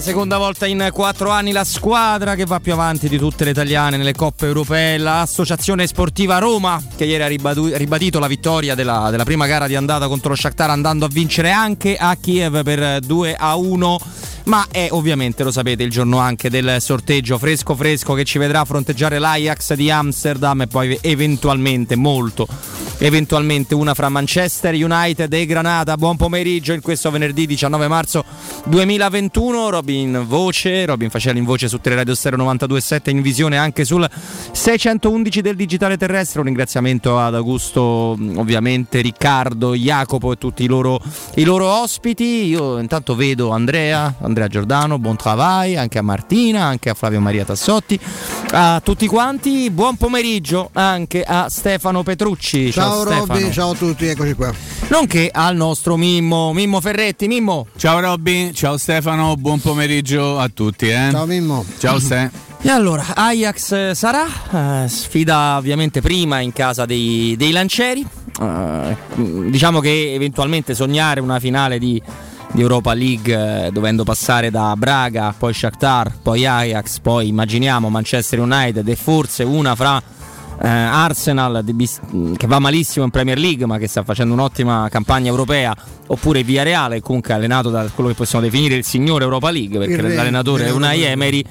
la seconda volta in quattro anni la squadra che va più avanti di tutte le italiane nelle coppe europee, l'associazione sportiva Roma, che ieri ha ribadito la vittoria della, della prima gara di andata contro lo Shakhtar andando a vincere anche a Kiev per 2 a 1 ma è ovviamente, lo sapete, il giorno anche del sorteggio fresco fresco che ci vedrà fronteggiare l'Ajax di Amsterdam e poi eventualmente, molto, eventualmente una fra Manchester United e Granada. Buon pomeriggio in questo venerdì 19 marzo 2021. Robin Voce, Robin Facelli in voce su Teleradio Stereo 92.7 in visione anche sul 611 del digitale terrestre. Un ringraziamento ad Augusto, ovviamente Riccardo, Jacopo e tutti i loro, i loro ospiti. Io intanto vedo Andrea, Andrea Giordano, buon travai, anche a Martina, anche a Flavio Maria Tassotti, a tutti quanti, buon pomeriggio anche a Stefano Petrucci. Ciao, ciao Robby, ciao a tutti, eccoci qua. Nonché al nostro Mimmo, Mimmo Ferretti, Mimmo. Ciao Robby, ciao Stefano, buon pomeriggio a tutti. Eh. Ciao Mimmo. Ciao Ste. E allora, Ajax sarà, eh, sfida ovviamente prima in casa dei, dei Lancieri, eh, diciamo che eventualmente sognare una finale di di Europa League eh, dovendo passare da Braga, poi Shakhtar, poi Ajax, poi immaginiamo Manchester United e forse una fra eh, Arsenal di, che va malissimo in Premier League ma che sta facendo un'ottima campagna europea oppure Via Reale comunque allenato da quello che possiamo definire il signore Europa League perché il l'allenatore è Unai Emery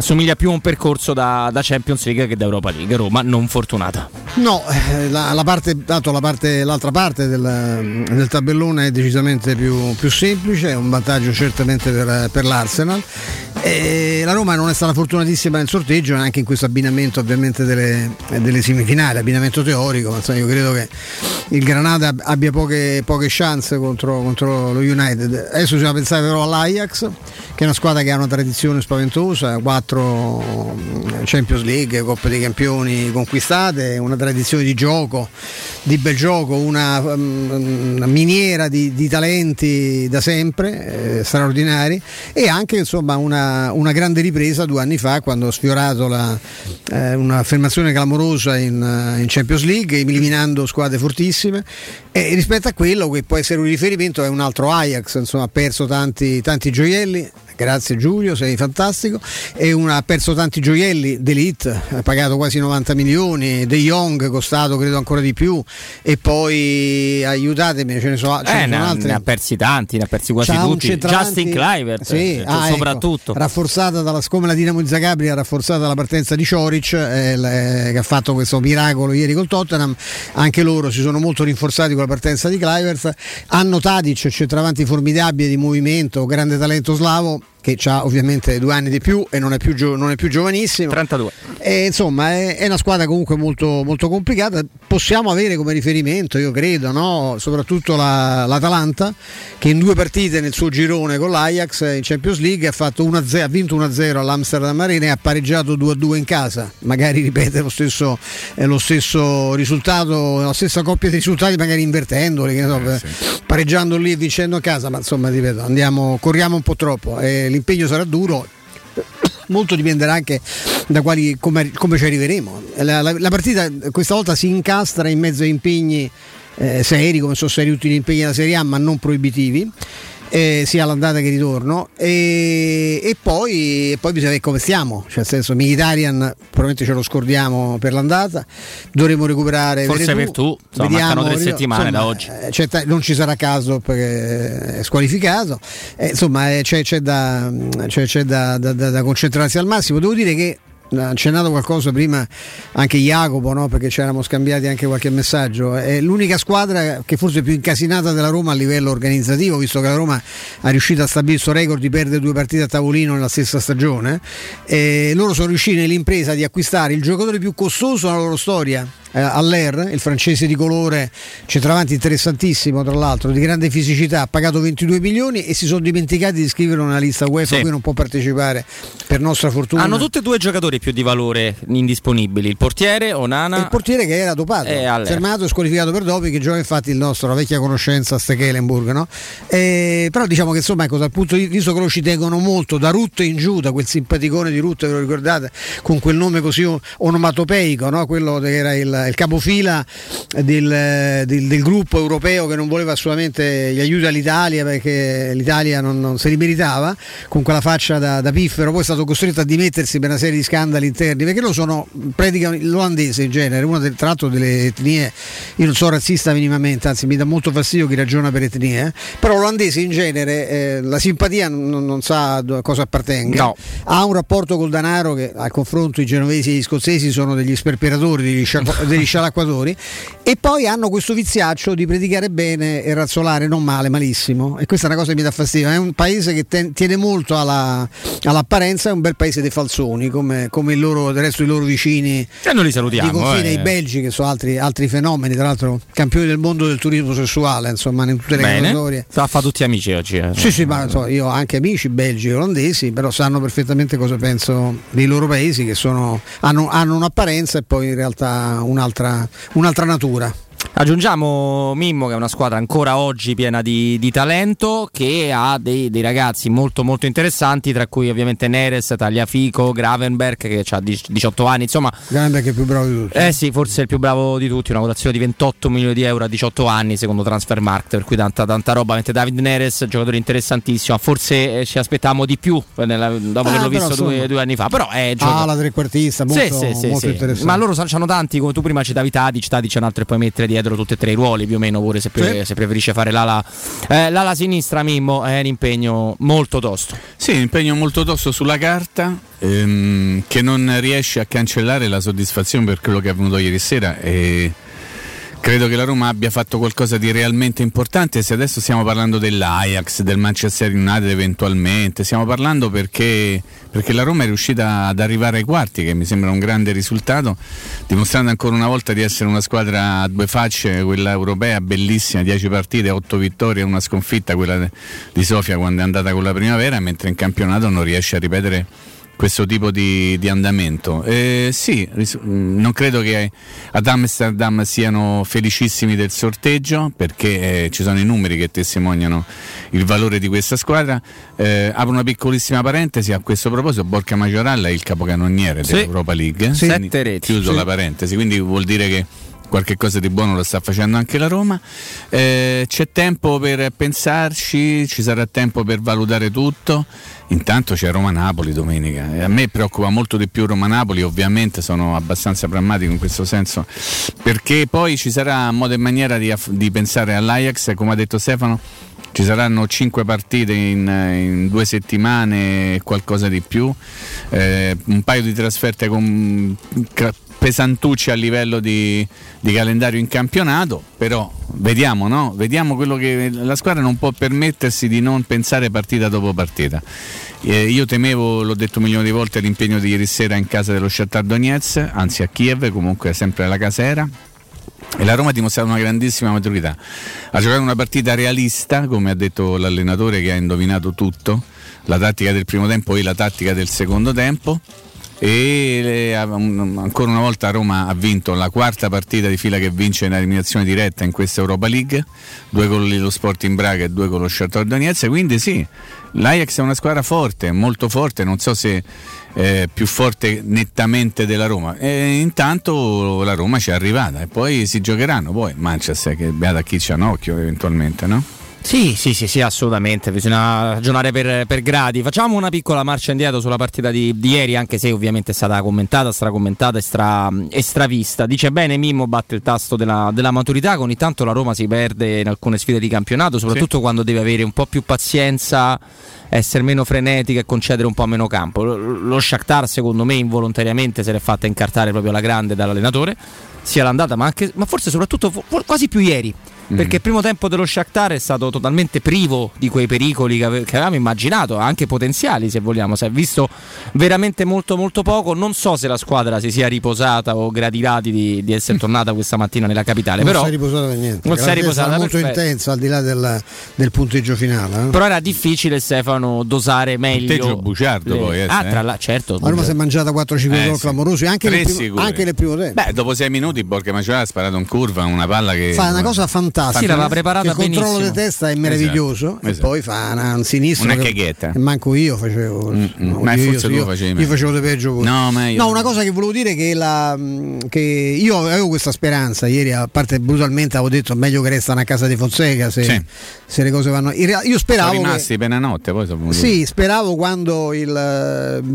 assomiglia più a un percorso da, da, Champions League che da Europa League. Roma non fortunata. No eh, la, la parte, dato la parte, l'altra parte del, del, tabellone è decisamente più, più, semplice è un vantaggio certamente per, per l'Arsenal. E la Roma non è stata fortunatissima nel sorteggio anche in questo abbinamento ovviamente delle, delle semifinali abbinamento teorico ma io credo che il Granada abbia poche, poche chance contro, contro, lo United. Adesso bisogna pensare però all'Ajax, che è una squadra che ha una tradizione spaventosa, quattro mm, Champions League, Coppe dei Campioni conquistate, una tradizione di gioco, di bel gioco, una, mm, una miniera di, di, talenti da sempre, eh, straordinari, e anche insomma una, una, grande ripresa due anni fa quando ha sfiorato la, eh, un'affermazione clamorosa in, in Champions League, eliminando squadre fortissime. E rispetto a quello che può essere un riferimento è un altro Ajax, insomma ha perso tanti, tanti gioielli, Grazie Giulio, sei fantastico. E una, ha perso tanti gioielli, D'Elite, ha pagato quasi 90 milioni, De Jong costato credo ancora di più e poi aiutatemi, ce ne, so, ce eh, ne sono altri. Ne ha persi tanti, ne ha persi quasi C'ha tutti. Justin Clivert, sì, eh, ah, soprattutto. Ecco, rafforzata dalla, come la Dinamo Zagabria, rafforzata dalla partenza di Cioric eh, eh, che ha fatto questo miracolo ieri col Tottenham, anche loro si sono molto rinforzati con la partenza di Clivert, hanno Tadic, centravanti formidabile di movimento, grande talento slavo che ha ovviamente due anni di più e non è più, gio- non è più giovanissimo. 32. E, insomma, è, è, una squadra comunque molto, molto, complicata. Possiamo avere come riferimento, io credo, no? soprattutto la, l'Atalanta, che in due partite nel suo girone con l'Ajax in Champions League ha, fatto 1-0, ha vinto 1-0 all'Amsterdam Arena e ha pareggiato 2-2 in casa. Magari ripete lo stesso, eh, lo stesso risultato, la stessa coppia di risultati, magari invertendoli, so, eh, sì. pareggiando lì e vincendo a casa, ma insomma, ripeto, andiamo, corriamo un po' troppo. Eh, l'impegno sarà duro molto dipenderà anche da quali, come, come ci arriveremo. La, la, la, partita questa volta si incastra in mezzo a impegni eh, seri, come sono seri tutti gli impegni della Serie A, ma non proibitivi eh, sia l'andata che il ritorno. E, e, poi, e, poi, bisogna vedere come stiamo. Cioè nel senso Militarian probabilmente ce lo scordiamo per l'andata. Dovremo recuperare forse per tu. insomma, mancano tre settimane insomma, da oggi cioè, non ci sarà caso perché è squalificato. Eh, insomma eh, c'è, c'è, da, c'è, c'è da, da, da concentrarsi al massimo. Devo dire che ha accennato qualcosa prima anche Jacopo, no? perché ci eravamo scambiati anche qualche messaggio. È l'unica squadra che forse è più incasinata della Roma a livello organizzativo, visto che la Roma ha riuscito a stabilire il suo record di perdere due partite a tavolino nella stessa stagione. E loro sono riusciti nell'impresa di acquistare il giocatore più costoso nella loro storia, eh, Aller, il francese di colore, centravanti interessantissimo tra l'altro, di grande fisicità, ha pagato 22 milioni e si sono dimenticati di scrivere una lista UEFA, sì. cui non può partecipare per nostra fortuna. Hanno tutti e due giocatori più di valore indisponibili, il portiere Onana. E il portiere che era dopato, fermato e squalificato per dopi, che gioca infatti il nostro, la vecchia conoscenza Stekelenburg, no? E, però diciamo che insomma ecco, dal punto di vista che loro ci tengono molto, da Rutte in giù, da quel simpaticone di Rutte, ve lo ricordate, con quel nome così onomatopeico, no? quello che era il il, il capofila del, del, del, gruppo europeo che non voleva assolutamente gli aiuti all'Italia perché l'Italia non, non se li meritava, con quella faccia da, da, piffero, poi è stato costretto a dimettersi per una serie di scandali interni, perché lo sono, predica l'olandese in genere, una del, tra l'altro delle etnie, io non sono razzista minimamente, anzi mi dà molto fastidio chi ragiona per etnie, eh? però l'olandese in genere eh, la simpatia non, non, sa a cosa appartenga, no. ha un rapporto col denaro che al confronto i genovesi e gli scozzesi sono degli sperperatori, degli, sciacqu- degli scialacquatori e poi hanno questo viziaccio di predicare bene e razzolare non male, malissimo e questa è una cosa che mi dà fastidio, è un paese che ten- tiene molto alla, all'apparenza, è un bel paese dei falsoni come, come il, loro, il resto dei loro vicini e noi li salutiamo, di confine, eh. i belgi che sono altri, altri, fenomeni, tra l'altro campioni del mondo del turismo sessuale, insomma in tutte le Bene. categorie. Fa tutti amici oggi. Eh. Sì, sì, ma so, io ho anche amici belgi e olandesi, però sanno perfettamente cosa penso dei loro paesi che sono, hanno, hanno un'apparenza e poi in realtà un'altra, un'altra natura. Aggiungiamo Mimmo che è una squadra ancora oggi piena di, di talento che ha dei, dei, ragazzi molto molto interessanti tra cui ovviamente Neres, Tagliafico, Gravenberg che ha 18 anni insomma. Gravenberg è il più bravo di tutti. Eh sì forse è il più bravo di tutti una votazione di 28 milioni di euro a 18 anni secondo Transfermarkt per cui tanta, tanta roba mentre David Neres giocatore interessantissimo forse eh, ci aspettavamo di più nella, dopo ah, averlo visto due, due, anni fa però è ah la trequartista molto, sì, sì, molto sì, interessante. ma loro hanno tanti come tu prima citavi Tadic Tadic è un altro e puoi mettere dietro tutti e tre i ruoli più o meno pure se, pre- sì. se preferisce fare l'ala, eh, l'ala sinistra Mimmo è un impegno molto tosto sì un impegno molto tosto sulla carta ehm, che non riesce a cancellare la soddisfazione per quello che è avvenuto ieri sera e Credo che la Roma abbia fatto qualcosa di realmente importante. Se adesso stiamo parlando dell'Ajax, del Manchester United eventualmente, stiamo parlando perché, perché, la Roma è riuscita ad arrivare ai quarti, che mi sembra un grande risultato, dimostrando ancora una volta di essere una squadra a due facce, quella europea bellissima, 10 partite, 8 vittorie, una sconfitta, quella di Sofia quando è andata con la primavera, mentre in campionato non riesce a ripetere questo tipo di, di andamento. Eh, sì, mm, non credo che ad Amsterdam siano felicissimi del sorteggio perché eh, ci sono i numeri che testimoniano il valore di questa squadra. Eh, apro una piccolissima parentesi a questo proposito, Borca Maggioral è il capocannoniere sì. dell'Europa League. Sette reti. Chiuso sì. la parentesi, quindi vuol dire che qualche cosa di buono lo sta facendo anche la Roma. Eh, c'è tempo per pensarci, ci sarà tempo per valutare tutto. Intanto c'è Roma-Napoli domenica. a me preoccupa molto di più Roma-Napoli, ovviamente sono abbastanza pragmatico in questo senso, perché poi ci sarà modo e maniera di, di pensare all'Ajax, come ha detto Stefano, ci saranno cinque partite in, in due settimane e qualcosa di più, eh, un paio di trasferte con pesantucci a livello di, di, calendario in campionato, però vediamo, no? vediamo quello che la squadra non può permettersi di non pensare partita dopo partita. Eh, io temevo, l'ho detto un milione di volte, l'impegno di ieri sera in casa dello Shakhtar Donetsk, anzi a Kiev, comunque sempre la casa era. E la Roma ha dimostrato una grandissima maturità. Ha giocato una partita realista, come ha detto l'allenatore che ha indovinato tutto, la tattica del primo tempo e la tattica del secondo tempo e ancora una volta Roma ha vinto la quarta partita di fila che vince in eliminazione diretta in questa Europa League, due con lo Sporting Braga e due con lo Shakhtar Donetsk, quindi sì, l'Ajax è una squadra forte, molto forte, non so se eh, più forte nettamente della Roma. E intanto la Roma ci è arrivata e poi si giocheranno poi Manchester che beata chi c'ha un occhio eventualmente, no? Sì, sì, sì, sì, assolutamente, bisogna ragionare per, per, gradi. Facciamo una piccola marcia indietro sulla partita di, di ieri, anche se ovviamente è stata commentata, stracommentata e, stra, e stravista. Dice bene Mimmo batte il tasto della, della, maturità, con intanto la Roma si perde in alcune sfide di campionato, soprattutto sì. quando deve avere un po' più pazienza, essere meno frenetica e concedere un po' meno campo. Lo, lo Shakhtar secondo me involontariamente se l'è fatta incartare proprio alla grande dall'allenatore, sia l'andata ma, anche, ma forse soprattutto quasi più ieri perché il primo tempo dello Shakhtar è stato totalmente privo di quei pericoli che, ave- che avevamo immaginato, anche potenziali se vogliamo, si è visto veramente molto molto poco, non so se la squadra si sia riposata o gradirati di, di essere tornata questa mattina nella capitale, non però si è riposata per niente, non si è riposata molto perfetto. intensa al di là del, del punteggio finale. Eh? Però era difficile Stefano dosare meglio. Punteggio bugiardo le... poi. Eh, ah, tra la... certo. La Roma si è mangiata 4-5 eh, gol sì. clamorosi anche, nel primo, anche nel primo tempo. Beh, dopo 6 minuti Borghe Maciolà ha sparato in curva una palla che... Fa una cosa fantastica fantastico. Sì, l'aveva preparata il controllo benissimo. di testa è meraviglioso Esatto, e esatto. poi fa una, un sinistro Una caghetta. manco io facevo. Mm, mm. Ma io, forse tu io- facevi io meglio. facevo di peggio pure. No, ma io- No, una cosa che volevo dire è che, la, che io avevo questa speranza ieri, a parte brutalmente avevo detto meglio che restano a casa di Fonseca se, Sì. se le cose vanno. in real- io Sono speravo che- rimasti appena notte, poi sono sì, speravo quando il,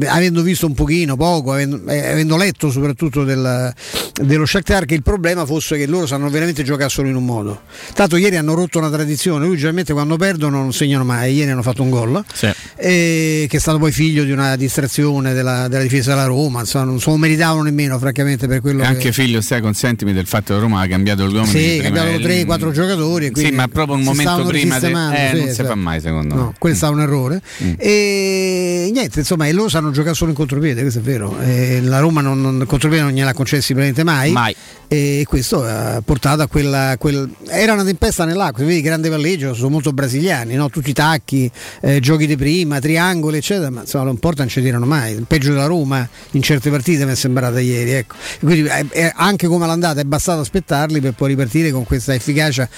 eh, avendo visto un pochino, poco, avendo, eh, avendo letto soprattutto del- dello Shakhtar che il problema fosse che loro sanno veramente giocare solo in un modo. Tanto ieri hanno rotto una tradizione, lui generalmente quando perdono non segnano mai, ieri hanno fatto un gol, Sì. e che è stato poi figlio di una distrazione della, della difesa della Roma, insomma non se lo meritavano nemmeno francamente per quello E anche che... figlio, stai consentimi del fatto che Roma ha cambiato gli uomini. Sì, prima cambiato del- 3-4 giocatori. Sì, quindi ma proprio un momento prima. de- risistemando, eh, sì, non si fa mai, secondo No, me. quello è un errore. Mm. E niente, insomma, e loro sanno giocare solo in contropiede, questo è vero. E la Roma non, non, contropiede non gliel'ha concessi praticamente mai. Mai. E questo ha portato a quella. Quel... Era una tempesta nell'acqua, vedi, grande palleggio, sono molto brasiliani, no? tutti i tacchi, eh, giochi di prima, triangoli, eccetera, ma insomma non porta, non ci tirano mai. Il peggio della Roma in certe partite mi è sembrata ieri. Ecco. Quindi eh, eh, anche come l'andata è bastato aspettarli per poi ripartire con questa efficacia.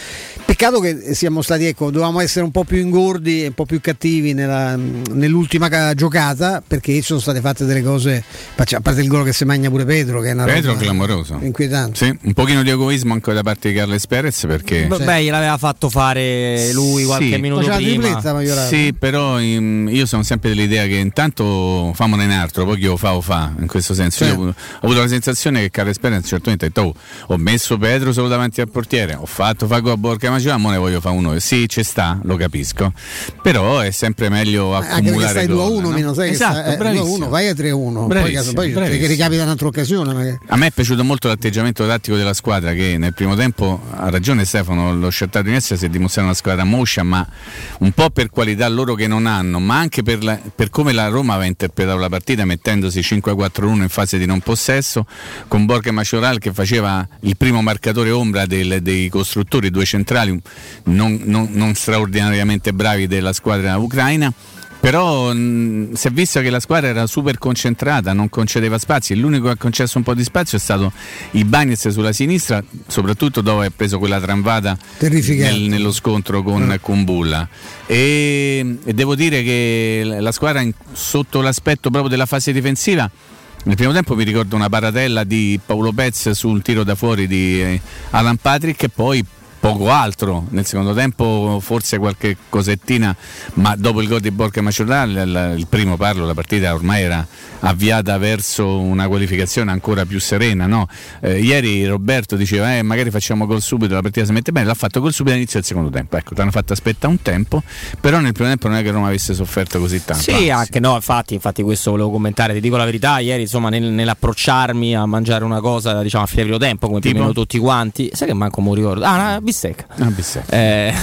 Peccato che siamo stati, ecco, dovevamo essere un po' più ingordi e un po' più cattivi nella- nell'ultima ca- giocata perché ci sono state fatte delle cose, a parte il gol che si magna pure Pedro, che è una Pedro clamoroso. inquietante. Sì, un pochino di egoismo anche da parte di Carles Perez perché. B- Beh, gliel'aveva fatto fare lui qualche Sì. minuto Faceva prima. Sì, però ehm, io sono sempre dell'idea che intanto famone un altro, poi chi lo fa o fa, in questo senso. Io ho avuto, ho avuto la sensazione che Carles Perez a un certo punto ha detto "Oh, ho messo Pedro solo davanti al portiere, ho fatto Fago a Borca Maceva, ma ne voglio fare uno. Sì, ci sta, lo capisco. Però è sempre meglio Anche perché accumulare stai 2 a gol, 1 no? meno sai esatto, che sta, eh, 2 a bravissimo. 1, vai a 3 a 1. Poi, Bravissimo, caso- poi bravissimo. che ricapita un'altra occasione. magari. A me è piaciuto molto l'atteggiamento tattico della squadra che nel primo tempo, ha ragione Stefano, lo in essere si è dimostrato una squadra moscia, ma un po' per qualità loro che non hanno, ma anche per, la- per come la Roma aveva interpretato la partita mettendosi 5-4-1 in fase di non possesso, con Borca Macioral che faceva il primo marcatore ombra del- dei costruttori, due centrali non, non- non straordinariamente bravi della squadra ucraina. Però mh, si è visto che la squadra era super concentrata, non concedeva spazi. L'unico che ha concesso un po' di spazio è stato il Bagnez sulla sinistra, soprattutto dopo aver preso quella tramvata nel- nello scontro con Kumbulla. E, e devo dire che la squadra, in- sotto l'aspetto proprio della fase difensiva, nel primo tempo mi ricordo una paratella di Paolo Pez sul tiro da fuori di eh, Alan Patrick e poi poco altro. Nel secondo tempo forse qualche cosettina, ma dopo il gol di Borca Maciorral, il, il primo parlo, la partita ormai era avviata verso una qualificazione ancora più serena. no? Eh, ieri Roberto diceva eh, magari facciamo gol subito, la partita si mette bene, l'ha fatto gol subito all'inizio del secondo tempo. Ecco, ti hanno fatto aspettare un tempo, però nel primo tempo non è che Roma avesse sofferto così tanto. Sì, anzi. anche no, infatti, infatti questo volevo commentare, ti dico la verità, ieri insomma nel- nell'approcciarmi a mangiare una cosa diciamo a fine primo tempo come più o Tipo? meno tutti quanti, sai che manco lo ricordo, ah una bistecca. Ah, bistecca. Eh,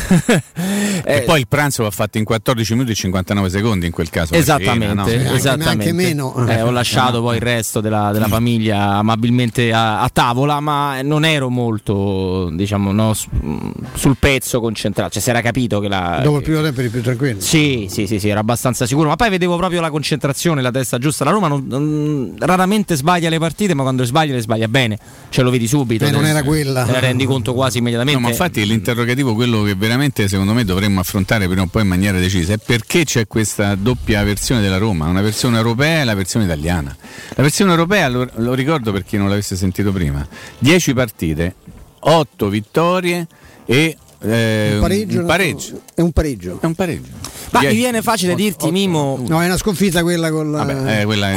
E eh, poi il pranzo va fatto in 14 minuti e 59 secondi in quel caso. Esattamente, cena, no? Esattamente. anche meno. Eh, ho lasciato poi il resto della, della famiglia amabilmente a, a tavola, ma non ero molto, diciamo, no, sul pezzo concentrato. Cioè, si era capito che la. Dopo il primo tempo eri più tranquillo. Sì, sì, sì, sì, era abbastanza sicuro. Ma poi vedevo proprio la concentrazione, la testa giusta. La Roma non- non- raramente sbaglia le partite, ma quando sbaglia le sbaglia bene. Ce lo vedi subito. Eh, non era quella. Te ne rendi conto quasi immediatamente. No, ma infatti l'interrogativo, quello che veramente secondo me dovremmo affrontare prima o poi in maniera decisa, è perché c'è questa doppia versione della Roma, una versione europea e la versione italiana. La versione europea, lo, lo ricordo per chi non l'avesse sentito prima, 10 partite, 8 vittorie e eh, Un pareggio, un pareggio. È un pareggio. È un pareggio. Ma mi viene facile otto- dirti, otto- Mimo. No, è una sconfitta quella con la. Vabbè, eh, quella, che-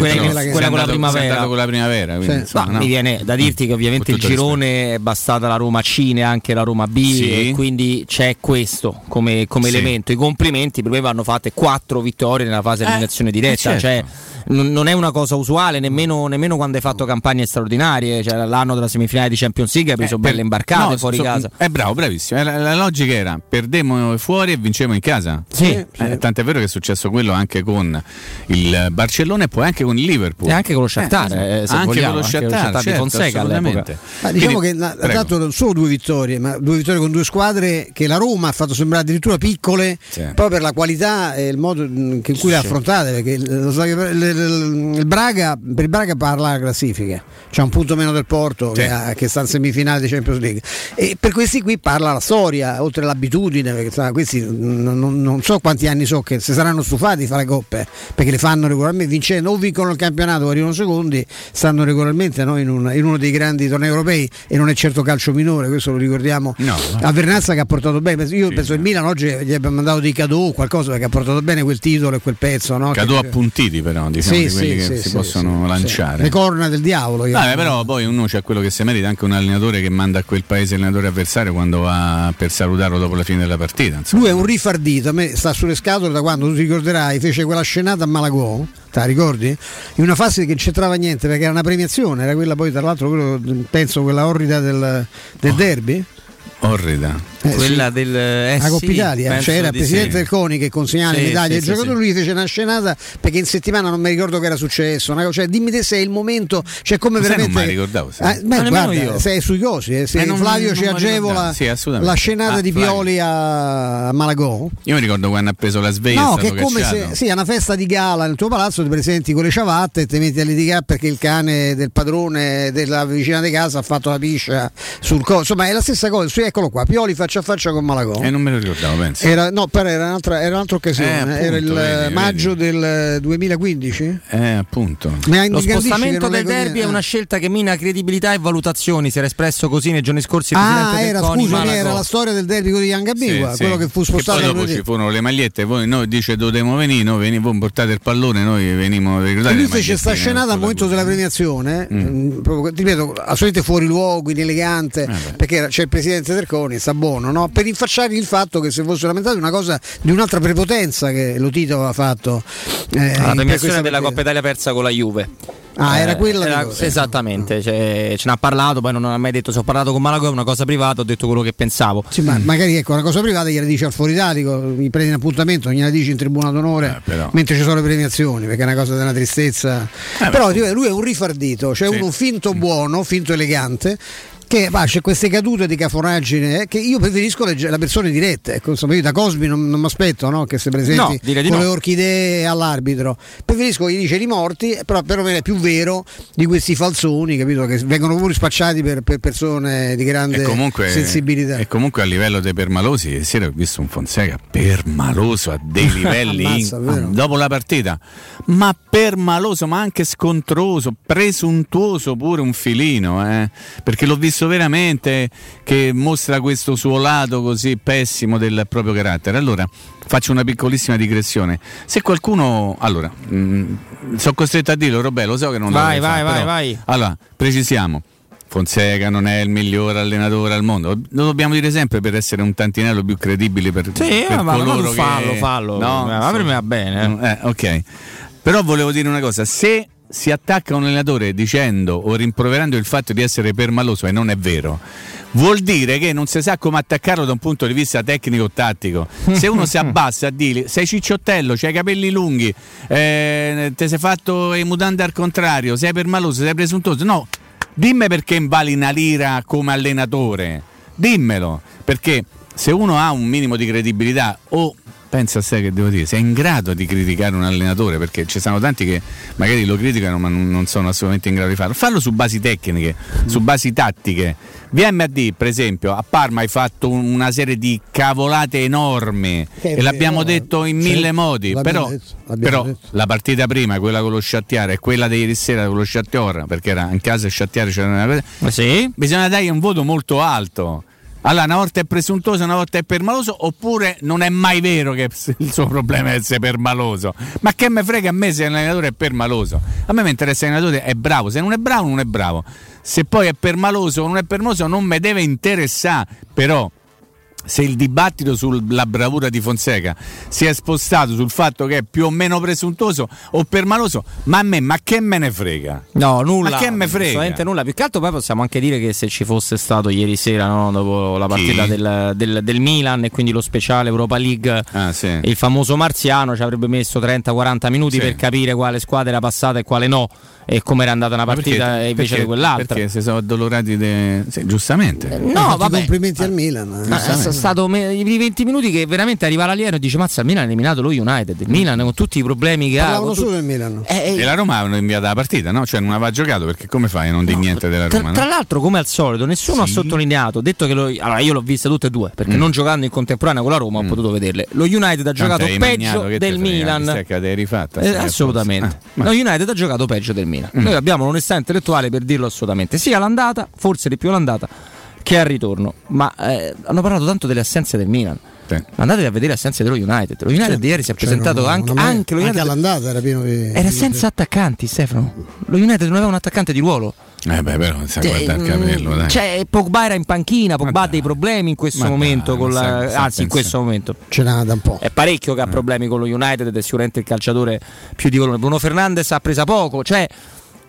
con la primavera. con la primavera. quindi, Sì. insomma, Ma no? Mi viene da dirti che ovviamente il girone è bastata la Roma C e anche la Roma B Sì. e quindi c'è questo come, come Sì. elemento. I complimenti per me vanno fatte quattro vittorie nella fase di Eh, eliminazione diretta, eh, certo. cioè, non non è una cosa usuale nemmeno, nemmeno quando hai fatto campagne straordinarie, cioè, l'anno della semifinale di Champions League hai preso Eh, belle imbarcate no, fuori so- casa. È bravo, bravissimo. Eh, La, la logica era perdemmo fuori e vincemo in casa. Sì. Eh, tant'è vero che è successo quello anche con il Barcellona e poi anche con il Liverpool. E anche con lo Shakhtar, Eh, eh, anche vogliamo, con lo anche con lo Shakhtar, Shakhtar di certo, Fonseca assolutamente. all'epoca. Ma diciamo Quindi, che prego. tanto non solo due vittorie, ma due vittorie con due squadre che la Roma ha fatto sembrare addirittura piccole Sì. proprio per la qualità e il modo in cui le ha affrontate. Perché il, lo so che il- il- il Braga, per il Braga parla la classifica, c'è un punto meno del Porto Sì. che, ha- che sta in semifinale di Champions League. E per questi qui parla la storia. storia, oltre all'abitudine, perché sa, questi non, non, non, so quanti anni so che si saranno stufati di fare coppe, perché le fanno regolarmente, vincendo o vincono il campionato, arrivano secondi, stanno regolarmente no, in, un, in, uno dei grandi tornei europei e non è certo calcio minore, questo lo ricordiamo no, no. a Vernazza che ha portato bene. Io sì, penso che il Milan oggi gli abbia mandato dei cadeau o qualcosa perché ha portato bene quel titolo e quel pezzo. No? Cadeau appuntiti però, diciamo, sì, di quelli sì, che si possono lanciare. Le corna del diavolo. Ah, però poi uno c'è quello che si merita, anche un allenatore che manda a quel paese l'allenatore avversario quando va per salutarlo dopo la fine della partita. Insomma. È un rifardito, a me sta sulle scatole da quando tu ti ricorderai, fece quella scenata a Malagò, te la ricordi? In una fase che non c'entrava niente perché era una premiazione, era quella poi tra l'altro quello, penso quella orrida del, del oh. derby. Orrida. Eh, quella sì. del eh, la Coppa sì, Italia cioè era il presidente sì. del CONI che consegnava sì, in Italia il giocatore lui fece una scenata perché in settimana non mi ricordo che era successo una, cioè, dimmi te se è il momento cioè come Ma veramente non mi ricordavo eh, beh, guarda, io. sei sui cosi eh, se non, Flavio non, ci agevola la scenata ah, di Pioli a Malagò? Io mi ricordo quando ha preso la sveglia no che è come se sì, a una festa di gala nel tuo palazzo ti presenti con le ciabatte e ti metti a litigare perché il cane del padrone della vicina di casa ha fatto la piscia sul coso. Insomma è la stessa cosa eccolo qua Pioli faccia a faccia con Malagò e eh, non me lo ricordavo, penso. Era, no, però era un'altra, era un'altra occasione. Eh, appunto, era il vedi, maggio vedi. del 2015. Eh, appunto. Lo spostamento del derby è una scelta che mina credibilità e valutazioni. Si era espresso così nei giorni scorsi. Ah, era, scusami, era la storia del derby di Yangabigua, sì, quello sì. che fu spostato. E poi dopo ci furono le magliette. Voi noi dice dovevamo venire, noi venivo, portate il pallone, noi venimmo a ricordare. E lui fece sta scenata al momento della premiazione, mm. mm. proprio, ripeto, assolutamente fuori luogo, inelegante, eh perché c'è il presidente Terconi, sta buono, no? per rinfacciare il fatto che se fosse lamentato una cosa di un'altra prepotenza che lo Tito aveva fatto. Eh, la premiazione della Coppa Italia persa con la Juve. Ah, era quella era, Esattamente, cioè, ce n'ha parlato, poi non ha mai detto se ho parlato con Malago è una cosa privata, ho detto quello che pensavo. Sì, ma magari ecco, una cosa privata gliela dice al fuoritatico, mi prendi in appuntamento, gliela dici in tribuna d'onore eh, mentre ci sono le premiazioni, perché è una cosa della tristezza. Eh, però beh, lui è un rifardito, cioè sì. uno finto buono, finto elegante che va, c'è queste cadute di cafonaggine eh, che io preferisco le, le persone dirette. Ecco, insomma, io da Cosby non, non mi aspetto no, che si presenti no, con no. le orchidee all'arbitro. Preferisco gli dice i morti, però perlomeno è più vero di questi falsoni, capito? Che vengono pure spacciati per, per persone di grande e comunque, sensibilità. E comunque a livello dei permalosi, ieri sera ho visto un Fonseca permaloso a dei livelli Ammazza, in, dopo la partita, ma permaloso, ma anche scontroso, presuntuoso pure un filino, eh? perché l'ho visto visto veramente che mostra questo suo lato così pessimo del proprio carattere. Allora, faccio una piccolissima digressione. Se qualcuno. Allora, mh, mm, sono costretto a dirlo, Roberto, lo so che non vai, lo vai, fare, vai, vai. Allora, precisiamo. Fonseca non è il miglior allenatore al mondo, lo dobbiamo dire sempre per essere un tantinello più credibile per, sì, per ma coloro fallo, che... fallo, no, ma per me va bene. Eh. Eh, ok, però volevo dire una cosa, se si attacca un allenatore dicendo o rimproverando il fatto di essere permaloso e non è vero, vuol dire che non si sa come attaccarlo da un punto di vista tecnico-tattico. Se uno si abbassa a dire sei cicciottello, c'hai i capelli lunghi, eh, ti sei fatto i mutande al contrario, sei permaloso, sei presuntuoso, no, dimmi perché invali una lira come allenatore, dimmelo, perché se uno ha un minimo di credibilità o pensa a sé che devo dire, sei in grado di criticare un allenatore perché ci sono tanti che magari lo criticano ma non sono assolutamente in grado di farlo. Fallo su basi tecniche, su basi tattiche. VMAD, per esempio, a Parma hai fatto una serie di cavolate enormi che e l'abbiamo vero, detto in mille modi, però, detto, però la partita prima, quella con lo Sciattiare e quella di ieri sera con lo Sciattior, perché era in casa Sciattiare c'era una cosa, sì. bisogna dargli un voto molto alto allora, una volta è presuntuoso, una volta è permaloso, oppure non è mai vero che il suo problema è essere permaloso. Ma che me frega a me se l'allenatore è permaloso? A me mi interessa se l'allenatore è bravo, se non è bravo non è bravo. Se poi è permaloso o non è permaloso non mi deve interessare, però se il dibattito sulla bravura di Fonseca si è spostato sul fatto che è più o meno presuntuoso o permaloso, ma a me, ma che me ne frega? No, nulla. Ma che me frega? Assolutamente nulla. Più che altro poi possiamo anche dire che se ci fosse stato ieri sera, no, dopo la partita del, del, del, Milan e quindi lo speciale Europa League, ah, sì. il famoso Marziano ci avrebbe messo 30-40 minuti sì. per capire quale squadra era passata e quale no e come era andata una partita perché, invece perché, di quell'altra. Perché si sono addolorati, de... sì, giustamente. Eh, no, vabbè. complimenti al Milan. Ma è stato me- i 20 minuti che veramente arriva l'alieno e dice mazza il Milan ha eliminato lo United, il Milan con tutti i problemi che Parlavano ha. solo del Milan. Eh, eh, e la Roma avevano inviato la partita, no? Cioè non aveva giocato perché come fai a non dire niente della Roma? Tra, tra, l'altro come al solito nessuno sì. ha sottolineato, detto che lo, allora io l'ho vista tutte e due perché mm. non giocando in contemporanea con la Roma mm. ho potuto vederle. Lo United ha giocato peggio del Milan. Rifatta, eh, assolutamente. Ah, lo United ha giocato peggio del Milan. Mm. Noi abbiamo l'onestà intellettuale per dirlo assolutamente, sia l'andata, forse di più l'andata che al ritorno, ma eh, hanno parlato tanto delle assenze del Milan. Sì. Andate a vedere le assenze dello United. Lo United sì. ieri si è cioè, presentato non, anche, non anche, lo United, anche all'andata era pieno di. Era senza attaccanti, Stefano. Lo United non aveva un attaccante di ruolo. Eh beh, però non sa cioè, guardare il capello, dai. Cioè, Pogba era in panchina, Pogba ha dei problemi in questo ma momento, dai, con la, sa, sa anzi in questo momento. Ce n'ha da un po'. È parecchio che ha eh. problemi con lo United ed è sicuramente il calciatore più di volume. Bruno Fernandes ha presa poco, cioè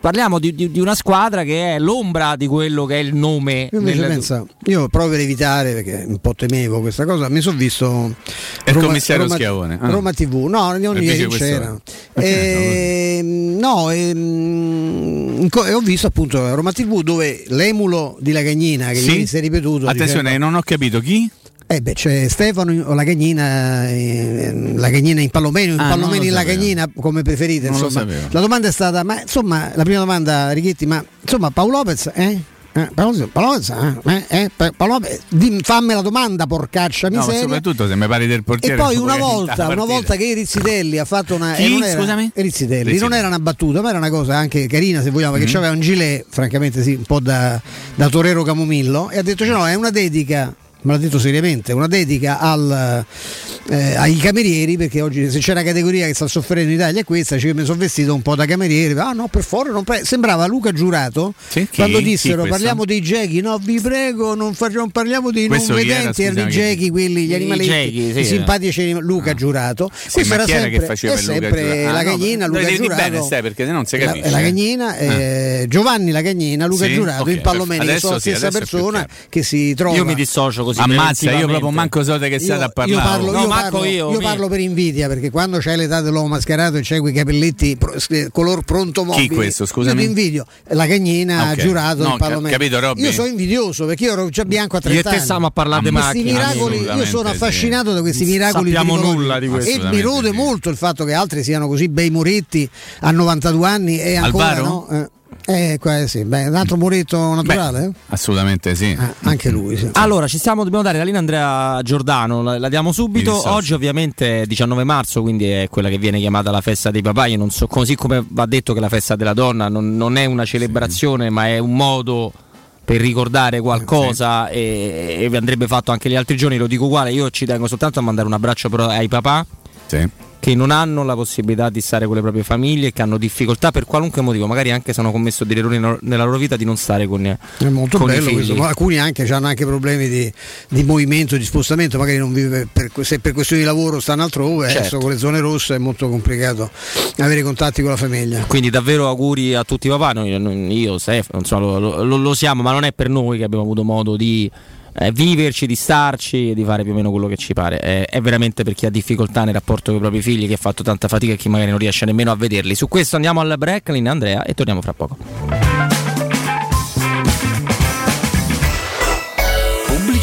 parliamo di, di, di, una squadra che è l'ombra di quello che è il nome. Io, nel... pensa, io provo per evitare perché un po' temevo questa cosa. Mi sono visto il Roma, commissario Roma, Schiavone ah. Roma TV. No, non ieri c'era. E, no, e, ehm, e, ho visto appunto Roma TV dove l'emulo di Lagagnina che sì? ieri si è ripetuto. Attenzione, dicendo, non ho capito chi. Eh beh, c'è Stefano Lagagnina, eh, Lagagnina in Palomeno, in ah, Palomeno in Lagagnina, come preferite. La domanda è stata, ma insomma, la prima domanda, Righetti, ma insomma, Paolo Lopez, eh? Eh, Paolo, Lopez, eh, eh, Paolo Lopez, fammi la domanda, porcaccia miseria. No, soprattutto se mi pari del portiere. E poi una volta, una volta che Rizzitelli ha fatto una. Chi? Non era, Scusami? Rizzitelli, Rizzitelli, non era una battuta, ma era una cosa anche carina, se vogliamo, perché mm-hmm. c'aveva un gilet, francamente sì, un po' da, da Torero Camomillo, e ha detto: cioè, no, è una dedica me l'ha detto seriamente, una dedica al, eh, ai camerieri, perché oggi se c'è una categoria che sta soffrendo in Italia è questa, cioè mi sono vestito un po' da cameriere, ah no per favore, non pre-. sembrava Luca Giurato sì, quando dissero parliamo dei gechi, no vi prego non, facciamo, non parliamo dei questo non vedenti, erano i gechi, quelli, gli animaletti, sì, i simpatici Luca ah. Giurato, sì, questo era sempre, è sempre ah, la cagnina, no, Luca Giurato, bene, stai, perché non si capisce. La, la cagnina, eh, Giovanni la cagnina, Luca Giurato, okay, in Palomeni, sono la stessa persona che si trova. Io mi dissocio così. Ammazza, io proprio manco so che siate a parlare. Io parlo, no, io parlo, io, io parlo per invidia perché quando c'hai l'età dell'uomo mascherato e c'hai quei capelletti color pronto mobile. Chi questo, scusami? Io invidio. La cagnina okay. giurato no, il Palomeno. Capito, Robby? Io sono invidioso perché io ero già bianco a 30 anni. Io te stiamo a parlare di macchine. Miracoli, io sono affascinato sì. da questi miracoli. Non sappiamo nulla di questo. E mi rode molto il fatto che altri siano così bei muretti a 92 anni e ancora no. Eh, eh, sì. Beh, un altro muretto naturale? Beh, assolutamente sì. Ah, anche lui. Sì. Allora, ci stiamo, dobbiamo dare la linea Andrea Giordano, la, la diamo subito. Oggi ovviamente è 19 marzo, quindi è quella che viene chiamata la festa dei papà. Io non so, così come va detto che la festa della donna non, non è una celebrazione, sì. ma è un modo per ricordare qualcosa sì. e, e, andrebbe fatto anche gli altri giorni, lo dico uguale, io ci tengo soltanto a mandare un abbraccio ai papà. Sì che non hanno la possibilità di stare con le proprie famiglie, che hanno difficoltà per qualunque motivo, magari anche se hanno commesso degli errori nella loro vita di non stare con, È molto con bello questo, alcuni anche hanno anche problemi di, di, movimento, di spostamento, magari non vive per, se per questioni di lavoro stanno altrove, certo. adesso con le zone rosse è molto complicato avere contatti con la famiglia. Quindi davvero auguri a tutti i papà, noi, io, Stefano, lo, lo, lo siamo, ma non è per noi che abbiamo avuto modo di eh, viverci, di starci e di fare più o meno quello che ci pare. Eh, è veramente per chi ha difficoltà nel rapporto con i propri figli, che ha fatto tanta fatica e chi magari non riesce nemmeno a vederli. Su questo andiamo al break, linea Andrea, e torniamo fra poco.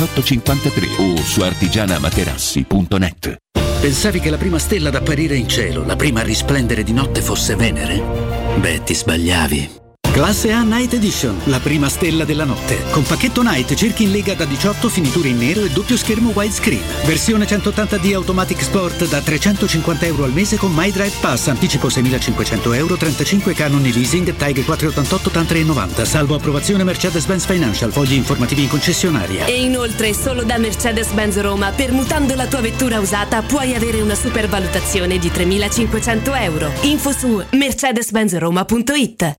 1853 o su artigianamaterassi.net. Pensavi che la prima stella ad apparire in cielo, la prima a risplendere di notte fosse Venere? Beh, ti sbagliavi. Classe A Night Edition, la prima stella della notte. Con pacchetto Night cerchi in lega da 18 finiture in nero e doppio schermo widescreen. Versione 180D Automatic Sport da 350 euro al mese con My Drive Pass. Anticipo 6.500 euro, 35 canoni leasing, TAG 488 TAN 390. Salvo approvazione Mercedes-Benz Financial. Fogli informativi in concessionaria. E inoltre solo da Mercedes-Benz Roma, permutando la tua vettura usata, puoi avere una supervalutazione di 3.500 euro. Info su mercedes-benzroma.it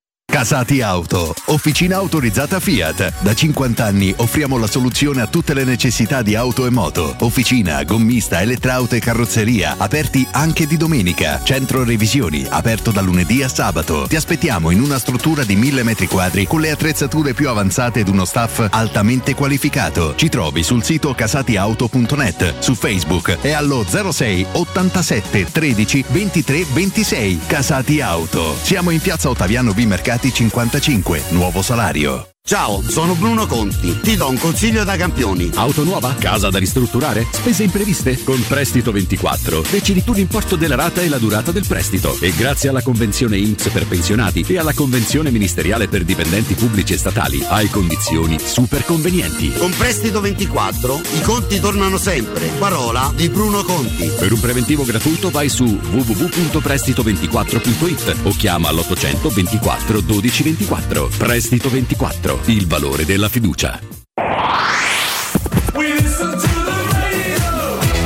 Casati Auto, officina autorizzata Fiat. Da 50 anni offriamo la soluzione a tutte le necessità di auto e moto. Officina, gommista, elettrauto e carrozzeria, aperti anche di domenica. Centro revisioni, aperto da lunedì a sabato. Ti aspettiamo in una struttura di 1000 metri quadri con le attrezzature più avanzate ed uno staff altamente qualificato. Ci trovi sul sito casatiauto.net, su Facebook e allo 06 87 13 23 26. Casati Auto. Siamo in piazza Ottaviano B Mercati 55, nuovo salario. Ciao, sono Bruno Conti. Ti do un consiglio da campioni. Auto nuova? Casa da ristrutturare? Spese impreviste? Con Prestito 24 decidi tu l'importo della rata e la durata del prestito. E grazie alla convenzione INPS per pensionati e alla convenzione ministeriale per dipendenti pubblici e statali hai condizioni super convenienti. Con Prestito 24 i conti tornano sempre. Parola di Bruno Conti. Per un preventivo gratuito vai su www.prestito24.it o chiama l'800 24 12 24. Prestito 24 il valore della fiducia.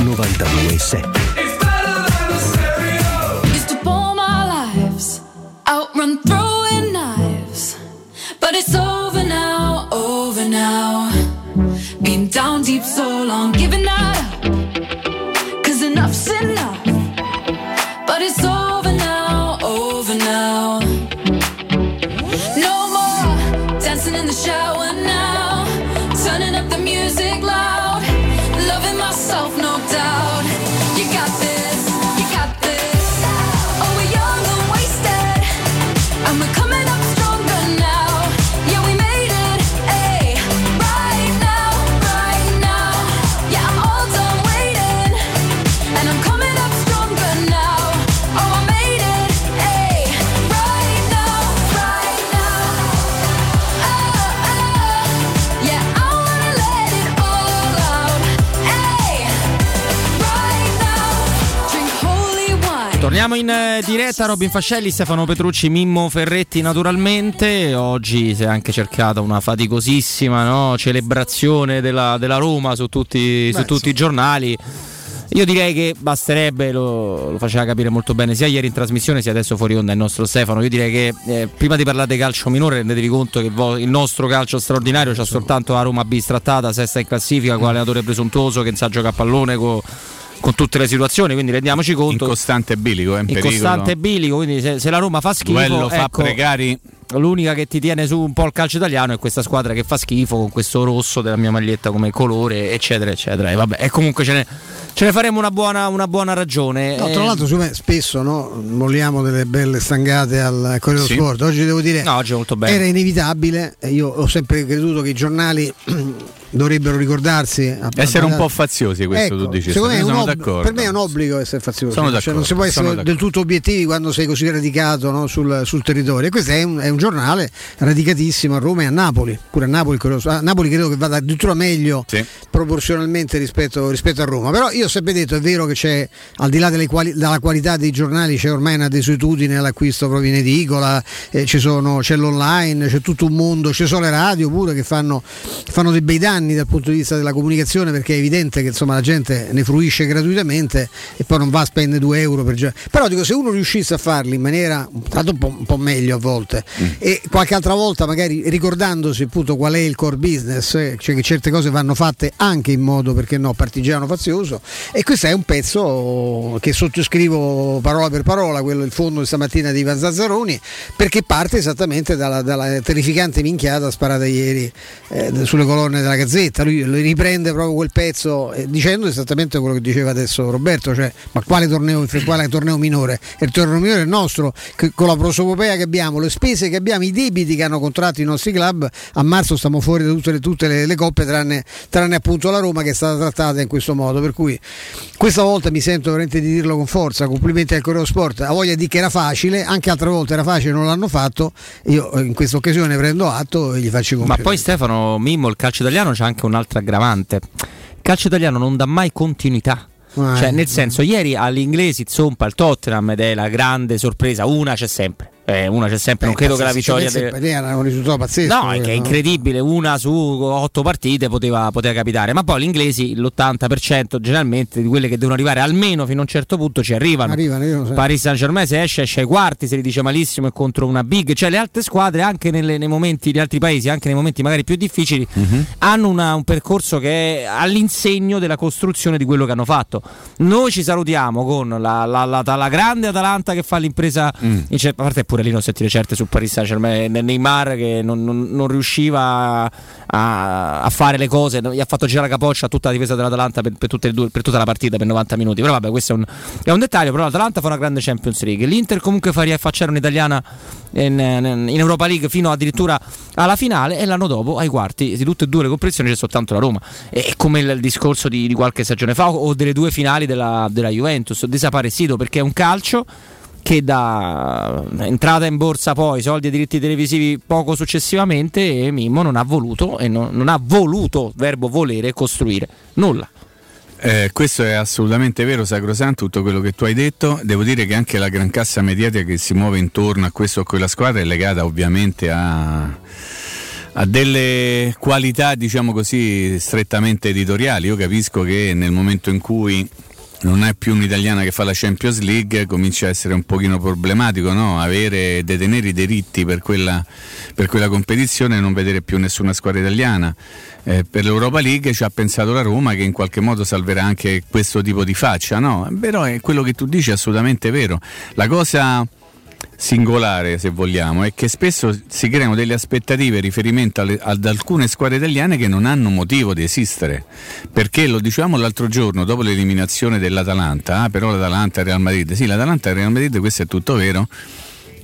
92.7 Used to pour my lives, outrun throwing knives. But it's over now, over now. Been down deep so long, giving that up. Cause enough's enough. Torniamo in eh, diretta, Robin Fascelli, Stefano Petrucci, Mimmo Ferretti naturalmente. Oggi si è anche cercata una faticosissima no, celebrazione della, della Roma su tutti, su tutti i giornali. Io direi che basterebbe, lo, lo faceva capire molto bene sia ieri in trasmissione sia adesso fuori onda il nostro Stefano. Io direi che eh, prima di parlare di calcio minore rendetevi conto che vo- il nostro calcio straordinario c'ha soltanto la Roma bistrattata, sesta in classifica, con allenatore presuntuoso che sa giocare a pallone con, con tutte le situazioni, quindi rendiamoci conto. In costante bilico, è in in pericolo. costante bilico, quindi se, se la Roma fa schifo, Duello fa ecco, precari. L'unica che ti tiene su un po' il calcio italiano è questa squadra che fa schifo con questo rosso della mia maglietta come colore, eccetera, eccetera. E vabbè, e comunque ce ne, ce ne faremo una buona, una buona ragione. No, Eh, tra l'altro siccome spesso no, molliamo delle belle stangate al Corriere Sì. dello Sport, oggi devo dire No, oggi è molto bene. era inevitabile, e io ho sempre creduto che i giornali dovrebbero ricordarsi. Essere un po' faziosi, questo Ecco, tu dici. secondo me sono ob- d'accordo. per me è un obbligo essere faziosi. Sono Cioè, non si può essere sono del tutto obiettivi quando sei così radicato no, sul, sul territorio. E questo è un, è un giornale radicatissimo a Roma e a Napoli. Pure a Napoli, a Napoli credo che vada addirittura meglio proporzionalmente rispetto, rispetto a Roma. Però io ho sempre detto, è vero che c'è, al di là quali- della qualità dei giornali, c'è ormai una desuetudine all'acquisto proprio in edicola, eh, ci sono- c'è l'online, c'è tutto un mondo, ci sono le radio pure che fanno, fanno dei bei danni dal punto di vista della comunicazione perché è evidente che insomma, la gente ne fruisce gratuitamente e poi non va a spendere 2 euro per giornale. Però dico, se uno riuscisse a farli in maniera tanto un po', un po' meglio a volte e qualche altra volta magari ricordandosi appunto qual è il core business, eh, cioè che certe cose vanno fatte anche in modo perché no partigiano fazioso e questo è un pezzo che sottoscrivo parola per parola, quello il fondo di stamattina di Ivan Zazzaroni perché parte esattamente dalla, dalla terrificante minchiata sparata ieri eh, sulle colonne della Gazzetta, lui riprende proprio quel pezzo eh, dicendo esattamente quello che diceva adesso Roberto, cioè ma quale torneo, quale torneo minore? Il torneo minore è il nostro, che- con la prosopopea che abbiamo, le spese che abbiamo, i debiti che hanno contratto i nostri club, a marzo stiamo fuori da tutte le, tutte le- le coppe tranne, tranne appunto la Roma che è stata trattata in questo modo, per cui questa volta mi sento veramente di dirlo con forza, complimenti al Correo Sport, ha voglia di che era facile, anche altre volte era facile, non l'hanno fatto, io eh, in questa occasione prendo atto e gli faccio i Ma complimenti. poi Stefano Mimmo, il calcio italiano c'è anche un'altra aggravante. Il calcio italiano non dà mai continuità. Ah, Cioè, eh. nel senso, ieri agli inglesi zompa il Tottenham ed è la grande sorpresa. Una c'è sempre. Eh, una c'è sempre. non Eh, credo che la vittoria. pensa, de- era un risultato pazzesco. No, è che è no? incredibile, una su otto partite poteva, poteva capitare, ma poi gli inglesi l'80% generalmente di quelle che devono arrivare almeno fino a un certo punto ci arrivano. Arrivano, io lo so. Paris Saint Germain se esce esce ai quarti, se li dice malissimo è contro una big, cioè le altre squadre anche nelle- nei momenti di altri paesi, anche nei momenti magari più difficili, hanno una- un percorso che è all'insegno della costruzione di quello che hanno fatto. Noi ci salutiamo con la, la- la- la grande Atalanta che fa l'impresa, in cer- a parte pure lì non sentire certe su Paris Saint Germain, Neymar che non, non- non riusciva a, a fare le cose, gli ha fatto girare la capoccia a tutta la difesa dell'Atalanta per, per due- per tutta la partita per 90 minuti. Però vabbè, questo è un, è un dettaglio. Però l'Atalanta fa una grande Champions League. L'Inter comunque fa riaffacciare un'italiana in, in Europa League fino addirittura alla finale e l'anno dopo ai quarti di tutte e due le competizioni c'è soltanto la Roma. È come il discorso di, di qualche stagione fa o delle due finali della, della Juventus, desaparecido perché è un calcio che da entrata in borsa poi soldi e diritti televisivi poco successivamente Mimmo non ha voluto e non, non ha voluto verbo volere costruire nulla Eh, questo è assolutamente vero, Sacrosanto, tutto quello che tu hai detto. Devo dire che anche la gran cassa mediatica che si muove intorno a questo o quella squadra è legata ovviamente a, a delle qualità, diciamo così, strettamente editoriali. Io capisco che nel momento in cui non è più un'italiana che fa la Champions League, comincia a essere un pochino problematico, no? Avere, detenere i diritti per quella, per quella competizione e non vedere più nessuna squadra italiana. Eh, per l'Europa League ci ha pensato la Roma che in qualche modo salverà anche questo tipo di faccia, no? Però è quello che tu dici è assolutamente vero. La cosa singolare, se vogliamo, è che spesso si creano delle aspettative riferimento alle- ad alcune squadre italiane che non hanno motivo di esistere. Perché lo dicevamo l'altro giorno, dopo l'eliminazione dell'Atalanta, ah, però l'Atalanta e Real Madrid, sì, l'Atalanta e Real Madrid, questo è tutto vero.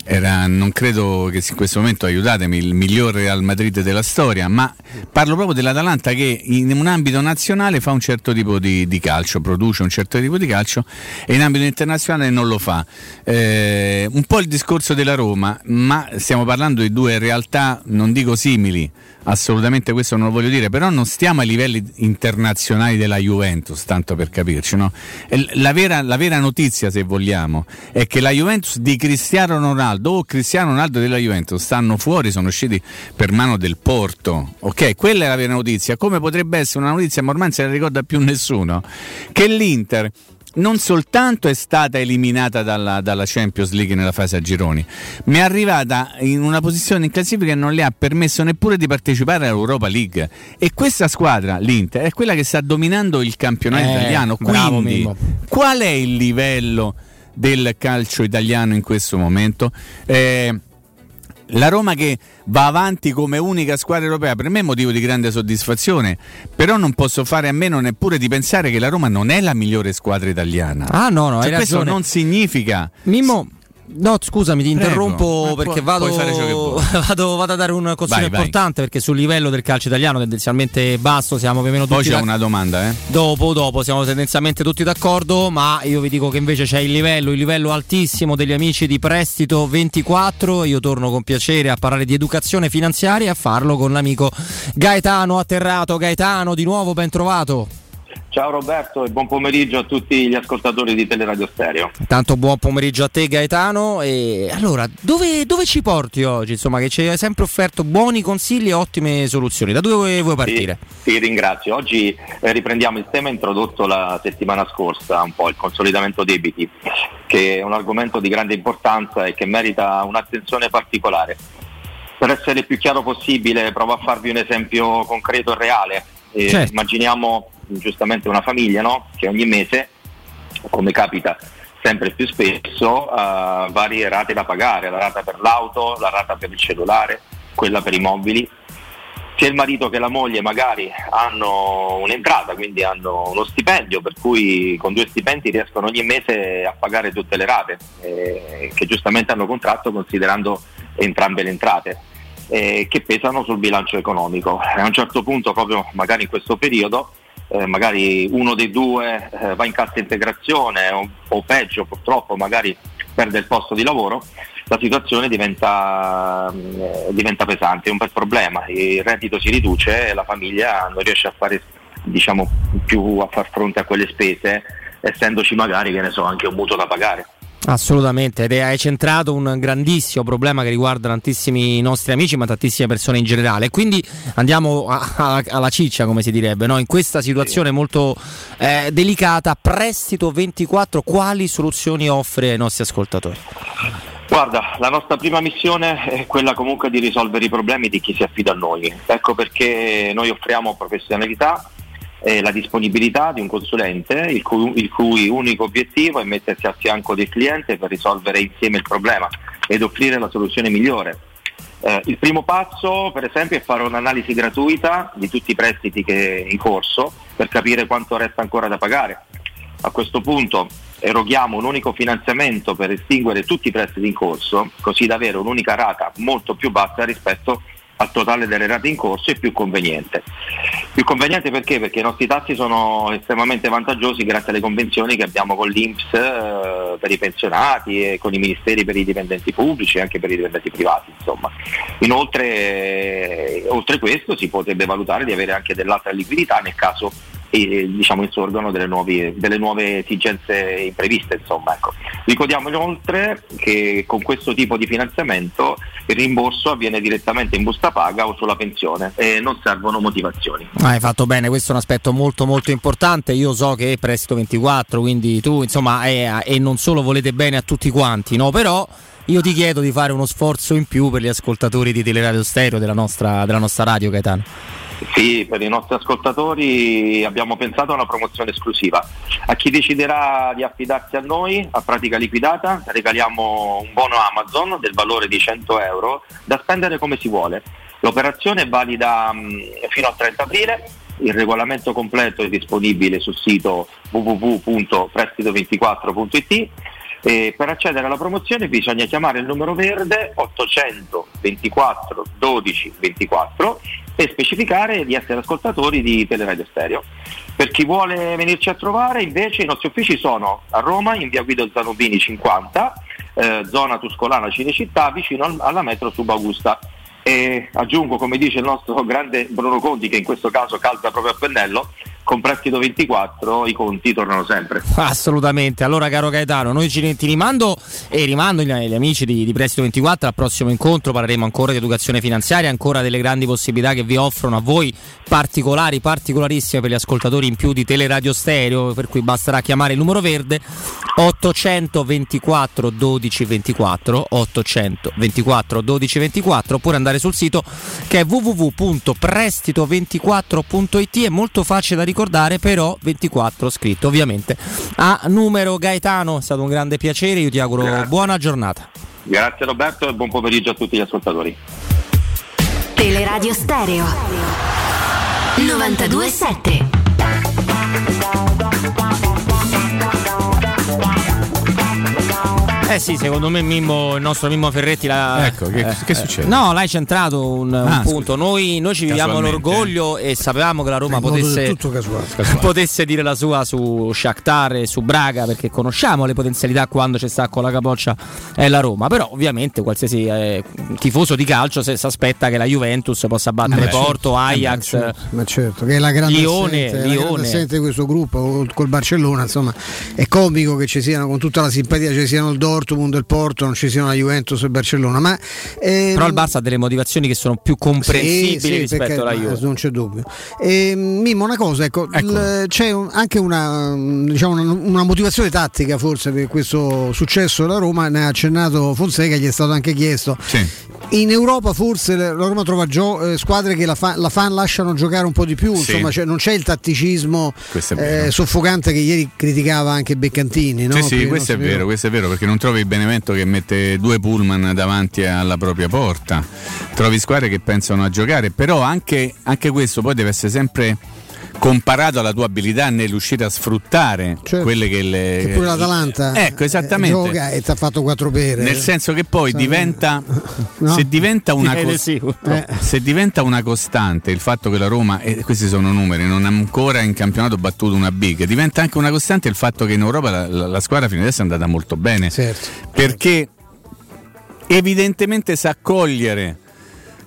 Era, non credo che in questo momento, aiutatemi, il miglior Real Madrid della storia, ma parlo proprio dell'Atalanta che in un ambito nazionale fa un certo tipo di, di calcio, produce un certo tipo di calcio e in ambito internazionale non lo fa. Eh, un po' il discorso della Roma, ma stiamo parlando di due realtà, non dico simili, assolutamente questo non lo voglio dire, però non stiamo ai livelli internazionali della Juventus, tanto per capirci. no? La, vera, la vera notizia, se vogliamo, è che la Juventus di Cristiano Ronaldo o Cristiano Ronaldo della Juventus stanno fuori, sono usciti per mano del Porto. Ok, quella è la vera notizia. Come potrebbe essere una notizia, ma ormai non se la ricorda più nessuno, che l'Inter non soltanto è stata eliminata dalla, dalla Champions League nella fase a gironi, ma è arrivata in una posizione in classifica che non le ha permesso neppure di partecipare all'Europa League. E questa squadra, l'Inter, è quella che sta dominando il campionato Eh, italiano. Quindi, qual è il livello del calcio italiano in questo momento? Eh, la Roma che va avanti come unica squadra europea per me è motivo di grande soddisfazione, però non posso fare a meno neppure di pensare che la Roma non è la migliore squadra italiana. Ah no, no, Cioè, questo ragione. non significa Mimmo, No, scusami, ti Prego. interrompo Ma perché vado, vado, vado a dare un consiglio Vai, vai. importante perché sul livello del calcio italiano tendenzialmente basso, siamo più o meno tutti Poi c'è d'ac- una domanda, eh? Dopo, dopo, siamo tendenzialmente tutti d'accordo, ma io vi dico che invece c'è il livello, il livello altissimo degli amici di Prestito 24. Io torno con piacere a parlare di educazione finanziaria e a farlo con l'amico Gaetano Atterrato. Gaetano, di nuovo ben trovato. Ciao Roberto e buon pomeriggio a tutti gli ascoltatori di Teleradio Stereo. Tanto buon pomeriggio a te Gaetano. E allora, dove, dove ci porti oggi? Insomma, che ci hai sempre offerto buoni consigli e ottime soluzioni. Da dove vuoi partire? Ti ringrazio. Oggi eh, riprendiamo il tema introdotto la settimana scorsa, un po' il consolidamento debiti, che è un argomento di grande importanza e che merita un'attenzione particolare. Per essere più chiaro possibile, provo a farvi un esempio concreto e reale. Eh, Certo. Immaginiamo giustamente una famiglia no? che ogni mese, come capita sempre più spesso, ha varie rate da pagare, la rata per l'auto, la rata per il cellulare, quella per i mobili. Sia il marito che la moglie magari hanno un'entrata, quindi hanno uno stipendio, per cui con due stipendi riescono ogni mese a pagare tutte le rate, eh, che giustamente hanno contratto considerando entrambe le entrate, eh, che pesano sul bilancio economico. A un certo punto, proprio magari in questo periodo, eh, magari uno dei due eh, va in cassa integrazione o, o peggio purtroppo magari perde il posto di lavoro, la situazione diventa, eh, diventa pesante, è un bel problema, il reddito si riduce e la famiglia non riesce a fare diciamo, più a far fronte a quelle spese, essendoci magari che ne so, anche un mutuo da pagare. Assolutamente, ed hai centrato un grandissimo problema che riguarda tantissimi nostri amici, ma tantissime persone in generale. Quindi andiamo a- a- alla ciccia, come si direbbe, no? in questa situazione molto eh, delicata. Prestito 24, quali soluzioni offre ai nostri ascoltatori? Guarda, la nostra prima missione è quella comunque di risolvere i problemi di chi si affida a noi. Ecco perché noi offriamo professionalità e la disponibilità di un consulente il cui, il cui unico obiettivo è mettersi al fianco del cliente per risolvere insieme il problema ed offrire la soluzione migliore. Eh, il primo passo, per esempio, è fare un'analisi gratuita di tutti i prestiti che in corso per capire quanto resta ancora da pagare. A questo punto eroghiamo un unico finanziamento per estinguere tutti i prestiti in corso, così da avere un'unica rata molto più bassa rispetto al totale delle rate in corso e più conveniente. Più conveniente perché? Perché i nostri tassi sono estremamente vantaggiosi grazie alle convenzioni che abbiamo con l'Inps eh, per i pensionati e con i ministeri per i dipendenti pubblici e anche per i dipendenti privati. Insomma. Inoltre, eh, oltre questo, si potrebbe valutare di avere anche dell'altra liquidità nel caso eh, diciamo, insorgano delle nuove, delle nuove esigenze impreviste. Ecco. Ricordiamo inoltre che con questo tipo di finanziamento il rimborso avviene direttamente in busta paga o sulla pensione e non servono motivazioni. Ah, Hai fatto bene, questo è un aspetto molto molto importante. Io so che è Prestito 24, quindi tu insomma è- e non solo volete bene a tutti quanti, no? Però io ti chiedo di fare uno sforzo in più per gli ascoltatori di Teleradio Stereo della nostra, della nostra radio Gaetano. Sì, per i nostri ascoltatori abbiamo pensato a una promozione esclusiva. A chi deciderà di affidarsi a noi, a pratica liquidata, regaliamo un buono Amazon del valore di 100 euro da spendere come si vuole. L'operazione è valida mh, fino al 30 aprile. Il regolamento completo è disponibile sul sito www.prestito24.it e per accedere alla promozione bisogna chiamare il numero verde 824 12 24 e specificare di essere ascoltatori di Teleradio Stereo. Per chi vuole venirci a trovare invece i nostri uffici sono a Roma in via Guido Zanubini 50, eh, zona Tuscolana Cinecittà vicino al- alla metro Subaugusta. E aggiungo, come dice il nostro grande Bruno Conti, che in questo caso calza proprio a pennello, con prestito 24 i conti tornano sempre. Assolutamente, allora caro Gaetano, noi ci, ti rimando e rimando gli, gli amici di, di Prestito 24 al prossimo incontro, parleremo ancora di educazione finanziaria, ancora delle grandi possibilità che vi offrono a voi, particolari, particolarissime per gli ascoltatori in più di Teleradio Stereo, per cui basterà chiamare il numero verde 824 12 24 824 12 24 oppure andare sul sito che è www.prestito24.it è molto facile da ricordare però 24 scritto ovviamente. A numero Gaetano è stato un grande piacere io ti auguro buona giornata. Grazie Roberto e buon pomeriggio a tutti gli ascoltatori. Teleradio Stereo. 927 Eh sì, secondo me Mimmo, il nostro Mimmo Ferretti l'ha. Ecco, che- che succede? No, l'hai centrato un, un Ah, punto. Noi, noi ci viviamo l'orgoglio e sapevamo che la Roma potesse, tutto casuale. potesse dire la sua su Shakhtar e su Braga perché conosciamo le potenzialità quando c'è sta con la capoccia è la Roma. Però ovviamente qualsiasi eh, tifoso di calcio si aspetta che la Juventus possa battere Eh beh, Porto, certo. Ajax. Eh certo, ma certo, che è la grande Lione, assente, la grande Lione. assente di questo gruppo col- Barcellona, insomma, è comico che ci siano con tutta la simpatia ci siano il Dortmund e il Porto, non ci siano la Juventus e il Barcellona, ma ehm, Però il Barça ha delle motivazioni che sono più comprensibili sì, sì, rispetto perché- alla ma Juve. Non c'è dubbio. E, Mimmo, una cosa, ecco, il- c'è un- anche una, diciamo, una, una motivazione tattica forse per questo successo della Roma, ne ha accennato Fonseca, gli è stato anche chiesto. In Europa forse la Roma trova gio- eh, squadre che la, fa- la fan lasciano giocare un po' di più, Sì. insomma c'è- non c'è il tatticismo eh, soffocante che ieri criticava anche Beccantini. No? Sì, sì, questo è vero, questo è vero, perché non trovi Benevento che mette due pullman davanti alla propria porta, trovi squadre che pensano a giocare, però anche, anche questo poi deve essere sempre comparato alla tua abilità nell'uscire a sfruttare quelle che le... Certo. Che pure l'Atalanta Ecco, esattamente. eh, gioca e ti ha fatto quattro pere. Nel senso che poi Sai- diventa, No? se, diventa una cos- eh, se diventa una costante il fatto che la Roma, e questi sono numeri, non ha ancora in campionato battuto una big, diventa anche una costante il fatto che in Europa la, la- la squadra fino adesso è andata molto bene. Certo. Perché evidentemente sa cogliere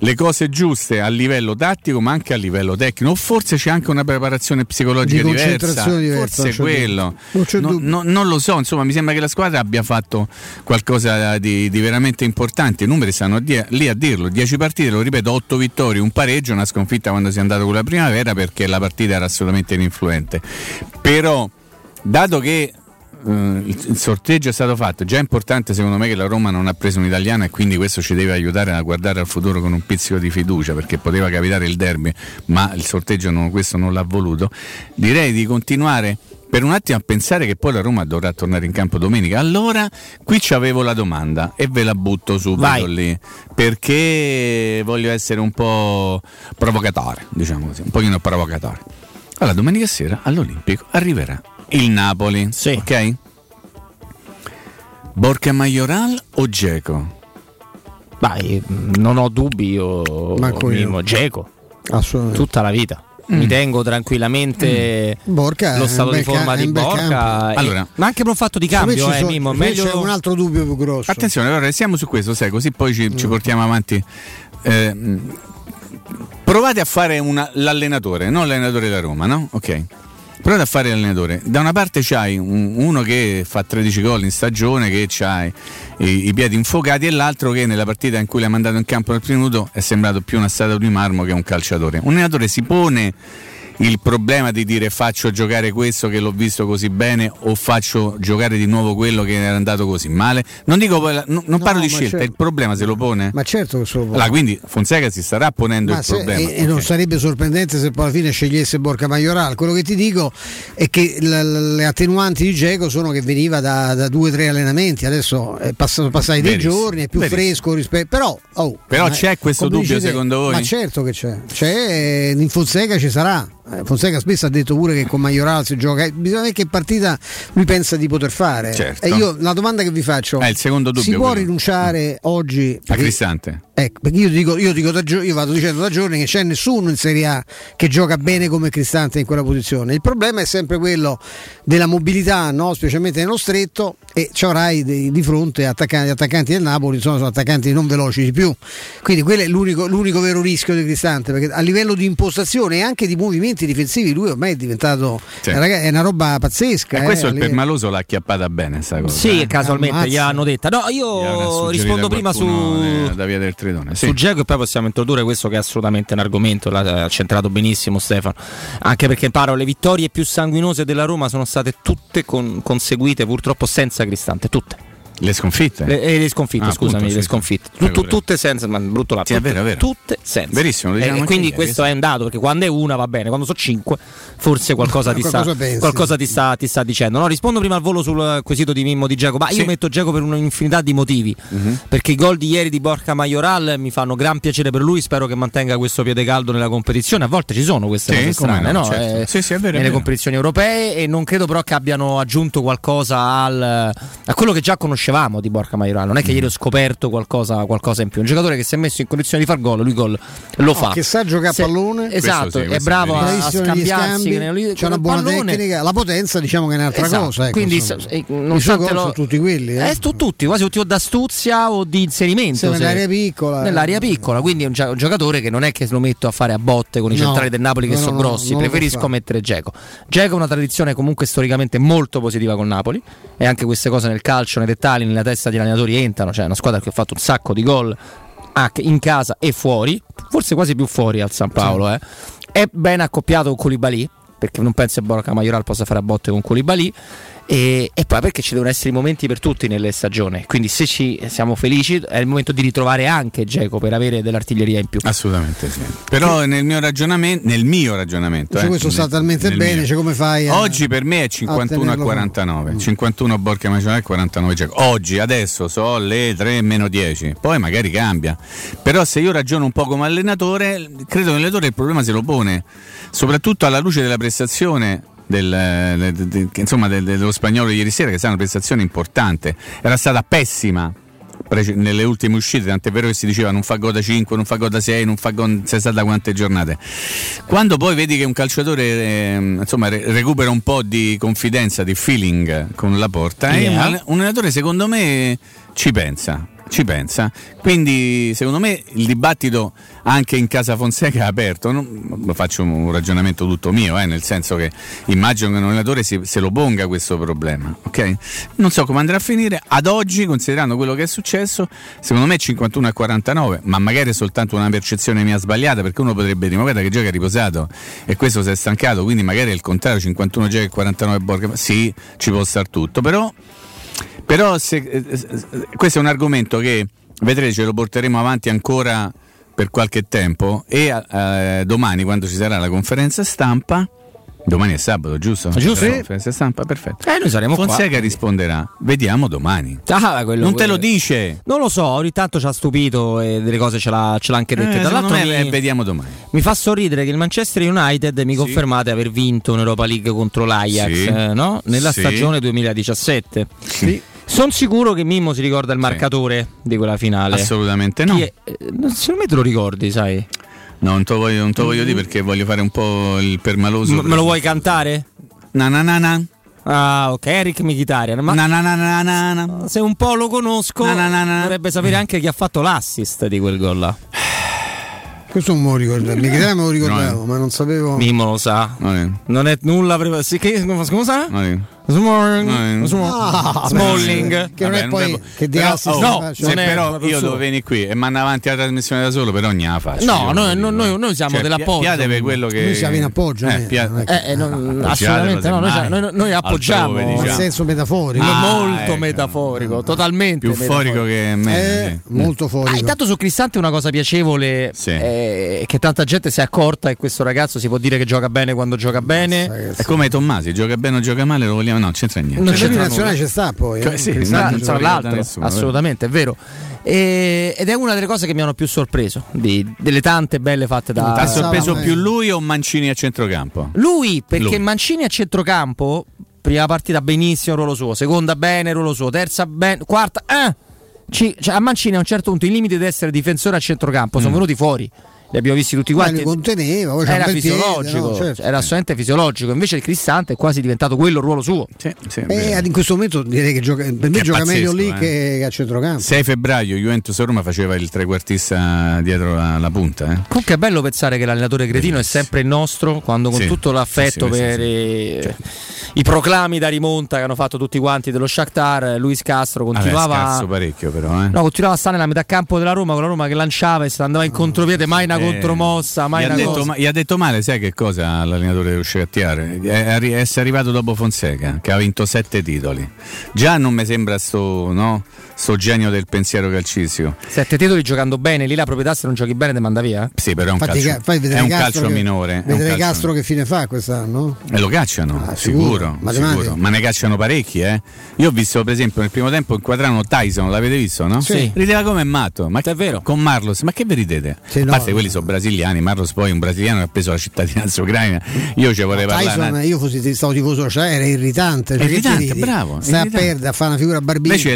le cose giuste a livello tattico ma anche a livello tecnico. Forse c'è anche una preparazione psicologica Di diversa. diversa, non forse quello. Non c'è No- dubbio. no- non lo so insomma mi sembra che la squadra abbia fatto qualcosa di, di veramente importante. I numeri stanno di- lì a dirlo. 10 partite lo ripeto 8 vittorie un pareggio una sconfitta quando si è andato con la primavera perché la partita era assolutamente ininfluente. Però dato che il il sorteggio è stato fatto. Già è importante secondo me che la Roma non ha preso un italiano e quindi questo ci deve aiutare a guardare al futuro con un pizzico di fiducia perché poteva capitare il derby, ma il sorteggio non- questo non l'ha voluto. Direi di continuare per un attimo a pensare che poi la Roma dovrà tornare in campo domenica. Allora qui ci avevo la domanda e ve la butto subito Vai. lì perché voglio essere un po' provocatore, diciamo così, un pochino provocatore. Allora, domenica sera all'Olimpico arriverà il Napoli, ok? Borca Majoral o Geco? Vai, non ho dubbi io. Manco io. Mimmo, Dzeko. Assolutamente. Tutta la vita. Mm. Mi tengo tranquillamente Borca lo stato di forma ca- di Borca. e- Allora. ma anche per un fatto di cambio, eh, sono- Mimmo. Meglio... C'è un altro dubbio più grosso. Attenzione, allora restiamo su questo, sai, così poi ci, Mm. ci portiamo avanti. Eh, provate a fare una- l'allenatore, non l'allenatore della Roma, no? Ok. Provate a fare l'allenatore. Da una parte c'hai un- uno che fa 13 gol in stagione, che ha i, i piedi infuocati, e l'altro che nella partita in cui l'ha mandato in campo nel primo minuto è sembrato più una statua di marmo che un calciatore. Un allenatore si pone il problema di dire faccio giocare questo che l'ho visto così bene o faccio giocare di nuovo quello che era andato così male. Non dico non, non parlo di scelta, certo. il problema se lo pone. Ma certo che se lo può. Allora, quindi Fonseca si starà ponendo Ma il se- problema. e, e non sarebbe sorprendente se poi alla fine scegliesse Borca Majoral. Quello che ti dico è che l- l- le attenuanti di Geco sono che veniva da, da due o tre allenamenti, adesso è passato, passati dei giorni, è più verissimo. fresco rispetto. Però, oh, Però c'è questo dubbio te- secondo voi? Ma certo che c'è. C'è in Fonseca ci sarà. Eh, Fonseca spesso ha detto pure che con Majoral si gioca. Bisogna vedere che partita lui pensa di poter fare. Certo. E io la domanda che vi faccio È il secondo dubbio. si può quello. rinunciare oggi a Cristante. Ecco, perché io dico, io dico da io vado dicendo da giorni che c'è nessuno in Serie A che gioca bene come Cristante in quella posizione. Il problema è sempre quello della mobilità, no? specialmente nello stretto, e ci avrai di, di fronte attaccanti, attaccanti del Napoli, insomma, sono attaccanti non veloci di più. Quindi quello è l'unico, l'unico vero rischio di Cristante, perché a livello di impostazione e anche di movimenti difensivi lui ormai è diventato Sì. raga- è una roba pazzesca. E questo eh, il Permaloso l'ha acchiappata bene, sta cosa. Sì, eh. casualmente Ammazza. gliel'hanno detta. No, Gli io rispondo prima su, da via del Tridone. Sì. Su Geco e poi possiamo introdurre questo che è assolutamente un argomento, l'ha centrato benissimo Stefano, anche perché paro le vittorie più sanguinose della Roma sono state tutte con- conseguite purtroppo senza Cristante, tutte. Le sconfitte? Le, eh, le sconfitte, Ah, scusami, appunto, le sì, sconfitte. sì. Tu- tu- Prego, prego. tutte senza, ma brutto lato. Sì, è vero, è vero. Tutte senza. Verissimo, E- diciamo e anche quindi ieri, questo è un dato, perché quando è una va bene, quando sono cinque forse qualcosa ti sta, Qualcosa pensi. qualcosa ti sta, ti sta dicendo. No, rispondo prima al volo sul quesito di Mimmo di Geco, ma io metto Geco per un'infinità di motivi, Mhm. perché i gol di ieri di Borca Majoral mi fanno gran piacere per lui, spero che mantenga questo piede caldo nella competizione, a volte ci sono queste Sì, cose strane, no, no? certo. Eh, Sì, sì, è vero, è nelle vero. competizioni europee e non credo però che abbiano aggiunto qualcosa al- a quello che già conosciamo conoscevamo di Borca Maioral, non è che ieri ho scoperto qualcosa, qualcosa in più. Un giocatore che si è messo in condizione di far gol, lui gol lo fa. Oh, che sa giocare a Se- pallone. Esatto, sì, è bravo è a, a scambiarsi. scambi, con- c'è una col buona pallone. tecnica, la potenza diciamo che è un'altra Esatto, cosa. Ecco, quindi se- eh, I suoi gol lo- sono tutti quelli. Eh? Eh, tu- tutti, quasi tutti o d'astuzia o di inserimento. Sì, se- nell'area piccola. Nell'area piccola, quindi è un, gio- un giocatore che non è che lo metto a fare a botte con i No, centrali del Napoli che no, sono no, grossi, non preferisco mettere Geco. Geco ha una tradizione comunque storicamente molto positiva col Napoli e anche queste cose nel calcio, nei dettagli, nella testa degli allenatori entrano, cioè una squadra che ha fatto un sacco di gol in casa e fuori, forse quasi più fuori al San Paolo, eh. è ben accoppiato con Koulibaly perché non penso che Borca Majoral possa fare a botte con Koulibaly e, e poi perché ci devono essere i momenti per tutti nelle stagioni quindi se ci siamo felici è il momento di ritrovare anche Geco per avere dell'artiglieria in più Assolutamente sì. Però nel mio ragionamento, nel mio ragionamento, Cioè, eh, questo sta talmente bene, mio. cioè, come fai a- Oggi per me è 51 a tenerlo- 49, 51 Borca Macionale e 49 Geco. Oggi, adesso so le 3 meno 10, poi magari cambia. Però se io ragiono un po' come allenatore, credo che l'allenatore il problema se lo pone, soprattutto alla luce della prestazione del, de- de- de- insomma, del- dello spagnolo ieri sera, che è stata una prestazione importante. Era stata pessima nelle ultime uscite, tant'è vero che si diceva non fa gol da 5, non fa gol da 6, non fa gol sa da quante giornate. Quando poi vedi che un calciatore ehm, insomma, re- recupera un po' di confidenza, di feeling con la porta, eh, Yeah. un allenatore secondo me ci pensa. Ci pensa, quindi secondo me il dibattito anche in casa Fonseca è aperto. Non, faccio un ragionamento tutto mio, eh, nel senso che immagino che un allenatore si- se lo ponga questo problema. ok? Non so come andrà a finire. Ad oggi, considerando quello che è successo, secondo me 51 a 49, ma magari è soltanto una percezione mia sbagliata, perché uno potrebbe dire: guarda che gioca riposato e questo si è stancato, quindi magari è il contrario, 51 gioca e 49 Borca. Sì, ci può star tutto, però però se- eh, eh, questo è un argomento che vedrete ce lo porteremo avanti ancora per qualche tempo e eh, domani quando ci sarà la conferenza stampa domani è sabato giusto? Giusto. Sarà la Sì. conferenza stampa perfetto Eh, noi saremo qua. Fonseca risponderà vediamo domani Ah, quello- non te lo quello- dice Non lo so, ogni tanto ci ha stupito e delle cose ce l'ha, ce l'ha anche dette. Eh, Tra secondo l'altro me, mi, eh, vediamo domani mi fa sorridere che il Manchester United mi confermate aver vinto un'Europa League contro l'Ajax Sì. eh, no? nella Sì. stagione 2017. Sì. Sono sicuro che Mimmo si ricorda il marcatore di quella finale. assolutamente no Chi è- eh, non- secondo me te lo ricordi, sai. no non te lo voglio, non te lo voglio dire perché voglio fare un po' il permaloso M- me lo vuoi cantare? na na na na Ah, ok, Eric Mkhitaryan. Ma na na na na na na. se un po' lo conosco, Na, na, na, na. dovrebbe sapere anche chi ha fatto l'assist di quel gol là. Questo non me lo ricordavo, mi me lo ricordavo, No, ma non sapevo. Mimmo lo sa. Non è- Non è nulla pre- sì, che, scusa? non è- Smalling, No, Small- Ah, Smalling. Che non è poi che di però, assist oh, no, faccia. se però io devo venire qui e mando avanti la trasmissione da solo, però ogni la faccio. No, noi- dico. noi- noi siamo Cioè, dell'appoggio. Pia deve quello che. Noi siamo in appoggio, eh, Pia- Eh, eh, non- assolutamente no, noi, noi- noi appoggiamo. Altrove, Ma in diciamo. senso metaforico. Ah, molto ecco. metaforico, totalmente Più forico metaforico. che me. Eh, molto Ah, forico. intanto su Cristante una cosa piacevole Sì. eh, che tanta gente si è accorta e questo ragazzo si può dire che gioca bene quando gioca bene. È come Tommasi, gioca bene o gioca male, lo vogliamo. No, non c'entra niente. Non Il c'entra nazionale ci sta poi. Cioè, eh. sì, Cristante no, Tra, tra non ricorda l'altro, nessuno, assolutamente, è vero. E- ed è una delle cose che mi hanno più sorpreso, di- delle tante belle fatte da... Ti ha sorpreso più lui o Mancini a centrocampo? Lui, perché Lui. Mancini a centrocampo, prima partita benissimo, ruolo suo, seconda bene, ruolo suo, terza bene, quarta... eh! Ci- cioè, a Mancini a un certo punto i limiti di essere difensore a centrocampo Mm. sono venuti fuori. Li abbiamo visti tutti Ma quanti. li conteneva, Era bel piede, fisiologico, no? Certo. era assolutamente fisiologico. Invece il Cristante è quasi diventato quello il ruolo suo. Sì, sì, è Eh, in questo momento direi che gioca, per me gioca meglio pazzesco, lì eh. che a centrocampo. 6 febbraio Juventus Roma faceva il trequartista dietro la, la punta. Eh? Comunque è bello pensare che l'allenatore cretino è sempre il nostro, quando con Sì, tutto l'affetto sì, sì, per sì, i, proclami da rimonta che hanno fatto tutti quanti dello Shakhtar, Luis Castro Vabbè, continuava... scarso parecchio però. Eh. No, continuava a stare nella metà campo della Roma con la Roma che lanciava e se andava in contropiede, mai una Eh, contromossa, mai gli, ha una detto, cosa. ma- gli ha detto male, sai che cosa all'allenatore dello Shakhtar? È arrivato dopo Fonseca, che ha vinto sette titoli. Già non mi sembra sto, no, sto genio del pensiero calcisio. Sette titoli giocando bene, lì la proprietà se non giochi bene ti manda via. Sì, però è un Infatti, calcio, ca- fai è un calcio che- minore. è calcio Castro che fine fa quest'anno? E lo cacciano, Ah, sicuro. sicuro, sicuro. ma ne cacciano parecchi, eh. Io ho visto, per esempio, nel primo tempo inquadrano Tyson, l'avete visto, no? Sì. Rideva come matto, ma è vero. Con Marlos, ma che vi ridete? Sì, A no, parte no. quelli sono brasiliani, Marlos poi è un brasiliano che ha preso la cittadinanza ucraina. Io ci vorrei parlare. Tyson, io fossi stato tifoso, cioè era irritante. Cioè, È irritante, bravo, Stai irritante. a perdere, a fare una figura barbina. Invece è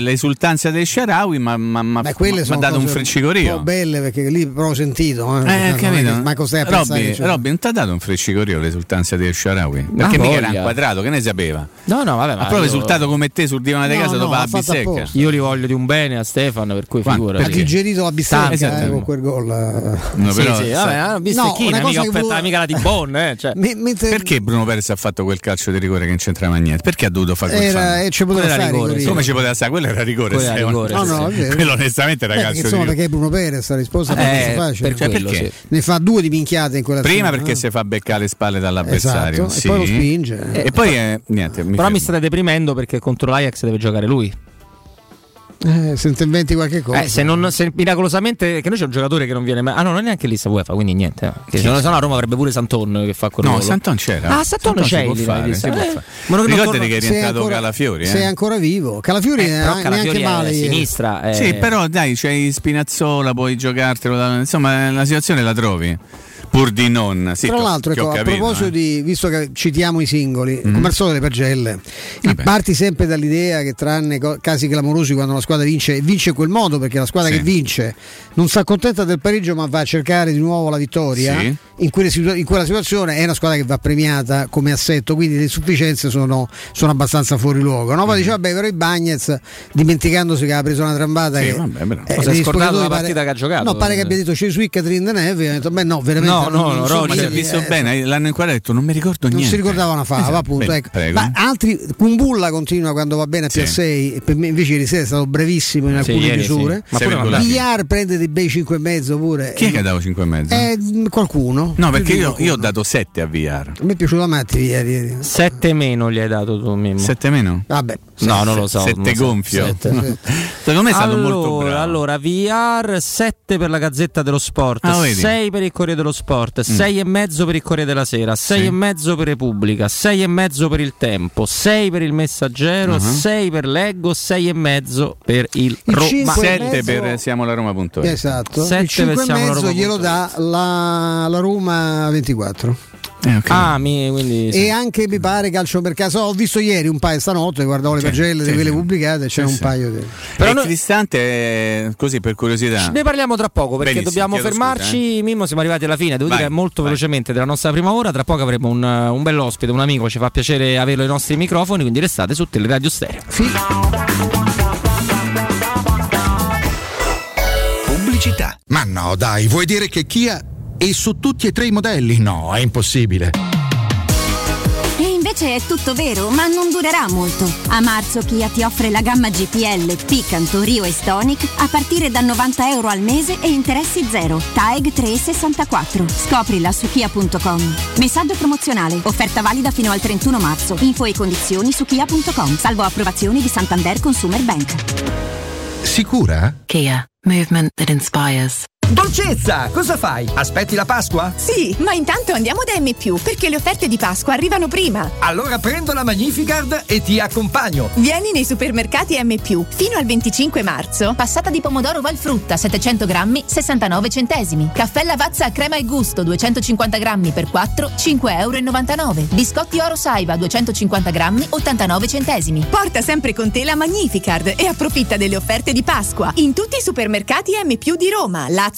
l'esultanza del Sharawi, ma mi ha dato un cose Un belle perché lì però ho sentito. Eh, Eh, Non è capito? Ma cos'è Robby, Robby, non ti ha dato un frencicorio l'esultanza del Sharawi? Perché mica era inquadrato, che ne sapeva? No, no, vabbè, Ha ma proprio io- risultato come te sul divano di No, casa no, dopo la bistecca. Io li voglio di un bene a Stefano, per cui figurati. Ha digerito la bistecca eh, con quel gol. eh. No, però, sì, vabbè, una bistecchina, mica offerta volevo- mica la di Bonn, eh, cioè. Perché Bruno Perez ha fatto quel calcio di rigore che non c'entrava niente? Perché ha dovuto fare quel Era- fallo? e ci poteva Quello era stare, rigore. Rigorino. Come ci poteva stare? Quello era rigore. Quello era Stefano. rigore, No, no, vero. Quello onestamente era Eh, insomma, perché Bruno Perez la risposta è Eh, facile. per Cioè, quello, perché? sì. Ne fa due di minchiate in quella Prima azione, perché no? si fa beccare le spalle dall'avversario Esatto, e sì. poi lo spinge. e poi eh, niente mi Però fermo. mi state deprimendo perché contro l'Ajax deve giocare lui. Eh, se ti inventi qualche cosa. Eh, se, non, se miracolosamente. Che noi c'è un giocatore che non viene mai. Ah, no, non è neanche lì sta UEFA, quindi niente. eh. Che se no, se no a Roma avrebbe pure Santon che fa quel no. Santon c'era Ah, Santon c'è può fare, si vista? può Eh, fare. ma non- ricordati che è è rientrato ancora- Calafiori è eh? ancora vivo. Calafiori Eh, è però neanche Calafiori male. è sinistra. eh. sì però dai c'hai Spinazzola puoi giocartelo da- insomma la situazione la trovi pur di non sì, Tra l'altro, ecco, a capito, proposito eh. di, visto che citiamo i singoli, Mm. come al solito le pagelle, parti sempre dall'idea che tranne co- casi clamorosi quando la squadra vince, e vince in quel modo perché la squadra Sì. che vince non si accontenta del pareggio ma va a cercare di nuovo la vittoria, Sì. in, quelle in quella situazione è una squadra che va premiata come assetto, quindi le insufficienze sono, sono abbastanza fuori luogo. No? Poi dice vabbè però i Bagnets dimenticandosi che ha preso una trambata Mm. Sì, che... vabbè, però. eh, hai negli scordato la pare- partita che ha giocato? No, pare che abbia detto Cesu Catherine Neve, ho detto beh no, veramente No, no, non- no, non so Roger, ma chi- visto eh, bene l'hanno inquadrato detto non mi ricordo non niente si ricordava una fava, Esatto, appunto. bene, ecco. Ma altri, Kumbulla continua quando va bene a Sì. P6, per me invece ieri sera è stato brevissimo in Sì, alcune sì. misure. Ma pure virgolati. Villar prende dei bei 5 e mezzo pure. chi è che ha dato 5 e mezzo? Eh, qualcuno. no perché io, qualcuno. io ho dato 7 a VR A me è piaciuto a Matti ieri. ieri. 7 meno gli hai dato tu, Mimmo. 7 meno? Vabbè. No, non lo so. 7 non lo so. gonfio Sette, No. sì. secondo me è stato allora, molto bravo allora, VR 7 per la Gazzetta dello Sport, Ah, vedi? 6 per il Corriere dello Sport, 6 e mezzo per il Corriere della Sera, 6 Sì. e mezzo per Repubblica, 6 e mezzo per il Tempo, 6 per il Messaggero, Uh-huh. 6 per Leggo, 6 e mezzo per il, Il Roma. cinque e 7 mezzo- per siamo la Roma.it Esatto. Sette Il 5 e pensiamo alla mezzo Roma glielo dà la, la Roma 24. Eh, ok. Ah, mi, quindi sì. E anche mi pare calcio per caso. Ho visto ieri un paio stanotte, guardavo le Sì, pagelle sì, di quelle sì. pubblicate, c'è Sì, un sì. paio di. Però e noi- Cristante eh, così per curiosità Ne parliamo tra poco perché Benissimo, dobbiamo fermarci. Mimmo, siamo arrivati alla fine. Devo Vai, dire molto vai. velocemente della nostra prima ora. Tra poco avremo un, un bell'ospite, un amico. Ci fa piacere averlo ai nostri microfoni. Quindi restate su Teleradio Stereo. Pubblicità. Ma no, dai, vuoi dire che Kia è su tutti e tre i modelli? No, è impossibile. E invece è tutto vero, ma non durerà molto. A marzo Kia ti offre la gamma GPL, Picanto, Rio e Stonic a partire da 90 euro al mese e interessi zero. TAEG 364. Scoprila su kia.com. Messaggio promozionale. Offerta valida fino al 31 marzo. Info e condizioni su kia.com. Salvo approvazioni di Santander Consumer Bank. Sicura? Kia, movement that inspires. Dolcezza, cosa fai? Aspetti la Pasqua? Sì, ma intanto andiamo da M, perché le offerte di Pasqua arrivano prima. Allora prendo la Magnificard e ti accompagno. Vieni nei supermercati M, fino al 25 marzo. Passata di pomodoro Valfrutta 700 grammi 69 centesimi. Caffè Lavazza a crema e gusto 250 grammi per 4 5,99 euro. Biscotti Oro Saiba 250 grammi 89 centesimi. Porta sempre con te la Magnificard e approfitta delle offerte di Pasqua in tutti i supermercati M, di Roma, Lazio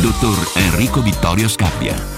dottor Enrico Vittorio Scappia.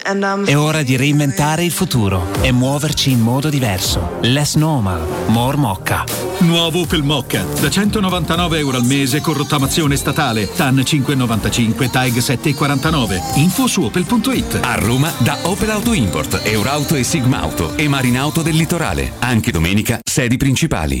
È ora di reinventare il futuro e muoverci in modo diverso. Less normal, more mocca. Nuovo Opel Mocca, da 199 euro al mese con rottamazione statale, TAN 5,95, TAG 7,49. Info su opel.it. A Roma da Opel Auto Import, Eurauto e Sigma Auto e Marinauto del Litorale. Anche domenica, sedi principali.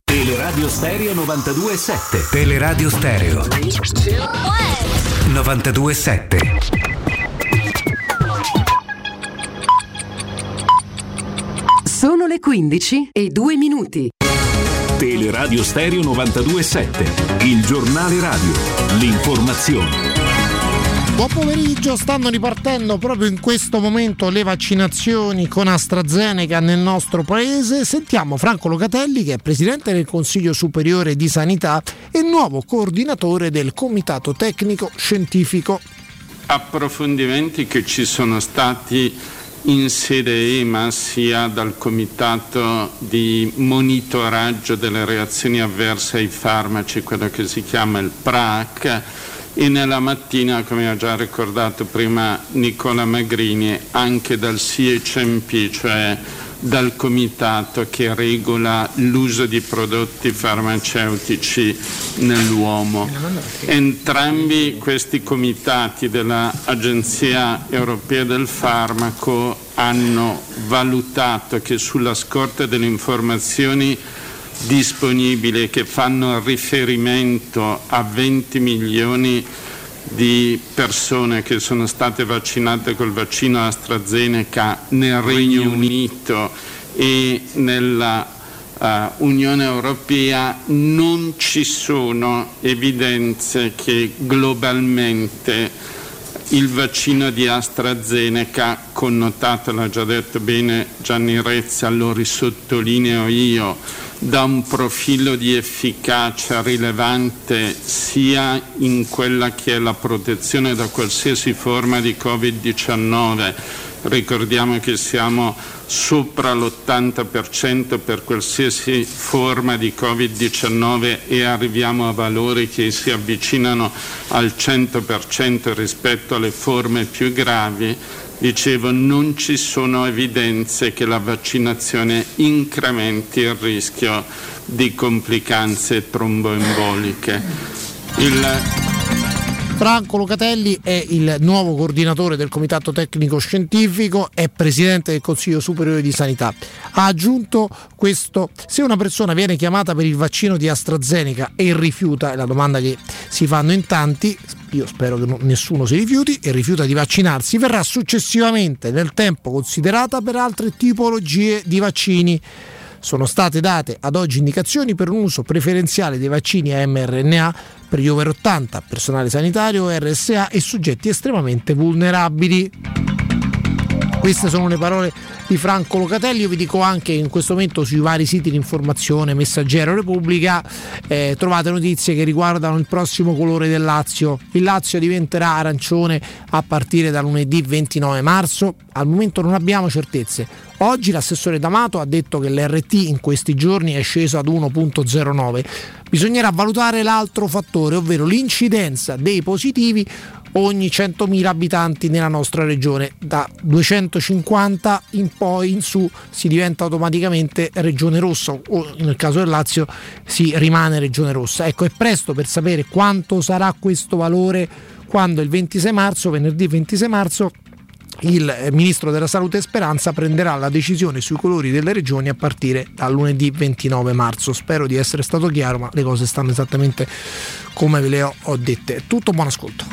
Teleradio Stereo 92.7 Teleradio Stereo 927. Sono le 15 e 2 minuti. Teleradio Stereo 92.7 Il giornale radio L'informazione Buon pomeriggio, stanno ripartendo proprio in questo momento le vaccinazioni con AstraZeneca nel nostro paese. Sentiamo Franco Locatelli che è Presidente del Consiglio Superiore di Sanità e nuovo coordinatore del Comitato Tecnico Scientifico. Approfondimenti che ci sono stati in sede EMA sia dal Comitato di monitoraggio delle reazioni avverse ai farmaci, quello che si chiama il PRAC, e nella mattina, come ha già ricordato prima Nicola Magrini, anche dal CHMP, cioè dal comitato che regola l'uso di prodotti farmaceutici nell'uomo. Entrambi questi comitati dell'Agenzia Europea del Farmaco hanno valutato che sulla scorta delle informazioni disponibili che fanno riferimento a 20 milioni di persone che sono state vaccinate col vaccino AstraZeneca nel Regno Unito. E nella uh, Unione Europea non ci sono evidenze che globalmente il vaccino di AstraZeneca, connotato, l'ha già detto bene Gianni Rezza, lo risottolineo io, da un profilo di efficacia rilevante sia in quella che è la protezione da qualsiasi forma di Covid-19. Ricordiamo che siamo sopra l'80% per qualsiasi forma di Covid-19 e arriviamo a valori che si avvicinano al 100% rispetto alle forme più gravi, dicevo non ci sono evidenze che la vaccinazione incrementi il rischio di complicanze tromboemboliche. Il Franco Locatelli è il nuovo coordinatore del Comitato Tecnico Scientifico, è presidente del Consiglio Superiore di Sanità. Ha aggiunto questo, se una persona viene chiamata per il vaccino di AstraZeneca e rifiuta, è la domanda che si fanno in tanti, io spero che nessuno si rifiuti e rifiuta di vaccinarsi, verrà successivamente nel tempo considerata per altre tipologie di vaccini sono state date ad oggi indicazioni per un uso preferenziale dei vaccini a mRNA per gli over 80, personale sanitario, RSA e soggetti estremamente vulnerabili. Queste sono le parole di Franco Locatelli. Io vi dico anche che in questo momento sui vari siti di informazione, Messaggero Repubblica, eh, trovate notizie che riguardano il prossimo colore del Lazio. Il Lazio diventerà arancione a partire da lunedì 29 marzo. Al momento non abbiamo certezze. Oggi l'assessore D'Amato ha detto che l'RT in questi giorni è sceso ad 1.09. Bisognerà valutare l'altro fattore, ovvero l'incidenza dei positivi ogni 100.000 abitanti nella nostra regione. Da 250 in poi in su si diventa automaticamente regione rossa o nel caso del Lazio si rimane regione rossa. Ecco, è presto per sapere quanto sarà questo valore quando il 26 marzo, venerdì 26 marzo, il ministro della salute Speranza prenderà la decisione sui colori delle regioni a partire dal lunedì 29 marzo. Spero di essere stato chiaro, ma le cose stanno esattamente come ve le ho, ho dette. Tutto buon ascolto.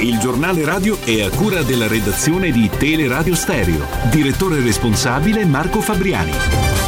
Il giornale radio è a cura della redazione di Teleradio Stereo. Direttore responsabile Marco Fabriani.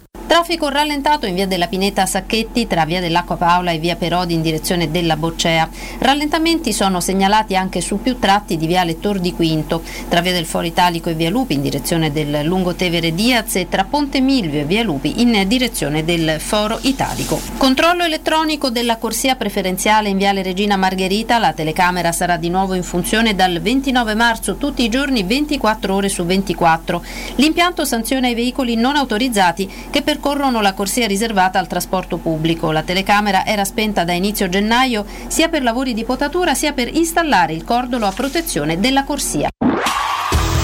Traffico rallentato in via della Pineta Sacchetti tra via dell'Acqua Paola e via Perodi in direzione della Boccea. Rallentamenti sono segnalati anche su più tratti di viale Tor di Quinto, tra via del Foro Italico e via Lupi in direzione del Lungotevere Diaz e tra Ponte Milvio e via Lupi in direzione del Foro Italico. Controllo elettronico della corsia preferenziale in viale Regina Margherita. La telecamera sarà di nuovo in funzione dal 29 marzo tutti i giorni 24 ore su 24. L'impianto sanziona i veicoli non autorizzati che per percorrono la corsia riservata al trasporto pubblico. La telecamera era spenta da inizio gennaio sia per lavori di potatura sia per installare il cordolo a protezione della corsia.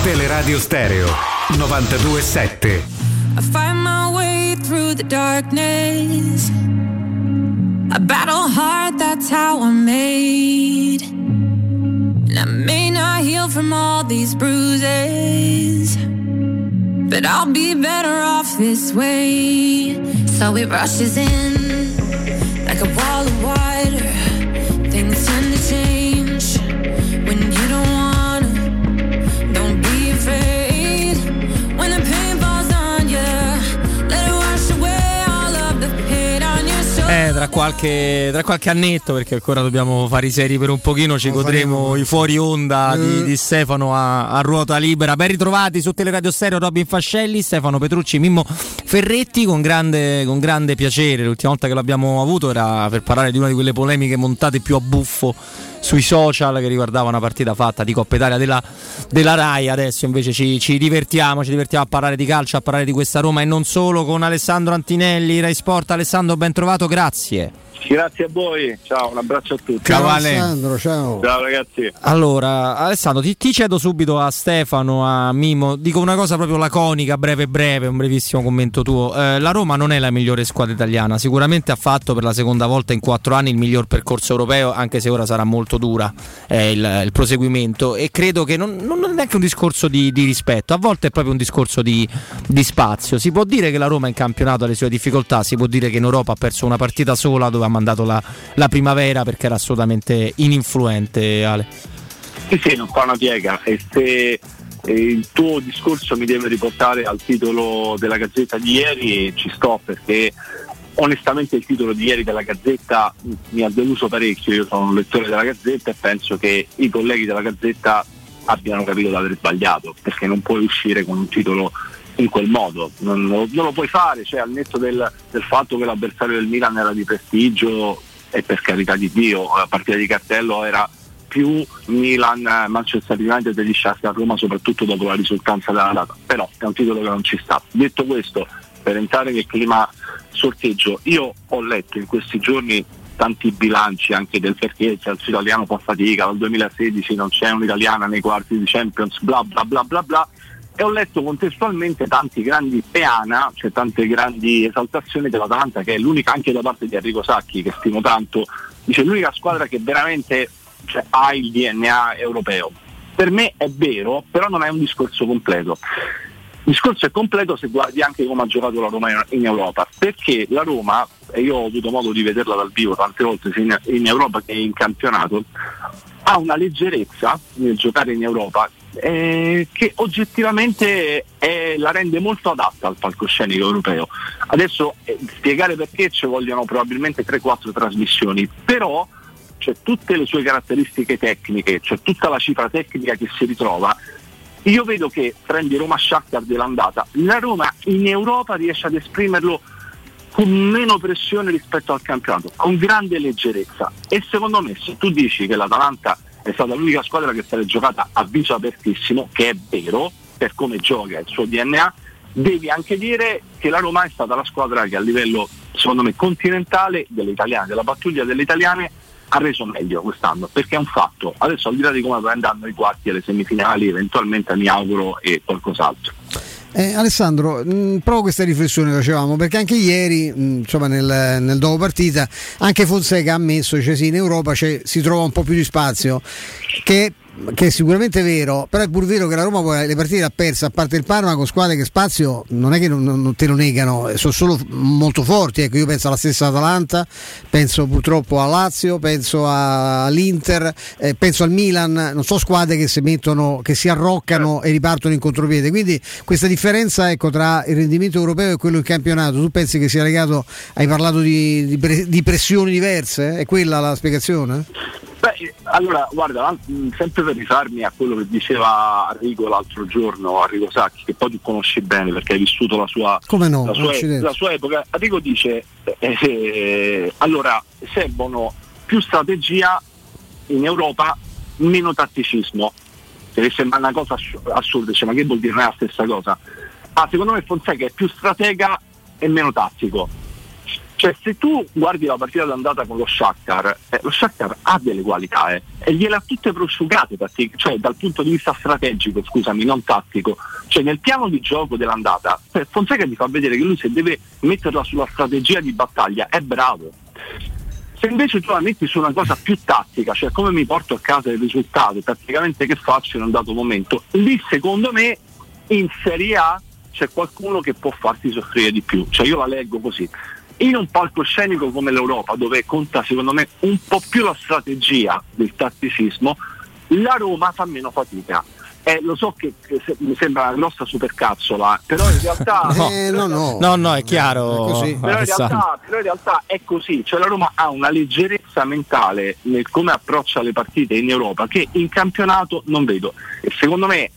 Teleradio Stereo 927. I find my way through the darkness. I battle hard, that's how I'm made. And I may not heal from all these bruises. But I'll be better off this way. So it rushes in like a wall of water. Things tend to change tra qualche, tra qualche annetto, perché ancora dobbiamo fare i seri per un pochino, ci godremo i fuori onda di, di Stefano a, a ruota libera. Ben ritrovati su Teleradio Stereo Robin Fascelli, Stefano Petrucci, Mimmo Ferretti, con grande, con grande piacere. L'ultima volta che l'abbiamo avuto era per parlare di una di quelle polemiche montate più a buffo sui social che riguardava una partita fatta di Coppa Italia della, della Rai. Adesso invece ci, ci, divertiamo, ci divertiamo a parlare di calcio, a parlare di questa Roma e non solo con Alessandro Antinelli, Rai Sport. Alessandro, ben trovato, grazie. Grazie a voi, ciao, un abbraccio a tutti. Ciao, Ale. Alessandro, ciao. Ciao ragazzi. Allora, Alessandro, ti, ti cedo subito a Stefano, a Mimo. Dico una cosa proprio laconica, breve breve, un brevissimo commento tuo. Eh, la Roma non è la migliore squadra italiana, sicuramente ha fatto per la seconda volta in quattro anni il miglior percorso europeo, anche se ora sarà molto dura eh, il, il, proseguimento. E credo che non, non è neanche un discorso di, di, rispetto, a volte è proprio un discorso di, di spazio. Si può dire che la Roma in campionato ha le sue difficoltà, si può dire che in Europa ha perso una partita sola dove ha mandato la, la primavera perché era assolutamente ininfluente Ale. Sì, sì, non fa una piega e se il tuo discorso mi deve riportare al titolo della Gazzetta di ieri ci sto perché onestamente il titolo di ieri della Gazzetta mi ha deluso parecchio, io sono un lettore della Gazzetta e penso che i colleghi della Gazzetta abbiano capito di aver sbagliato perché non puoi uscire con un titolo in quel modo, non, non lo puoi fare, cioè al netto del, del, fatto che l'avversario del Milan era di prestigio e per carità di Dio, la partita di cartello era più Milan, Manchester United degli a Roma soprattutto dopo la risultanza della data, però è un titolo che non ci sta. Detto questo, per entrare nel clima sorteggio, io ho letto in questi giorni tanti bilanci anche del perché il calcio italiano fa fatica, dal 2016 non c'è un'italiana nei quarti di Champions, bla bla bla bla bla e ho letto contestualmente tanti grandi peana, cioè tante grandi esaltazioni dell'Atalanta che è l'unica anche da parte di Enrico Sacchi che stimo tanto, dice l'unica squadra che veramente cioè, ha il DNA europeo. Per me è vero, però non è un discorso completo. Il discorso è completo se guardi anche come ha giocato la Roma in Europa, perché la Roma, e io ho avuto modo di vederla dal vivo tante volte sia in Europa che in campionato, ha una leggerezza nel giocare in Europa eh, che oggettivamente è, la rende molto adatta al palcoscenico europeo. Adesso eh, spiegare perché ci vogliono probabilmente 3-4 trasmissioni, però c'è tutte le sue caratteristiche tecniche, c'è tutta la cifra tecnica che si ritrova. Io vedo che prendi Roma Shakhtar dell'andata, la Roma in Europa riesce ad esprimerlo con meno pressione rispetto al campionato, con grande leggerezza. E secondo me se tu dici che l'Atalanta è stata l'unica squadra che è giocata a viso apertissimo, che è vero per come gioca il suo DNA, devi anche dire che la Roma è stata la squadra che a livello, secondo me, continentale delle italiane, della pattuglia delle italiane, ha reso meglio quest'anno, perché è un fatto. Adesso al di là di come andranno i quarti e le semifinali, eventualmente mi auguro e qualcos'altro. Eh, Alessandro, mh, mm, proprio questa riflessione facevamo perché anche ieri, mh, mm, insomma, nel, nel, dopo partita, anche Fonseca ha ammesso, cioè sì, in Europa si trova un po' più di spazio, che che è sicuramente vero, però è pur vero che la Roma le partite ha perse, a parte il Parma, con squadre che spazio non è che non, non te lo negano, sono solo molto forti. Ecco, io penso alla stessa Atalanta, penso purtroppo a Lazio, penso all'Inter, eh, penso al Milan, non so squadre che si mettono, che si arroccano e ripartono in contropiede. Quindi questa differenza ecco, tra il rendimento europeo e quello in campionato, tu pensi che sia legato, hai parlato di, di, di pressioni diverse? È quella la spiegazione? Beh, allora, guarda, sempre per rifarmi a quello che diceva Arrigo l'altro giorno, Arrigo Sacchi, che poi tu conosci bene perché hai vissuto la sua, no? la sua, la sua epoca. Arrigo dice, eh, eh, allora, servono più strategia in Europa, meno tatticismo. Se sembra una cosa assurda, cioè, ma che vuol dire? Non è la stessa cosa. Ah, secondo me Fonseca è più stratega e meno tattico cioè, se tu guardi la partita d'andata con lo Shakhtar, eh, lo Shakhtar ha delle qualità eh, e gliele ha tutte prosciugate, cioè dal punto di vista strategico, scusami, non tattico. Cioè, nel piano di gioco dell'andata, eh, Fonseca ti fa vedere che lui se deve metterla sulla strategia di battaglia è bravo. Se invece tu la metti su una cosa più tattica, cioè come mi porto a casa il risultato, praticamente che faccio in un dato momento, lì secondo me in Serie A c'è qualcuno che può farti soffrire di più. Cioè io la leggo così in un palcoscenico come l'Europa, dove conta secondo me un po' più la strategia del tatticismo, la Roma fa meno fatica. Eh, lo so che, che se, mi sembra una grossa supercazzola, però in realtà. no, eh, no, no. no, no, è chiaro. È così. Però, in realtà, però in realtà è così, cioè la Roma ha una leggerezza mentale nel come approccia le partite in Europa che in campionato non vedo. E secondo me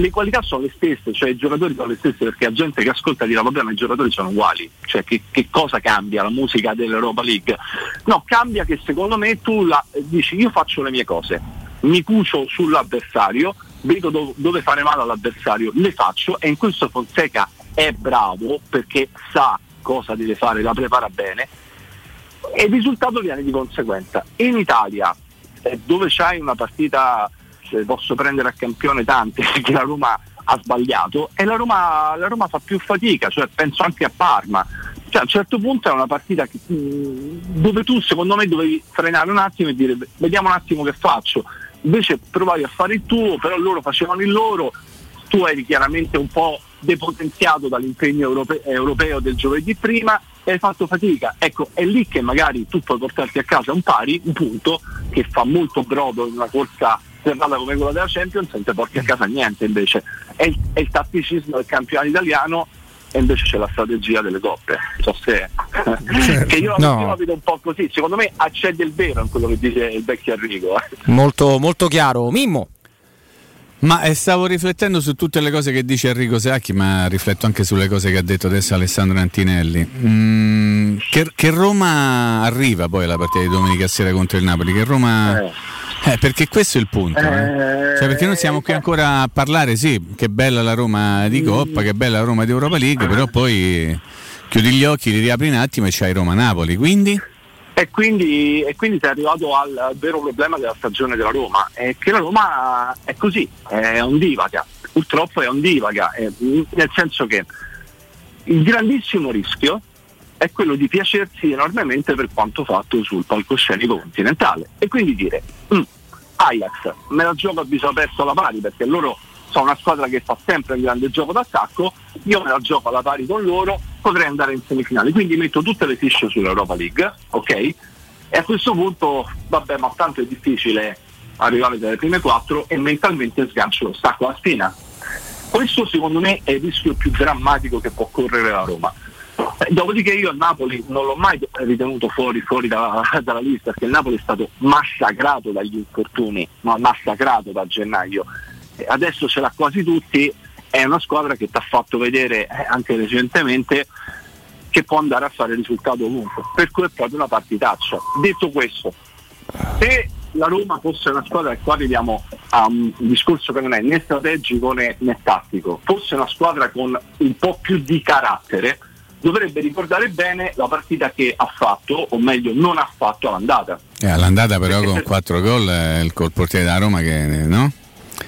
le qualità sono le stesse, cioè i giocatori sono le stesse perché la gente che ascolta dirà vabbè ma i giocatori sono uguali, cioè che, che cosa cambia la musica dell'Europa League? No, cambia che secondo me tu la, dici io faccio le mie cose, mi cucio sull'avversario, vedo do, dove fare male all'avversario, le faccio e in questo Fonseca è bravo perché sa cosa deve fare, la prepara bene e il risultato viene di conseguenza. In Italia, eh, dove c'hai una partita, se posso prendere a campione tante, che la Roma ha sbagliato, e la Roma, la Roma fa più fatica, cioè penso anche a Parma. Cioè, a un certo punto è una partita che, mh, dove tu secondo me dovevi frenare un attimo e dire vediamo un attimo che faccio. Invece provavi a fare il tuo, però loro facevano il loro, tu eri chiaramente un po' depotenziato dall'impegno europe- europeo del giovedì prima e hai fatto fatica. Ecco, è lì che magari tu puoi portarti a casa un pari, un punto, che fa molto brodo in una corsa serrata come quella della Champions, non ti porti a casa niente invece. È il, è il tatticismo del campionato italiano e invece c'è la strategia delle coppe. So se, che io, No. io la vedo un po' così, secondo me c'è del vero in quello che dice il vecchio Enrico. eh. Molto, molto chiaro. Mimmo. Ma eh, stavo riflettendo su tutte le cose che dice Enrico Sacchi, ma rifletto anche sulle cose che ha detto adesso Alessandro Antinelli. Mm, che, che Roma arriva poi alla partita di domenica sera contro il Napoli? Che Roma. Eh, perché questo è il punto. eh. Cioè, perché noi siamo qui ancora a parlare, sì, che bella la Roma di Coppa, che bella la Roma di Europa League, però poi chiudi gli occhi, li riapri un attimo e c'hai Roma-Napoli. Quindi. E quindi, e quindi sei arrivato al, vero problema della stagione della Roma, è che la Roma è così, è ondivaga, purtroppo è ondivaga, eh, nel senso che il grandissimo rischio è quello di piacersi enormemente per quanto fatto sul palcoscenico continentale e quindi dire "Mm, Ajax me la gioco a viso aperto alla pari perché loro sono una squadra che fa sempre un grande gioco d'attacco, io me la gioco alla pari con loro, potrei andare in semifinale, quindi metto tutte le fiche sull'Europa League, ok? E a questo punto, vabbè, ma tanto è difficile arrivare dalle prime quattro e mentalmente sgancio lo stacco alla spina. Questo secondo me è il rischio più drammatico che può correre la Roma. Eh, Dopodiché io il Napoli non l'ho mai ritenuto fuori, fuori da- dalla lista perché il Napoli è stato massacrato dagli infortuni, ma massacrato da gennaio. Adesso ce l'ha quasi tutti, è una squadra che ti ha fatto vedere eh, anche recentemente che può andare a fare risultato ovunque. Per cui è proprio una partitaccia. Detto questo, se la Roma fosse una squadra, e qua arriviamo a un discorso che non è né strategico né, né tattico, fosse una squadra con un po' più di carattere, dovrebbe ricordare bene la partita che ha fatto, o meglio non ha fatto all'andata. Eh, all'andata però con 4 gol è il col portiere della Roma che no?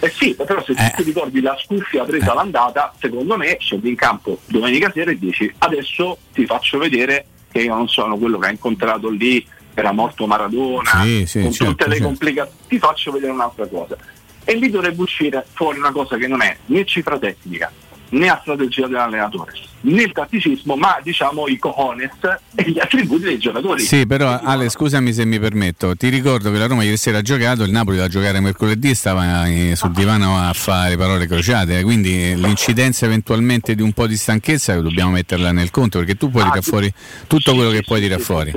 Eh sì, però se tu ti ricordi la scuffia presa all'andata, secondo me scendi in campo domenica sera e dici adesso ti faccio vedere che io non sono quello che ha incontrato lì, era morto Maradona, Sì, sì, con certo, tutte le certo. complicazioni, ti faccio vedere un'altra cosa. E lì dovrebbe uscire fuori una cosa che non è né cifra tecnica, né la strategia dell'allenatore, né il tatticismo, ma diciamo i cojones e gli attributi dei giocatori. Sì, però Ale, scusami se mi permetto, ti ricordo che la Roma ieri sera ha giocato, il Napoli da giocare mercoledì stava eh, sul divano a fare parole crociate, eh, quindi l'incidenza eventualmente di un po' di stanchezza dobbiamo metterla nel conto, perché tu puoi tirare fuori tutto quello che puoi tirare fuori.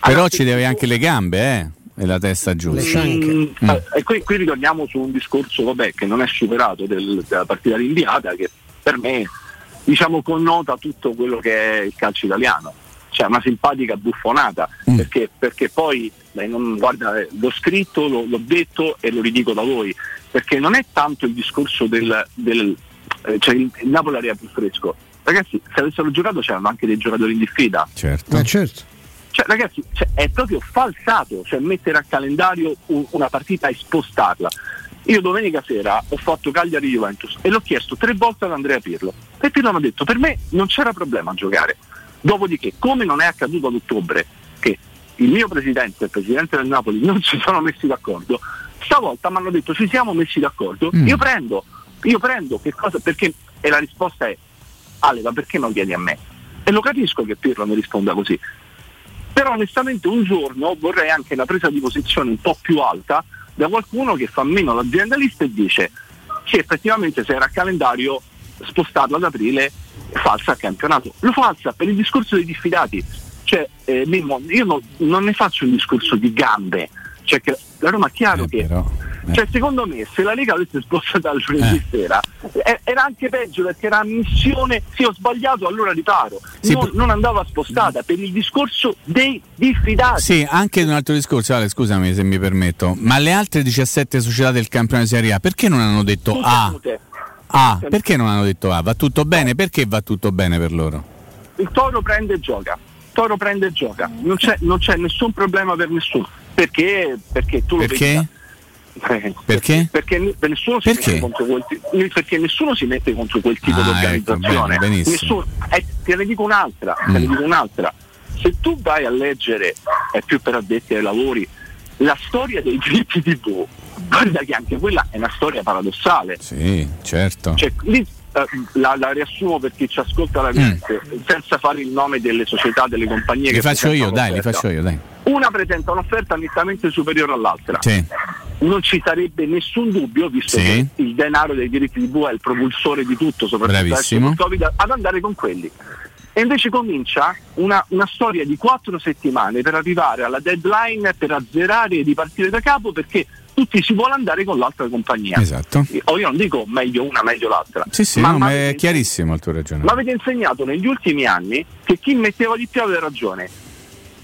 Però ci deve anche le gambe, eh, e la testa giusta. Mm, eh, E qui, qui ritorniamo su un discorso vabbè, che non è superato del- della partita rinviata, che per me diciamo, connota tutto quello che è il calcio italiano. Cioè una simpatica buffonata, perché, perché poi beh, non- guarda, l'ho scritto, l'ho, l'ho detto e lo ridico da voi, perché non è tanto il discorso del, del eh, cioè il, il Napoli arriva più fresco. Ragazzi, se avessero giocato c'erano anche dei giocatori in diffida. Certo. Eh, certo. Cioè, ragazzi, cioè, è proprio falsato, cioè mettere a calendario un- una partita e spostarla. Io domenica sera ho fatto Cagliari Juventus e l'ho chiesto tre volte ad Andrea Pirlo. E Pirlo mi ha detto, per me non c'era problema a giocare. Dopodiché, come non è accaduto ad ottobre, che il mio presidente e il presidente del Napoli non si sono messi d'accordo, stavolta mi hanno detto ci siamo messi d'accordo, Mm. io prendo, io prendo, che cosa? Perché? E la risposta è, Ale, ma perché non chiedi a me? E lo capisco che Pirlo mi risponda così. Però onestamente un giorno vorrei anche la presa di posizione un po' più alta da qualcuno che fa meno l'aziendalista e dice sì effettivamente se era a calendario spostarlo ad aprile falsa il campionato. Lo falsa per il discorso dei diffidati. Cioè, eh, Mimmo, io no- non ne faccio un discorso di gambe. Cioè che la Roma è chiaro Eh, che cioè, secondo me se la Lega avesse spostato al lunedì sera eh, era anche peggio perché era ammissione sì ho sbagliato allora riparo non, non andava spostata per il discorso dei diffidati Sì, anche un altro discorso, Ale, scusami se mi permetto, ma le altre 17 società del campionato di Serie A perché non hanno detto Tutte A? mute. A, perché non hanno detto A? Va tutto bene? Perché va tutto bene per loro? il Toro prende e gioca Toro prende e gioca, non c'è, non c'è nessun problema per nessuno. Perché? Perché tu lo Perché? vedi. Eh, Perché? Perché ne- nessuno, si Perché? mette contro quel, ti- perché nessuno si mette contro quel tipo Ah, di ecco, organizzazione. bene, benissimo. Nessuno- eh, te ne dico un'altra, te ne Mm. dico un'altra. Se tu vai a leggere, è più per addetti ai lavori, la storia dei diritti TV, guarda che anche quella è una storia paradossale. Sì, certo. Cioè, lì, eh, la, la riassumo per chi ci ascolta la mente, senza fare il nome delle società, delle compagnie Li che faccio io, dai, li faccio io, dai. Una presenta un'offerta nettamente superiore all'altra. Sì. Non ci sarebbe nessun dubbio, visto Sì. che il denaro dei diritti TV è il propulsore di tutto, soprattutto Covid, ad andare con quelli. E invece comincia una, una storia di quattro settimane per arrivare alla deadline, per azzerare e ripartire da capo perché tutti si vuole andare con l'altra compagnia. Esatto. O io non dico meglio una, meglio l'altra. Sì, sì, ma no, ma è chiarissimo il tuo ma ragionamento. avete insegnato negli ultimi anni che chi metteva di più aveva ragione.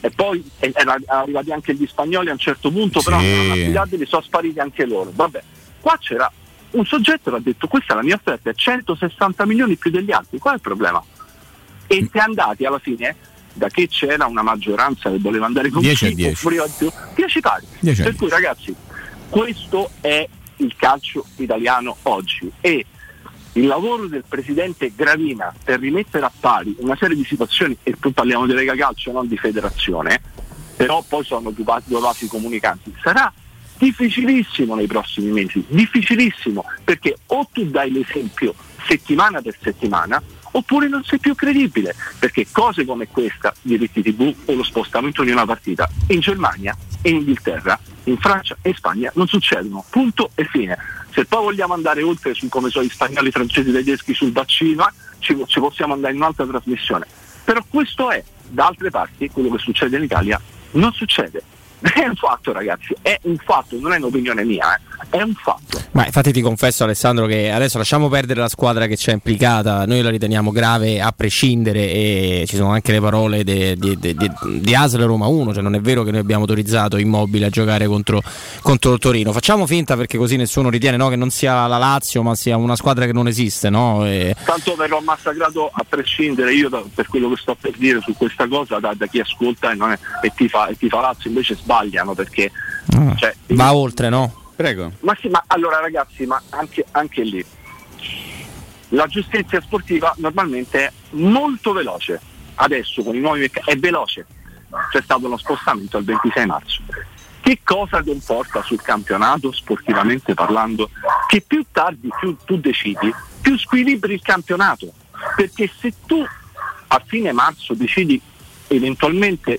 E poi erano arrivati anche gli spagnoli a un certo punto, però Sì. non erano affidabili, sono spariti anche loro. Vabbè, qua c'era un soggetto che ha detto questa è la mia offerta, è 160 milioni più degli altri, qual è il problema? E si è andati alla fine, da che c'era una maggioranza che voleva andare con 10 a chi 10. offriva di più, 10 pari. 10 a Per cui ragazzi, questo è il calcio italiano oggi e il lavoro del presidente Gravina per rimettere a pari una serie di situazioni, e poi parliamo di Lega Calcio, non di federazione, però poi sono due vasi comunicanti, sarà difficilissimo nei prossimi mesi, difficilissimo, perché o tu dai l'esempio settimana per settimana, oppure non sei più credibile, perché cose come questa, diritti TV o lo spostamento di una partita, in Germania e in Inghilterra, in Francia e in Spagna non succedono, punto e fine. Se poi vogliamo andare oltre su come sono gli spagnoli, i francesi, i tedeschi sul vaccino, ci, ci possiamo andare in un'altra trasmissione. Però questo è, da altre parti, quello che succede in Italia non succede. È un fatto ragazzi, è un fatto, non è un'opinione mia, eh, è un fatto. Ma infatti ti confesso Alessandro che adesso lasciamo perdere la squadra che c'è implicata, noi la riteniamo grave a prescindere e ci sono anche le parole di, di, di, di Asl Roma 1, cioè non è vero che noi abbiamo autorizzato Immobile a giocare contro, contro il Torino, facciamo finta perché così nessuno ritiene no, che non sia la Lazio ma sia una squadra che non esiste. No? E- Tanto verrò massacrato a prescindere io da- per quello che sto per dire su questa cosa da, da chi ascolta e, non è- e ti fa, e ti fa Lazio invece sbagliano perché Ah, cioè, va oltre, no? Prego. Ma sì, ma allora ragazzi, ma anche, anche lì la giustizia sportiva normalmente è molto veloce. Adesso con i nuovi meccanismi è veloce. C'è stato uno spostamento al 26 marzo. Che cosa comporta sul campionato, sportivamente parlando? Che più tardi più tu decidi, più squilibri il campionato. Perché se tu a fine marzo decidi eventualmente,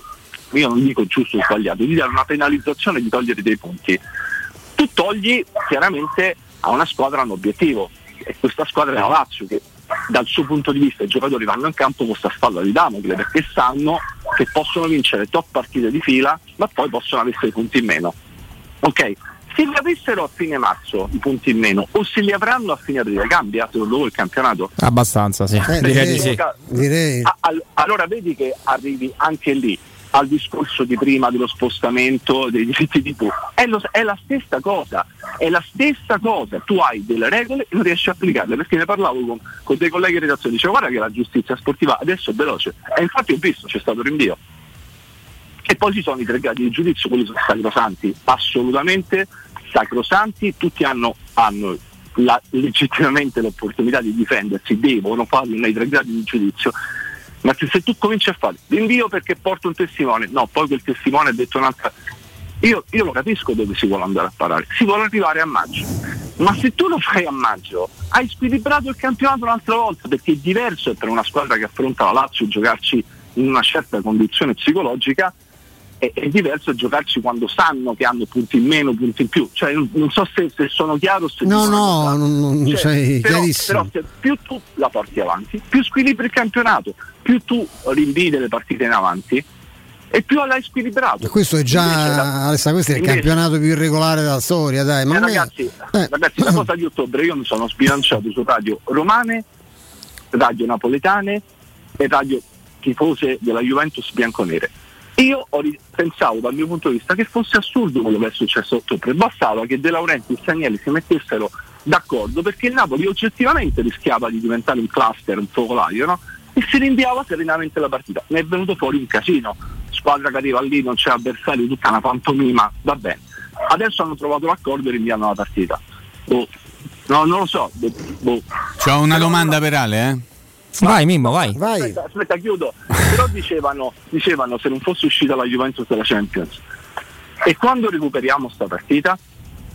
io non dico giusto o sbagliato, di dare una penalizzazione di togliere dei punti, tu togli chiaramente a una squadra un obiettivo e questa squadra è la Lazio che dal suo punto di vista i giocatori vanno in campo con questa spalla di Damocle perché sanno che possono vincere top partite di fila ma poi possono avere sei punti in meno ok se li avessero a fine marzo i punti in meno o se li avranno a fine aprile cambia secondo voi il campionato? Abbastanza, sì. Eh, direi di sì. Direi. Allora vedi che arrivi anche lì al discorso di prima dello spostamento dei diritti di tu. È, lo- è la stessa cosa, è la stessa cosa. Tu hai delle regole e non riesci a applicarle. Perché ne parlavo con, con dei colleghi in redazione, dicevo guarda che la giustizia sportiva adesso è veloce. E infatti ho visto, c'è stato rinvio. E poi ci sono i tre gradi di giudizio, quelli sono sacrosanti, assolutamente sacrosanti, tutti hanno, hanno la- legittimamente l'opportunità di difendersi, devono farlo nei tre gradi di giudizio, ma se, se tu cominci a fare l'invio perché porto un testimone, no, poi quel testimone ha detto un'altra. Io, io lo capisco dove si vuole andare a parare, si vuole arrivare a maggio, ma se tu lo fai a maggio hai squilibrato il campionato un'altra volta perché è diverso per una squadra che affronta la Lazio giocarci in una certa condizione psicologica è, è diverso giocarci quando sanno che hanno punti in meno, punti in più. Cioè, non, so se, se sono chiaro se No, no, non, non Cioè, sei però, chiarissimo. però più tu la porti avanti, più squilibri il campionato, più tu rinvii delle partite in avanti e più l'hai squilibrato. Questo è Invece già, la- Alessa, questo è il invece- campionato più irregolare della storia, dai. Ma eh, ragazzi, ragazzi, la cosa di ottobre io mi sono sbilanciato su radio romane, radio napoletane e radio tifose della Juventus bianconere. Io pensavo dal mio punto di vista che fosse assurdo quello che è successo a ottobre, bastava che De Laurenti e Stagnelli si mettessero d'accordo perché il Napoli oggettivamente rischiava di diventare un cluster, un focolaio, no? e si rinviava serenamente la partita. Ne è venuto fuori un casino, squadra che arriva lì, non c'è avversario, tutta una pantomima, va bene. Adesso hanno trovato l'accordo e rinviano la partita. Boh. No, non lo so. Boh. C'ho una domanda per Ale, eh? Vai Mimmo, vai. Aspetta, aspetta, chiudo. Però dicevano, dicevano se non fosse uscita la Juventus dalla Champions. E quando recuperiamo sta partita?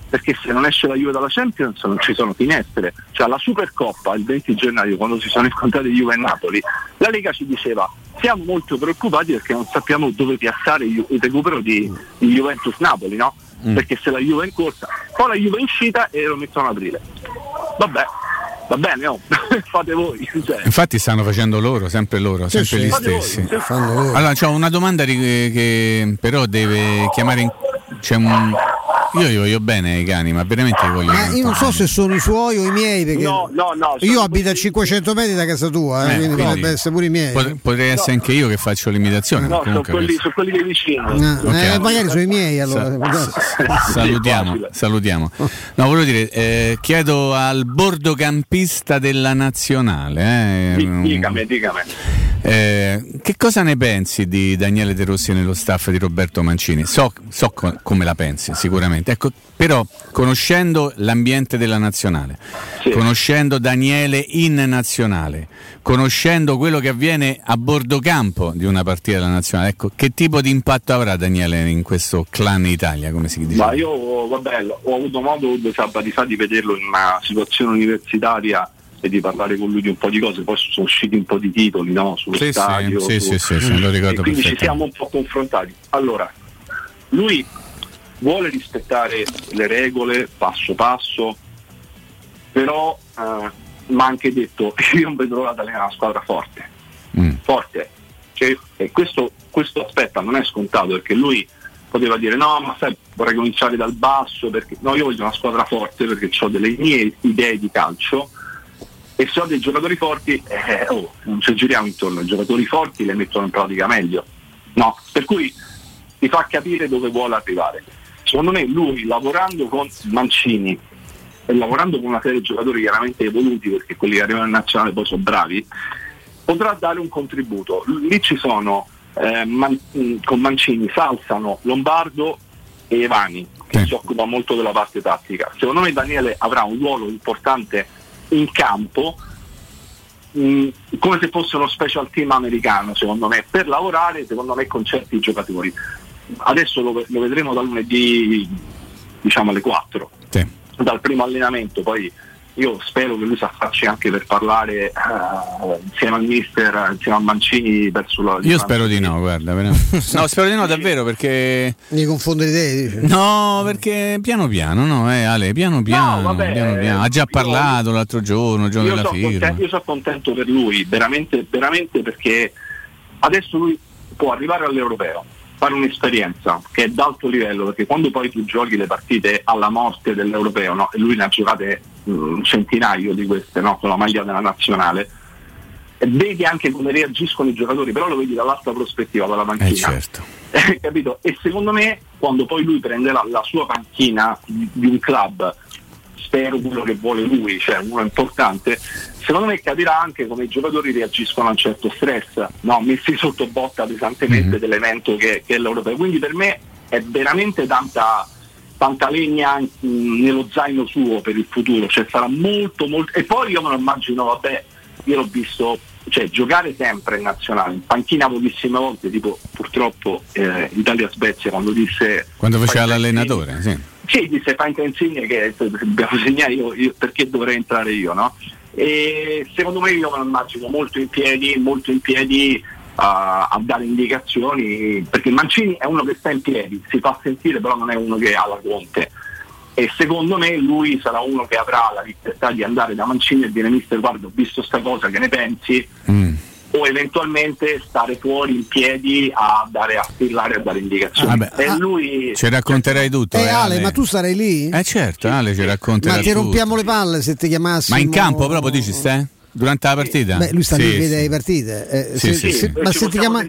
Perché se non esce la Juve dalla Champions non ci sono finestre. Cioè la Supercoppa il 20 gennaio quando si sono incontrati Juve e Napoli, la Lega ci diceva siamo molto preoccupati perché non sappiamo dove piazzare il recupero di, di Juventus-Napoli, no? Mm. Perché se la Juve è in corsa, poi la Juve è uscita e lo mettono ad aprile. Vabbè, va bene, oh. fate voi. Cioè. Infatti stanno facendo loro, sempre loro, Sì, sempre sì. gli Fate voi, stessi. sì. Allora, c'ho una domanda ri- che però deve chiamare in... C'è un... Io gli voglio bene ai cani, ma veramente li voglio Ma bene. io non so se sono i suoi o i miei, perché No, no, no. io abito a 500 metri da casa tua, eh, Eh, quindi potrebbe essere pure i miei. Pot- potrei essere anche io che faccio l'imitazione. No, sono comunque quelli, sono quelli dei vicini. Eh, Ok. magari sono i miei allora. Salutiamo, salutiamo. No, volevo dire, eh, chiedo al bordocampista della nazionale. eh, Di- Dicami, dicami. eh, che cosa ne pensi di Daniele De Rossi nello staff di Roberto Mancini? So, so co- come la pensi, sicuramente. Ecco, però, conoscendo l'ambiente della nazionale, conoscendo Daniele in nazionale, conoscendo quello che avviene a bordo campo di una partita della nazionale, ecco, che tipo di impatto avrà Daniele in questo clan Italia, come si dice? Ma io vabbè, ho avuto modo fa di vederlo in una situazione universitaria e di parlare con lui di un po' di cose, poi sono usciti un po' di titoli no? sullo Sì, sì, stadio. sì, su- sì, sì, sì, lo ricordo e quindi ci siamo un po' confrontati. Allora, lui vuole rispettare le regole passo passo, però eh, mi ha anche detto io non vedo l'ora di allenare una squadra forte. Forte. Cioè, e questo, questo aspetto non è scontato perché lui poteva dire no ma sai vorrei cominciare dal basso perché no io voglio una squadra forte perché ho delle mie idee di calcio e se ho dei giocatori forti eh, oh, non ci giriamo intorno i giocatori forti le mettono in pratica meglio no per cui ti fa capire dove vuole arrivare secondo me lui lavorando con Mancini e lavorando con una serie di giocatori chiaramente evoluti perché quelli che arrivano in nazionale poi sono bravi potrà dare un contributo. Lì ci sono eh, Man- con Mancini, Salsano, Lombardo e Evani, che si occupa molto della parte tattica. Secondo me Daniele avrà un ruolo importante in campo, mh, come se fosse uno special team americano, secondo me, per lavorare secondo me con certi giocatori. Adesso lo, lo vedremo da lunedì diciamo alle 4 dal primo allenamento, poi io spero che lui si affacci anche per parlare eh, insieme al mister, insieme a Mancini verso la Io spero di no, guarda. No, spero di no davvero perché. Mi confondo le idee, dice. No, perché piano piano, no, eh, Ale, piano piano, vabbè, piano piano. Ha già parlato l'altro giorno, il giorno io della sono, firma. contento, io sono contento per lui, veramente, veramente perché adesso lui può arrivare all'europeo, fare un'esperienza che è d'alto livello, perché quando poi tu giochi le partite alla morte dell'europeo, no? e lui ne ha giocate mh, un centinaio di queste no? con la maglia della nazionale, e vedi anche come reagiscono i giocatori, però lo vedi dall'altra prospettiva, dalla panchina. Eh, certo. capito? E secondo me quando poi lui prenderà la sua panchina di un club, spero quello che vuole lui, cioè uno importante, secondo me capirà anche come i giocatori reagiscono a un certo stress, no? messi sotto botta pesantemente dell'evento che, che è l'Europeo. Quindi per me è veramente tanta, tanta legna nello zaino suo per il futuro, cioè sarà molto molto... E poi io me lo immagino, vabbè, io l'ho visto cioè, giocare sempre in nazionale, in panchina pochissime volte, tipo purtroppo eh, Italia-Svezia quando disse... Quando faceva l'allenatore, sì. Sì, disse in insigne che dobbiamo segnare io, io- perché dovrei entrare io, no? E secondo me io me lo immagino molto in piedi, molto in piedi a, a dare indicazioni, perché Mancini è uno che sta in piedi, si fa sentire, però non è uno che ha la conte. E secondo me lui sarà uno che avrà la libertà di andare da Mancini e dire mister guarda ho visto sta cosa, che ne pensi? Mm. O eventualmente stare fuori in piedi a dare a spillare a dare indicazioni. Ah, beh, e lui Ci racconterai tutto. Eh eh, Ale, ma tu sarai lì? Eh certo, Ale ci racconterà Ma ti tutto. rompiamo le palle se ti chiamassimo. Ma in campo proprio dici stai? Durante la partita? Beh, lui sta Sì, lì, sì. vede le partite. Eh, Sì, se- sì, se- sì. ma ci se ti chiama.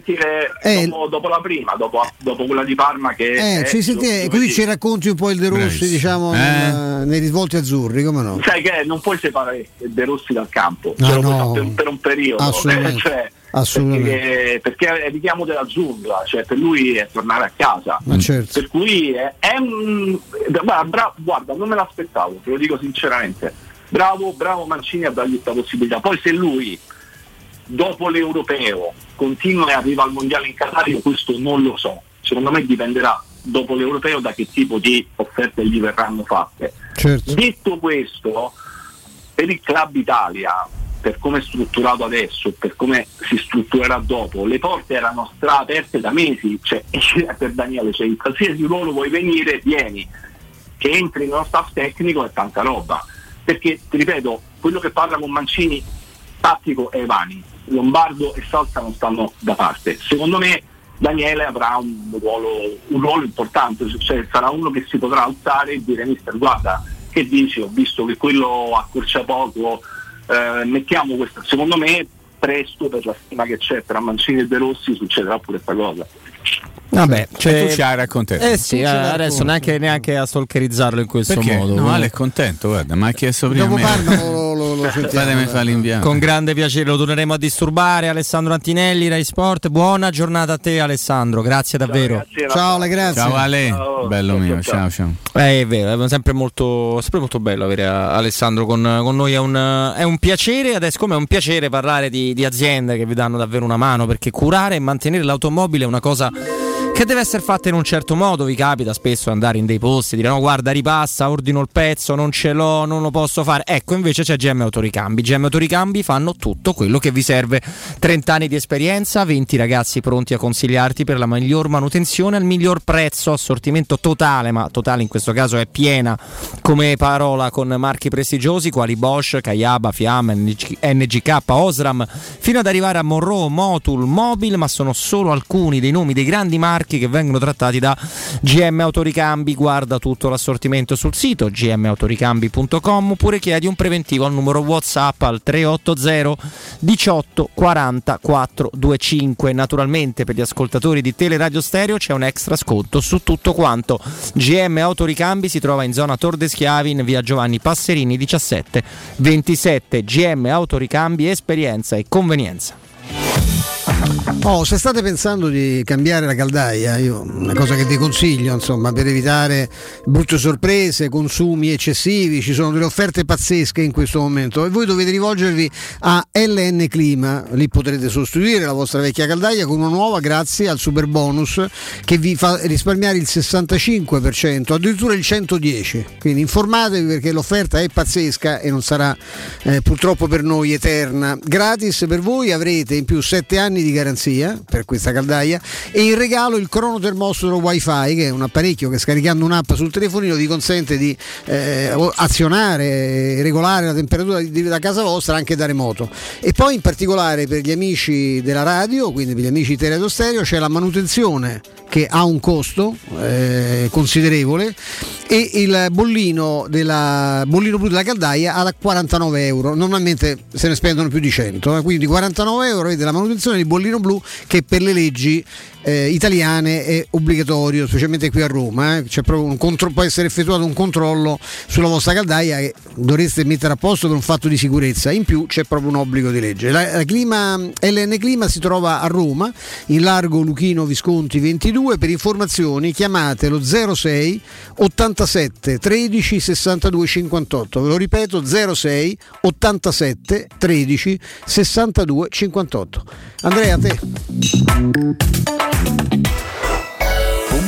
Eh, dopo, dopo la prima, dopo, dopo quella di Parma che Eh, ci senti- così ci racconti un po' il De Rossi, Bravissimo. diciamo, Eh. nel- nei risvolti azzurri, come no? Sai che non puoi separare De Rossi dal campo, puoi no. per, per un periodo, Assolutamente. eh, cioè, Assolutamente. perché, perché è il richiamo della giungla, cioè per lui è tornare a casa. Ma certo. Per cui è, è un- guarda, guarda, non me l'aspettavo, te lo dico sinceramente. Bravo, bravo Mancini a dargli questa possibilità. Poi se lui dopo l'europeo continua e arriva al mondiale in Qatar, io questo non lo so. Secondo me dipenderà dopo l'europeo da che tipo di offerte gli verranno fatte. Certo. Detto questo, per il Club Italia, per come è strutturato adesso, per come si strutturerà dopo, le porte erano stra aperte da mesi, cioè per Daniele, cioè in qualsiasi ruolo vuoi venire, vieni, che entri nello staff tecnico è tanta roba. Perché, ti ripeto, quello che parla con Mancini, tattico è Vani, Lombardo e Salsa non stanno da parte. Secondo me Daniele avrà un ruolo, un ruolo importante, cioè sarà uno che si potrà alzare e dire mister guarda che dici, ho visto che quello accorcia poco, eh, mettiamo questa, secondo me presto per la stima che c'è tra Mancini e De Rossi succederà pure questa cosa. Vabbè, Cioè, tu ci hai raccontato. Eh sì, eh, adesso neanche, neanche a stalkerizzarlo in questo Perché? modo. No, Ale è contento, guarda, ma ha chiesto prima Dopo me. Parma lo, sentiamo. Fatemi fare l'inviato. Con grande piacere lo torneremo a disturbare. Alessandro Antinelli, Rai Sport. Buona giornata a te, Alessandro. Grazie davvero. Ciao, Ale, grazie. Ciao Ale, bello mio, ciao ciao. Eh, è vero, è sempre molto, sempre molto bello avere a- Alessandro con, con noi. È un, è un piacere. Adesso, come è un piacere parlare di, di aziende che vi danno davvero una mano perché curare e mantenere l'automobile è una cosa che deve essere fatta in un certo modo. Vi capita spesso andare in dei posti e dire: No, guarda, ripassa, ordino il pezzo, non ce l'ho, non lo posso fare. Ecco, invece c'è GM Autoricambi. GM Autoricambi fanno tutto quello che vi serve. 30 anni di esperienza, 20 ragazzi pronti a consigliarti per la miglior manutenzione al miglior prezzo, assortimento totale, ma totale in questo caso è piena come parola con marchi prestigiosi quali Bosch, Kayaba, Fiamma, NG NGK, Osram, fino ad arrivare a Monroe, Motul, Mobil, ma sono solo alcuni dei nomi dei grandi marchi che vengono trattati da GM Autoricambi. Guarda tutto l'assortimento sul sito gmautoricambi.com oppure chiedi un preventivo al numero WhatsApp al 380 18 40 425. Naturalmente per gli ascoltatori di Teleradio Stereo c'è un extra sconto su tutto quanto. GM Autoricambi si trova in zona Tor de Schiavi in via Giovanni Passerini 17 27. GM Autoricambi esperienza e convenienza. Oh, se state pensando di cambiare la caldaia, io una cosa che vi consiglio, insomma, per evitare brutte sorprese, consumi eccessivi, ci sono delle offerte pazzesche in questo momento e voi dovete rivolgervi a LN Clima, lì potrete sostituire la vostra vecchia caldaia con una nuova grazie al super bonus che vi fa risparmiare il 65%, addirittura il 110%. Quindi informatevi perché l'offerta è pazzesca e non sarà eh, purtroppo per noi eterna. Gratis per voi avrete in più 7 anni di garanzia per questa caldaia e in regalo il cronotermostro wifi che è un apparecchio che scaricando un'app sul telefonino vi consente di eh, azionare regolare la temperatura della casa vostra anche da remoto. E poi in particolare per gli amici della radio quindi per gli amici Teleradio Stereo c'è la manutenzione che ha un costo eh, considerevole e il bollino, della, bollino blu della caldaia a 49 euro. Normalmente se ne spendono più di 100 eh, quindi 49 euro avete la manutenzione di bollino blu che per le leggi eh, italiane è obbligatorio specialmente qui a Roma eh. C'è proprio un contro- può essere effettuato un controllo sulla vostra caldaia che dovreste mettere a posto per un fatto di sicurezza. In più c'è proprio un obbligo di legge. La, la clima, LN Clima si trova a Roma in largo Luchino Visconti 22 per informazioni chiamate lo 06 87 13 62 58 ve lo ripeto 06 87 13 62 58 Andrea a te you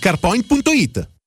carpoint.it.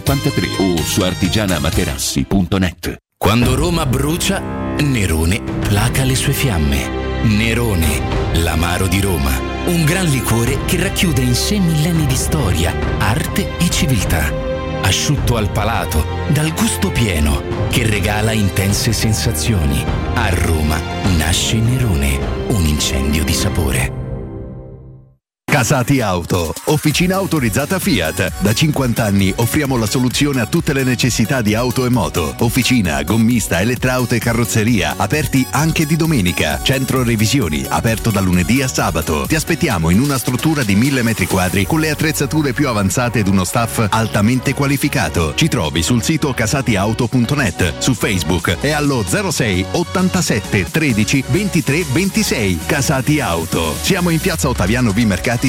53 o su artigianamaterassi.net. Quando Roma brucia, Nerone placa le sue fiamme. Nerone, l'amaro di Roma. Un gran liquore che racchiude in sé millenni di storia, arte e civiltà. Asciutto al palato, dal gusto pieno, che regala intense sensazioni. A Roma nasce Nerone, Casati Auto, officina autorizzata Fiat. Da 50 anni offriamo la soluzione a tutte le necessità di auto e moto. Officina, gommista, elettrauto e carrozzeria, aperti anche di domenica. Centro revisioni, aperto da lunedì a sabato. Ti aspettiamo in una struttura di 1000 metri quadri con le attrezzature più avanzate ed uno staff altamente qualificato. Ci trovi sul sito casatiauto.net, su Facebook e allo 06 87 13 23 26. Casati Auto. Siamo in piazza Ottaviano B Mercati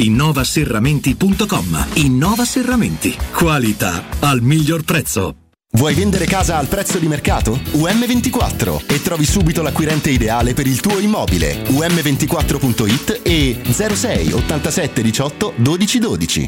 innovaserramenti.com. Innova Serramenti. Qualità al miglior prezzo. Vuoi vendere casa al prezzo di mercato? UM24 e trovi subito l'acquirente ideale per il tuo immobile. UM24.it e 06 87 18 12 12.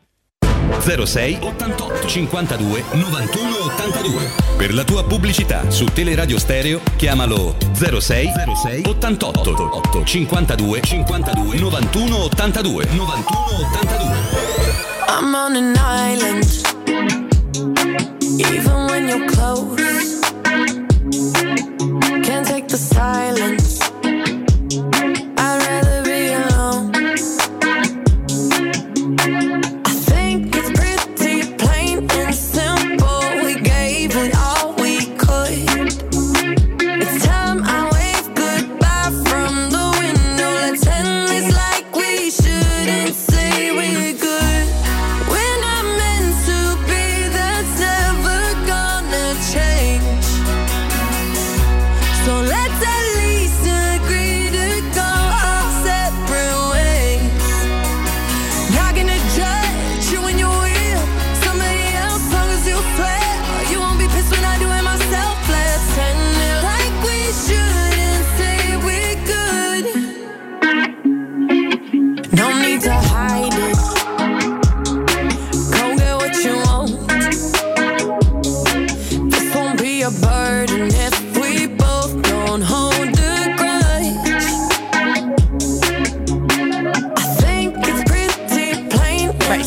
06 88 52 91 82. Per la tua pubblicità su Teleradio Stereo chiamalo 06 06 88 8 52 52 91 82 91 82. I'm on an island, even when you're close. Can't take the silence.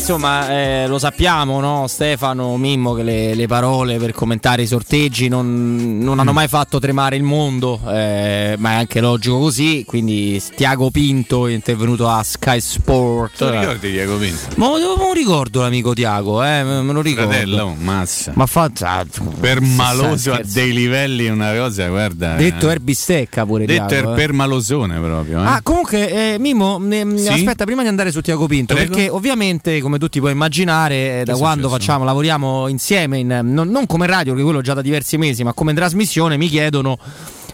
Insomma eh, lo sappiamo, no? Stefano, Mimmo, che le, le parole per commentare i sorteggi non, non hanno mai fatto tremare il mondo, eh, ma è anche logico così. Quindi Tiago Pinto è intervenuto a Sky Sport. Tu ricordi Diego Pinto? Ma lo ricordo l'amico Tiago, eh, me lo ricordo. Fratello, massa. Ma fa ah, Permaloso a dei livelli una cosa, guarda. Detto eh. erbistecca pure Detto Tiago, er eh. permalosone proprio. Eh. Ah, comunque, eh, Mimo, ne- Sì? aspetta, prima di andare su Tiago Pinto, Prego. perché ovviamente, come tutti puoi immaginare, eh, da è quando facciamo, lavoriamo insieme, in- non, non come radio, perché quello già da diversi mesi, ma come in trasmissione, mi chiedono.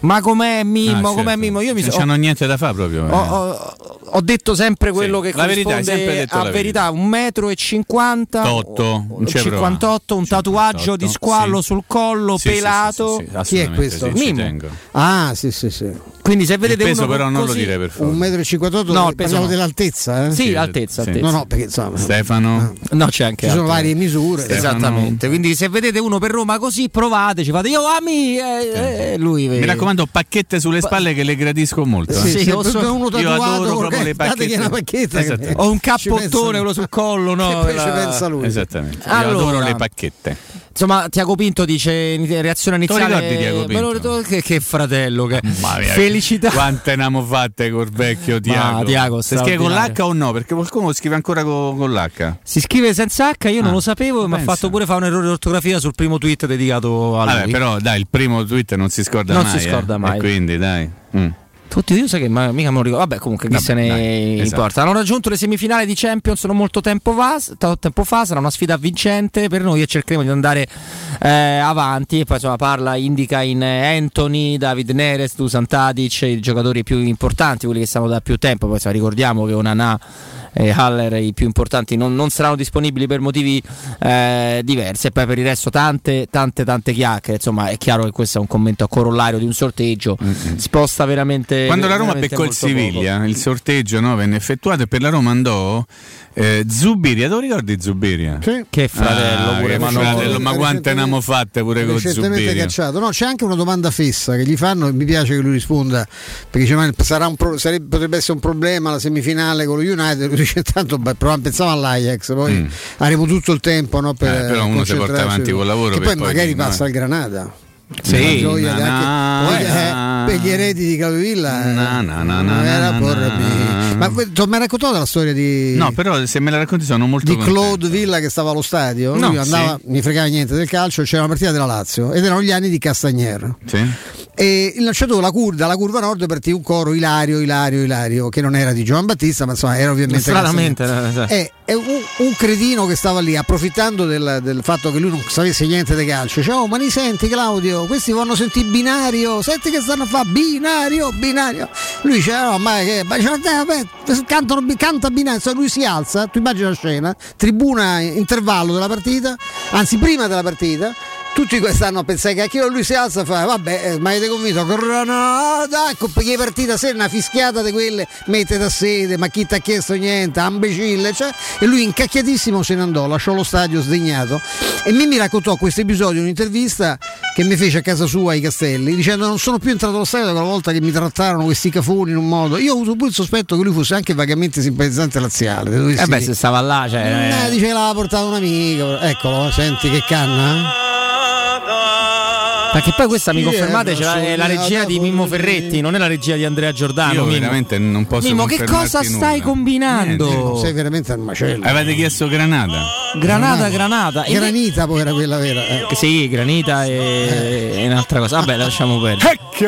Ma com'è Mimmo? Ah, com'è certo. Mimmo? Io mi non so- c'hanno niente da fare proprio. eh. ho, ho- ho detto sempre quello che la verità, sempre detto a la verità, un metro e 50 Otto, non c'è 58, un tatuaggio di squallo sì. sul collo, Sì, sì, pelato. sì, sì, sì, assolutamente sì, ci Mimmo. Ah, sì, sì, sì. Quindi se vedete Il peso uno però non lo così- dire per favore. 1,58 m, No, peso parliamo no. dell'altezza, eh? Sì, altezza, sì. altezza. No, no, perché insomma, Stefano. No, c'è anche ci sono altre- varie misure. Esattamente, quindi se vedete uno per Roma così provateci, fate io ami eh, eh, lui Mi raccomando, pacchette sulle spalle che le gradisco molto. Sì, eh. se o so- proprio uno io adoro proprio eh, le pacchette. una pacchetta che- Esatto. Ho un Ci cappottone quello sul collo, no? Che poi ci La- pensa lui. Esattamente. Io adoro le pacchette. Insomma, Tiago Pinto dice in reazione iniziale. Tiago lo Pinto? ricordo- che, che fratello, che mia, felicità. Quante ne abbiamo fatte col vecchio Tiago? Tiago, si scrive con l'H o no? Perché qualcuno lo scrive ancora con, con l'H. Si scrive senza H, io non Ah, lo sapevo, mi ha fatto pure fare un errore di ortografia sul primo tweet dedicato a Vabbè, lui. però dai, il primo tweet non si scorda Non mai. si scorda eh. mai. Quindi dai. Mm. Tutti io sai che ma- mica me lo ricordo. Vabbè, comunque chi se ne dai, esatto. importa. Hanno raggiunto le semifinali di Champions non molto tempo fa, tanto tempo fa, sarà una sfida vincente per noi e cercheremo di andare eh, avanti. E poi insomma parla, indica in eh, Anthony, David Neres, Dusan Tadic, i giocatori più importanti, quelli che stanno da più tempo. Poi insomma, ricordiamo che Onana e Haller, i più importanti, non, non saranno disponibili per motivi eh, diversi. E poi per il resto tante, tante, tante chiacchiere. Insomma, è chiaro che questo è un commento a corollario di un sorteggio. Sposta veramente. Quando la Roma beccò il molto poco. Siviglia, il sorteggio no, venne effettuato e per la Roma andò eh, Zubiria. Te lo ricordi Zubiria? Che fratello Ah, pure, che fratello, ma quante ne abbiamo fatte pure con Zubiria? cacciato. No, c'è anche una domanda fessa che gli fanno e mi piace che lui risponda perché dice, ma sarà un pro- sarebbe- potrebbe essere un problema la semifinale con lo United. Dice tanto pensavo all'Ajax, poi Mm. avremo tutto il tempo no, per Eh, però uno si porta avanti col lavoro Che poi magari passa al Granada. Sì, La gioia che na, anche- na, eh, per gli eredi di Claudio Villa eh, na, na, na, na, era na, na. ma ti ho mai raccontato la storia di No, però se me la racconti sono molto di contento. Claude Villa che stava allo stadio, No, lui andava, sì. mi fregava niente del calcio, c'era una partita della Lazio ed erano gli anni di Castagnier. Sì. E il lanciatore dalla curva, dalla curva nord partì un coro Ilario, Ilario, Ilario, che non era di Giovan Battista, ma insomma era ovviamente Stranamente, eh, E, e un, un cretino che stava lì approfittando del, del fatto che lui non sapesse niente di calcio, diceva: Oh, ma li senti Claudio? Questi vanno sentire binario, senti che stanno a fare binario, binario. Lui dice: No, ma che ma dice, "Vabbè, vabbè, cantano, canta binario, lui si alza, tu immagini la scena, tribuna intervallo della partita, anzi prima della partita. Tutti que- stanno a pensare che anche lui si alza e fa vabbè eh, ma avete convinto? Granada ecco perché è partita se una fischiata di quelle mette da sede ma chi ti ha chiesto niente? Imbecille cioè, e lui incacchiatissimo se ne andò lasciò lo stadio sdegnato. E mi, mi raccontò questo episodio in un'intervista che mi fece a casa sua ai Castelli dicendo non sono più entrato allo stadio da quella volta che mi trattarono questi cafoni in un modo io ho avuto pure il sospetto che lui fosse anche vagamente simpatizzante laziale Eh beh, se stava là, cioè. Eh, dice che l'aveva portato un amico eccolo senti che canna Perché poi questa mi confermate è la regia Sognata di Mimmo Ferretti, non è la regia di Andrea Giordano. Io Mimmo. veramente non posso Mimmo, che cosa stai nulla. combinando? sei veramente al macello Avete chiesto Granada? Granata, granata. E- Granita poi era quella vera eh. Sì, granita e, e un'altra cosa. Vabbè, lasciamo perdere.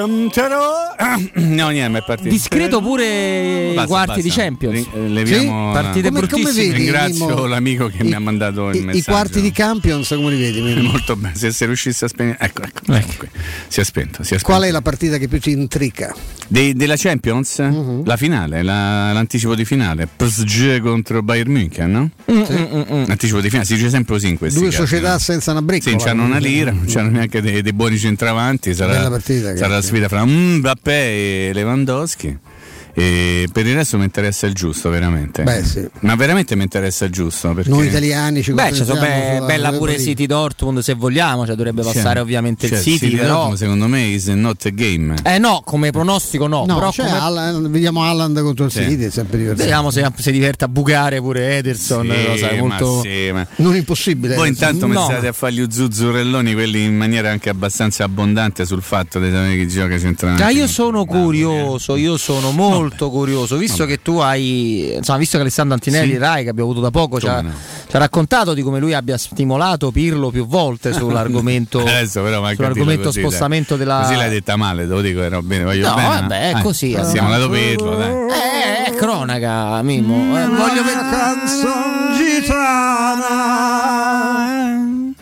No, niente, ma è partito. Discreto pure i quarti basta. di Champions. Eh, leviamo Sì? Partite Come- come vedi? Ringrazio Mimmo, l'amico che mi ha mandato il I, messaggio. i quarti di Champions come li vedi? Mimmo? Molto bene, se, se riuscisse a spegnere. Ecco, ecco, ecco. Si è spento. Si è spento. Qual è la partita che più ti intrica? Dei- della Champions? Mhm. La finale, la- l'anticipo di finale. PSG contro Bayern München, no? L'anticipo di finale, si dice sempre così in questi Due casi, società no? senza una bricca. Sì, non c'hanno una lira, non c'hanno neanche dei, dei buoni centravanti. Sarà, partita, sarà la sfida fra Mbappé e Lewandowski. E per il resto mi interessa il giusto, veramente. Beh, sì. Ma veramente mi interessa il giusto. Perché... Noi italiani ci Beh, c'è so, sulla- bella pure. City Dortmund se vogliamo, cioè dovrebbe Cioè, passare ovviamente cioè, il City, City però... Dortmund, secondo me is not a game. Eh no, come pronostico no, No, però c'è come- Haaland- vediamo Haaland contro il Sì. City, è sempre divertente. vediamo se si diverte a bucare pure Ederson, Sì, lo sai, ma molto... sì, ma- Non impossibile. Voi intanto mi No. state a fare gli zuzzurelloni, quelli in maniera anche abbastanza abbondante sul fatto chi gioca centralmente. Ah, io sono curioso, io sono molto curioso, visto che tu hai, insomma, visto che Alessandro Antinelli, Sì. Rai, che abbiamo avuto da poco, ci ha, no. ci ha raccontato di come lui abbia stimolato Pirlo più volte sull'argomento, Adesso però sull'argomento così, spostamento dai. della... Così l'hai detta male, devo dire, era bene, voglio No, bene. vabbè, è Eh, così, eh. Passiamo lato Pirlo, dai. Eh, è cronaca, Mimmo. Eh, voglio vedere...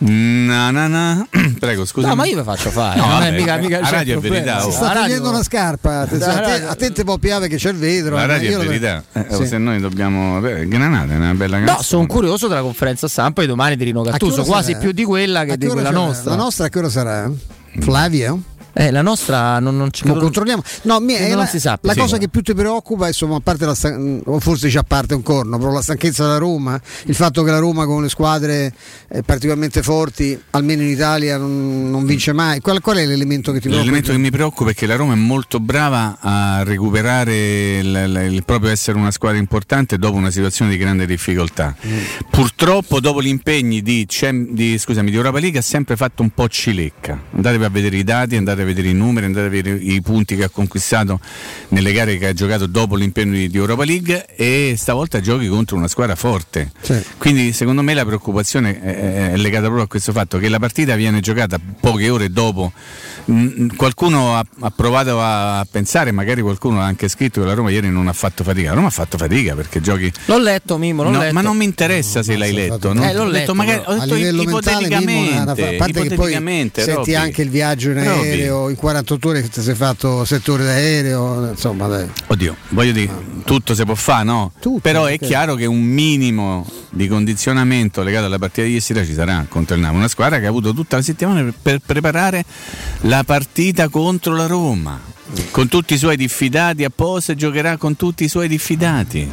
Na, na, na. Prego, scusa. No, ma io ve faccio fare. No, vabbè, mica, mica la radio è verità, oh. Si sta togliendo una scarpa. attenzione, La a, te, te può piave che c'è il vetro. La eh, radio io è verità. Eh, Sì. Se noi dobbiamo. Granata è una bella No, canzone. sono curioso della conferenza stampa di domani di Rino Gattuso, quasi sarà? più di quella che di quella sarà? nostra. La nostra a che ora sarà? Flavio? Eh, la nostra non, non ci credo- controlliamo. No, mi- non la, si sappia. la Sì. cosa che più ti preoccupa, insomma, a parte la stan- o forse già a parte un corno, però la stanchezza della Roma, il fatto che la Roma con le squadre eh, particolarmente forti, almeno in Italia, non, non vince mai. Qual, qual è l'elemento che ti preoccupa? L'elemento che mi preoccupa è che la Roma è molto brava a recuperare il, il- il proprio essere una squadra importante dopo una situazione di grande difficoltà. Mm. Purtroppo dopo gli impegni di, Cem- di, scusami, di Europa League ha sempre fatto un po' cilecca. Andatevi a vedere i dati, andate a vedere i numeri, andate a vedere i punti che ha conquistato nelle gare che ha giocato dopo l'impegno di, Europa League e stavolta giochi contro una squadra forte. Quindi secondo me la preoccupazione è legata proprio a questo fatto che la partita viene giocata poche ore dopo. Mm, Qualcuno ha, ha provato a pensare, magari qualcuno ha anche scritto che la Roma ieri non ha fatto fatica. La Roma ha fatto fatica perché giochi. L'ho letto, Mimmo, l'ho No, letto. ma non mi interessa se l'hai letto. non- Eh, l'ho letto, magari ho a detto livello mentale Mimmo, a ipoteticamente. parte che poi ipoteticamente, senti Robby. anche il viaggio in Robby. aereo in 48 ore che ti sei fatto 7 ore d'aereo insomma dai Oddio, voglio dire, tutto si può fare, no? Però è chiaro che un minimo di condizionamento legato alla partita di ieri sera ci sarà contro il Napoli. Una squadra che ha avuto tutta la settimana per, per preparare la partita contro la Roma. Con tutti i suoi diffidati apposta giocherà con tutti i suoi diffidati.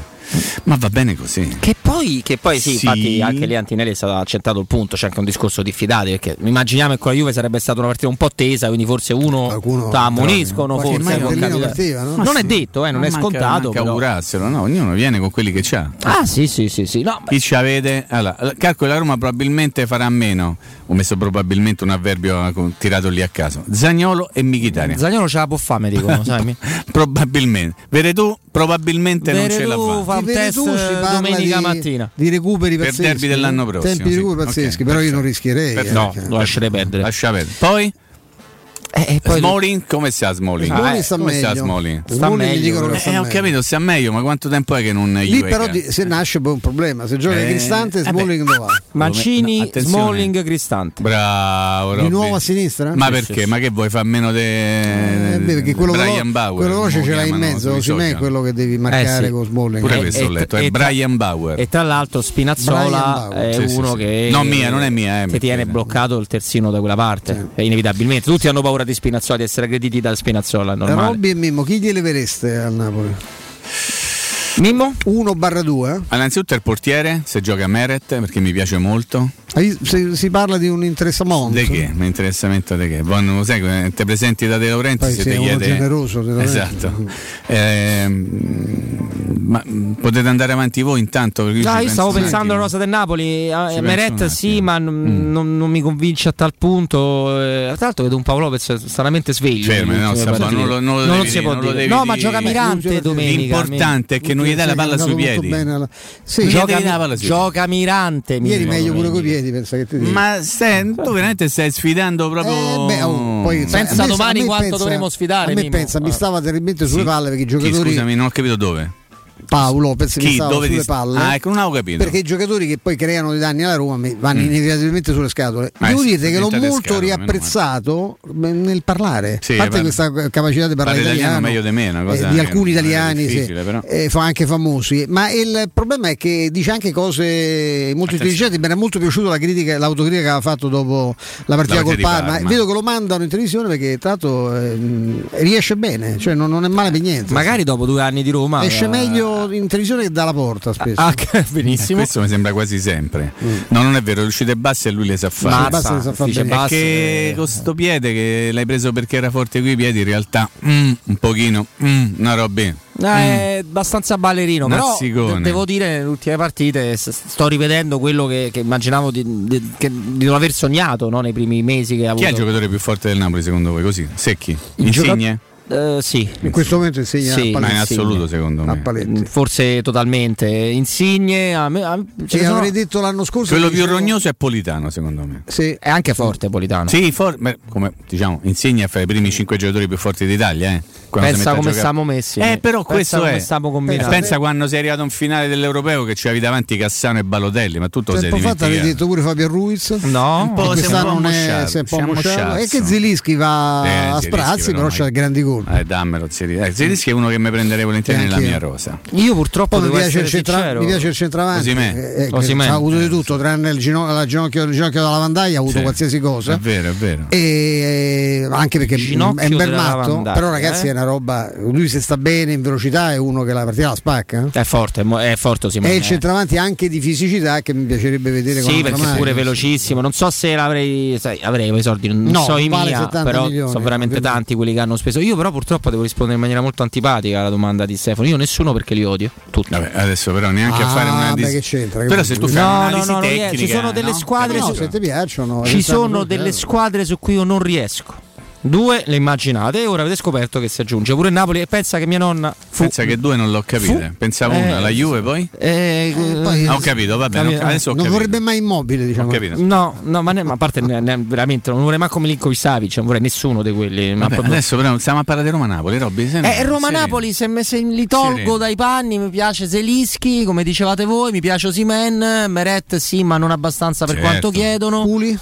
Ma va bene così. Che poi, che poi sì, Sì. infatti anche lì Antinelli è stato accentrato il punto, c'è anche un discorso diffidati, perché immaginiamo che con la Juve sarebbe stata una partita un po' tesa, quindi forse uno ta ammoniscono, forse capitare. partiva, no? Non Ma è sì. detto, eh, non Ma è manca- scontato. manca però. augurarselo, no? Ognuno viene con quelli che c'ha. Ah sì sì sì sì, no, Chi ci avete? Allora, calcolo la Roma probabilmente farà meno. Ho messo probabilmente un avverbio eh, tirato lì a caso. Zagnolo e Mkhitaryan. Zagnolo ce la può fare, mi dicono, sai? probabilmente. Veretù probabilmente non ce la Veretù fa. fa un test Veretù domenica di- mattina. di recuperi Per pazzeschi derby dell'anno eh? prossimo, tempi di recuperi pazzeschi però io non rischierei Per- eh, no, perché- Lo lascerei perdere. Lascia perdere. Poi Eh, poi- Smalling, come sta Smalling? Smalling Eh, sta come sta meglio. Smalling? Sta Smalling meglio, dicono che Eh, sta ho meglio. capito, sta meglio, ma quanto tempo è che non lì Juve però di- se nasce poi un problema se gioca Eh, Cristante eh. Smalling dove va? Mancini, No. Smalling, Cristante. Bravo, di Robby. nuovo a sinistra? Ma perché? Ma che vuoi far meno di Eh, beh, perché quello, Brian Bauer? quello veloce come ce l'hai in mezzo Osimhen è quello che devi marcare Eh, sì. con Smalling Pure E- questo ho letto, e è tra- Brian Bauer. E tra l'altro Spinazzola è uno che No, mia, non è mia, eh, che tiene bloccato il terzino da quella parte, eh, inevitabilmente. Tutti hanno paura di Spinazzola, di essere aggrediti da Spinazzola, normale. Robby e Mimmo chi gliele vereste al Napoli? Mimmo? 1 barra 2 Allora, innanzitutto il portiere, se gioca Meret, perché mi piace molto. si, si parla di un interessamento De che? Mi interessamento di che? Non lo sai, eh, te presenti da De Laurenti Poi se ti chiede... generoso, De Laurenti. Esatto. Ehm, ma potete andare avanti voi intanto? perché io Ah, ci io penso stavo un pensando alla rosa del Napoli. eh, Ci Meret un sì, ma non, non- non mi convince a tal punto. eh, tra l'altro vedo un Paolo Lopez stranamente sveglio. Fermi, nelle no, partite. non lo- non lo Non devi si dire, può non lo dire. devi No, ma dire. gioca Mirante domenica. L'importante è che non gli dai la palla Sì, sui piedi. alla- Sì, Gioca, palla sui gioca Mirante. ieri meglio pure coi piedi pensa che ti dico Ma stai- tu veramente stai sfidando proprio. Eh, beh, oh, poi, sai, Pensa a domani a quanto pensa- dovremo sfidare, A me Mimmo. pensa, mi stava terribilmente sulle Sì. palle perché i Chi, giocatori scusami, non ho capito dove. Paolo perché Chi, stava sulle ti... palle. Ah, ecco, non avevo capito. Perché i giocatori che poi creano dei danni alla Roma vanno mm. inevitabilmente sulle scatole. Ah, Devo sì, dire che l'ho molto scatole, riapprezzato nel parlare. Sì, a parte parla... questa capacità di parlare parla italiano, meglio di me, eh, di alcuni italiani, sì, eh, anche famosi. Ma il problema è che dice anche cose molto intelligenti. Mi era molto piaciuta la critica, l'autocritica che aveva fatto dopo la partita, col Parma. Parma. Vedo che lo mandano in televisione perché tanto eh, riesce bene, cioè non, non, è male per niente. Magari dopo due anni di Roma esce eh, meglio in televisione che dà porta spesso. Ah, benissimo. Eh, questo mi sembra quasi sempre. Mm. No, non è vero, le uscite basse e lui le sa fare. Ah, Ma basta, le sa fare bene. Con sto piede che l'hai preso perché era forte qui i piedi, in realtà mm, un pochino, mm, una roba. Mm. È mm. abbastanza ballerino, Nazzicone. però devo dire nelle ultime partite sto rivedendo quello che, che immaginavo di, di, che, di, non aver sognato no? nei primi mesi che ha avuto. Chi è il giocatore più forte del Napoli secondo voi? Così, secchi, il insigne? Eh, sì. In questo momento insegna sì, a Paletti. In assoluto, secondo me. Mm, forse totalmente. Insigne. A me, a, ce sono... avrei detto l'anno scorso. Quello più dicevo... rognoso è Politano, secondo me. Sì. È anche forte Politano. Sì, for... Beh, come diciamo, insegna fra i primi cinque giocatori più forti d'Italia. Eh pensa come siamo messi. Eh, però pensa questo è. Stiamo combinando. Pensa quando sei arrivato in finale dell'Europeo che ci avevi davanti Cassano e Balotelli, ma tutto sei dimenticato. Tempo fa detto pure Fabio Ruiz. No, un po', quest'anno un è, un po' mosciato. E che Zilischi va eh, a sprazzi, però, però c'ha grandi gol. Eh, dammelo Zilischi. Eh, Zilischi è uno che mi prenderei volentieri nella mia rosa. Io purtroppo mi piace, centra- mi piace il centravanti. Eh, eh ha avuto di tutto, tranne il ginocchio, il ginocchio della lavandaia ha avuto qualsiasi cosa. È vero, è vero. Eh, anche perché è un bel matto però ragazzi eh? era una roba. Lui se sta bene in velocità è uno che la partita la spacca. Eh? È forte, è forte Simone. È il centravanti anche di fisicità che mi piacerebbe vedere sì, perché Mario. pure velocissimo. Non so se l'avrei. Sai, avrei i soldi, non no, so i vale mia, però milioni, sono veramente ovviamente. tanti quelli che hanno speso. Io, però, purtroppo devo rispondere in maniera molto antipatica alla domanda di Stefano. Io nessuno perché li odio. Tutti. Vabbè, adesso però neanche ah, a fare una dis- che c'entra. Però se tu fai no, un'analisi no, no, tecnica, ci sono delle squadre. No, su- se ti piacciono. Ci sono delle squadre su cui io non riesco. Due le immaginate e ora avete scoperto che si aggiunge pure Napoli e pensa che mia nonna fu... Pensa che due non l'ho capita. Pensavo eh, una, la eh, Juve poi? Eh, eh, eh poi ah, ho capito, va bene. Capi- adesso non vorrebbe mai immobile, diciamo. No, no, ma, ne, ma a parte ne, ne, veramente non vorrei manco Milinkovic Savic, non vorrei nessuno di quelli. Vabbè, proprio... Adesso però stiamo a parlare di Roma Napoli, Robby. Se no, eh, Roma Napoli, se, se, li tolgo sereno. dai panni, mi piace Zelischi, come dicevate voi, mi piace Osimen, Meret sì, ma non abbastanza per certo. quanto chiedono. Culi?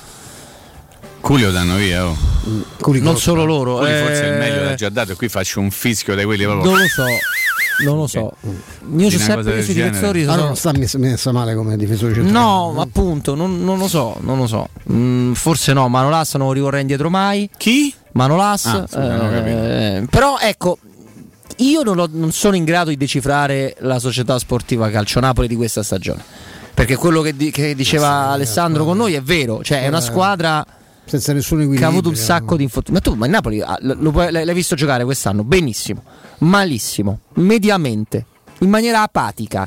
Culi lo danno via, oh. Curicolo, non solo loro. Eh... Forse il meglio l'ha già dato e qui faccio un fischio da quelli proprio. Non lo so. Non lo so, okay. io Giuseppe sui difensori sono... ah, no, sta messa, messa male come difensore centrale. No, no, appunto, non, non, lo so, non lo so. Mm, forse no, Manolas non ricorrerà indietro mai. Chi? Manolas. Ah, sì, eh, eh, però ecco, io non, ho, non, sono in grado di decifrare la società sportiva calcio Napoli di questa stagione. Perché quello che, di, che diceva Alessandro con eh. noi è vero, cioè è una eh. squadra senza nessun equilibrio. Che ha avuto un sacco di infortuni. Ma tu, ma il Napoli ah, lo, l'hai visto giocare quest'anno benissimo, malissimo, mediamente, in maniera apatica.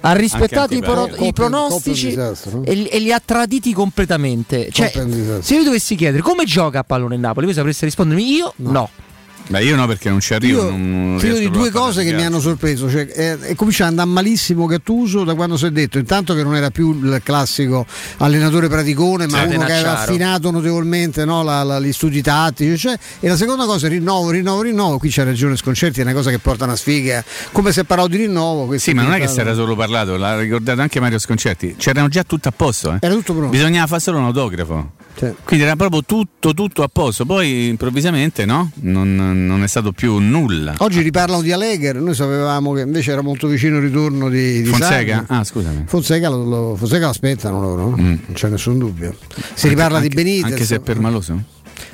Ha rispettato i, pro- i, pronostici disastro, no? e, e, li ha traditi completamente. Cioè, se io dovessi chiedere come gioca a pallone il Napoli, voi sapreste rispondermi io no. no. Beh, io no, perché non ci arrivo. Io, non di due cose che mi hanno sorpreso. Cioè, è, è cominciato ad andare malissimo Gattuso da quando si è detto: intanto che non era più il classico allenatore praticone, ma State uno che aveva affinato notevolmente no, la, la, gli studi tattici. Cioè, e la seconda cosa è rinnovo, rinnovo, rinnovo. Qui c'è ragione Sconcerti, è una cosa che porta una sfiga. Come se parlavo di rinnovo. Sì, ma non è che si era solo parlato, l'ha ricordato anche Mario Sconcerti. C'erano già tutto a posto. Eh? Era tutto pronto. Bisognava fare solo un autografo. Sì. Quindi era proprio tutto, tutto a posto. Poi improvvisamente no? Non, non è stato più nulla. Oggi riparlano di Allegher, noi sapevamo che invece era molto vicino il ritorno di, di Fonseca. Ah, scusami. Fonseca lo, lo, Fonseca lo aspettano loro, no? mm. non c'è nessun dubbio. Si anche, riparla anche, di Benitez. Anche se è permaloso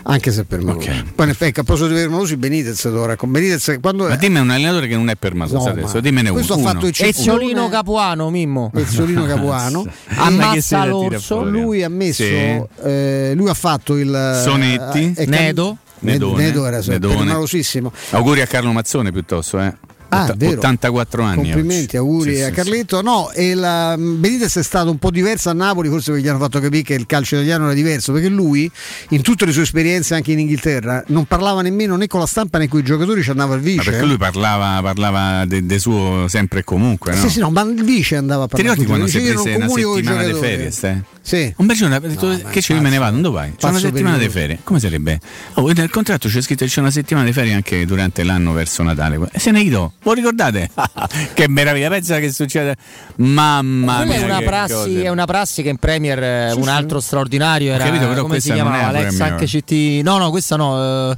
anche se per Malusi. Okay. Poi in effetti, a posto di per Malusi, Benitez dovrà con Benitez quando... Ma dimmi un allenatore che non è per Malusi no, adesso, dimmene uno. Questo ha fatto il Ezzolino Capuano, Mimmo. Pezzolino Capuano. Ammazza l'orso, lui ha messo sì. eh, lui ha fatto il eh, Sonetti, eh, Nedo Nedone, Nedo era Nedone. Malosissimo. Auguri a Carlo Mazzone piuttosto, eh. Ah, 84 anni. Complimenti, oggi. auguri sì, a Carletto. No, e la mm, Benitez è stato un po' diverso a Napoli, forse perché gli hanno fatto capire che il calcio italiano era diverso, perché lui in tutte le sue esperienze anche in Inghilterra non parlava nemmeno né con la stampa né con i giocatori, ci andava il vice. Ma perché eh. lui parlava, parlava del de suo sempre e comunque. No? Sì, sì, no, ma il vice andava a parlare. Ti ricordi quando si prese eh? una settimana di ferie? Stai? Sì. Un bel giorno ha detto no, che ce ne me ne vado, non dove vai? C'è una settimana di ferie. Come sarebbe? Oh, nel contratto c'è scritto che c'è una settimana di ferie anche durante l'anno verso Natale. E se ne do lo ricordate? che meraviglia, pensa che succede. Mamma Quella mia. è una, che prassi, è una prassi che in Premier eh, un altro straordinario era capito, però come si chiamava è una l'ex Premier. HCT no no questa no eh,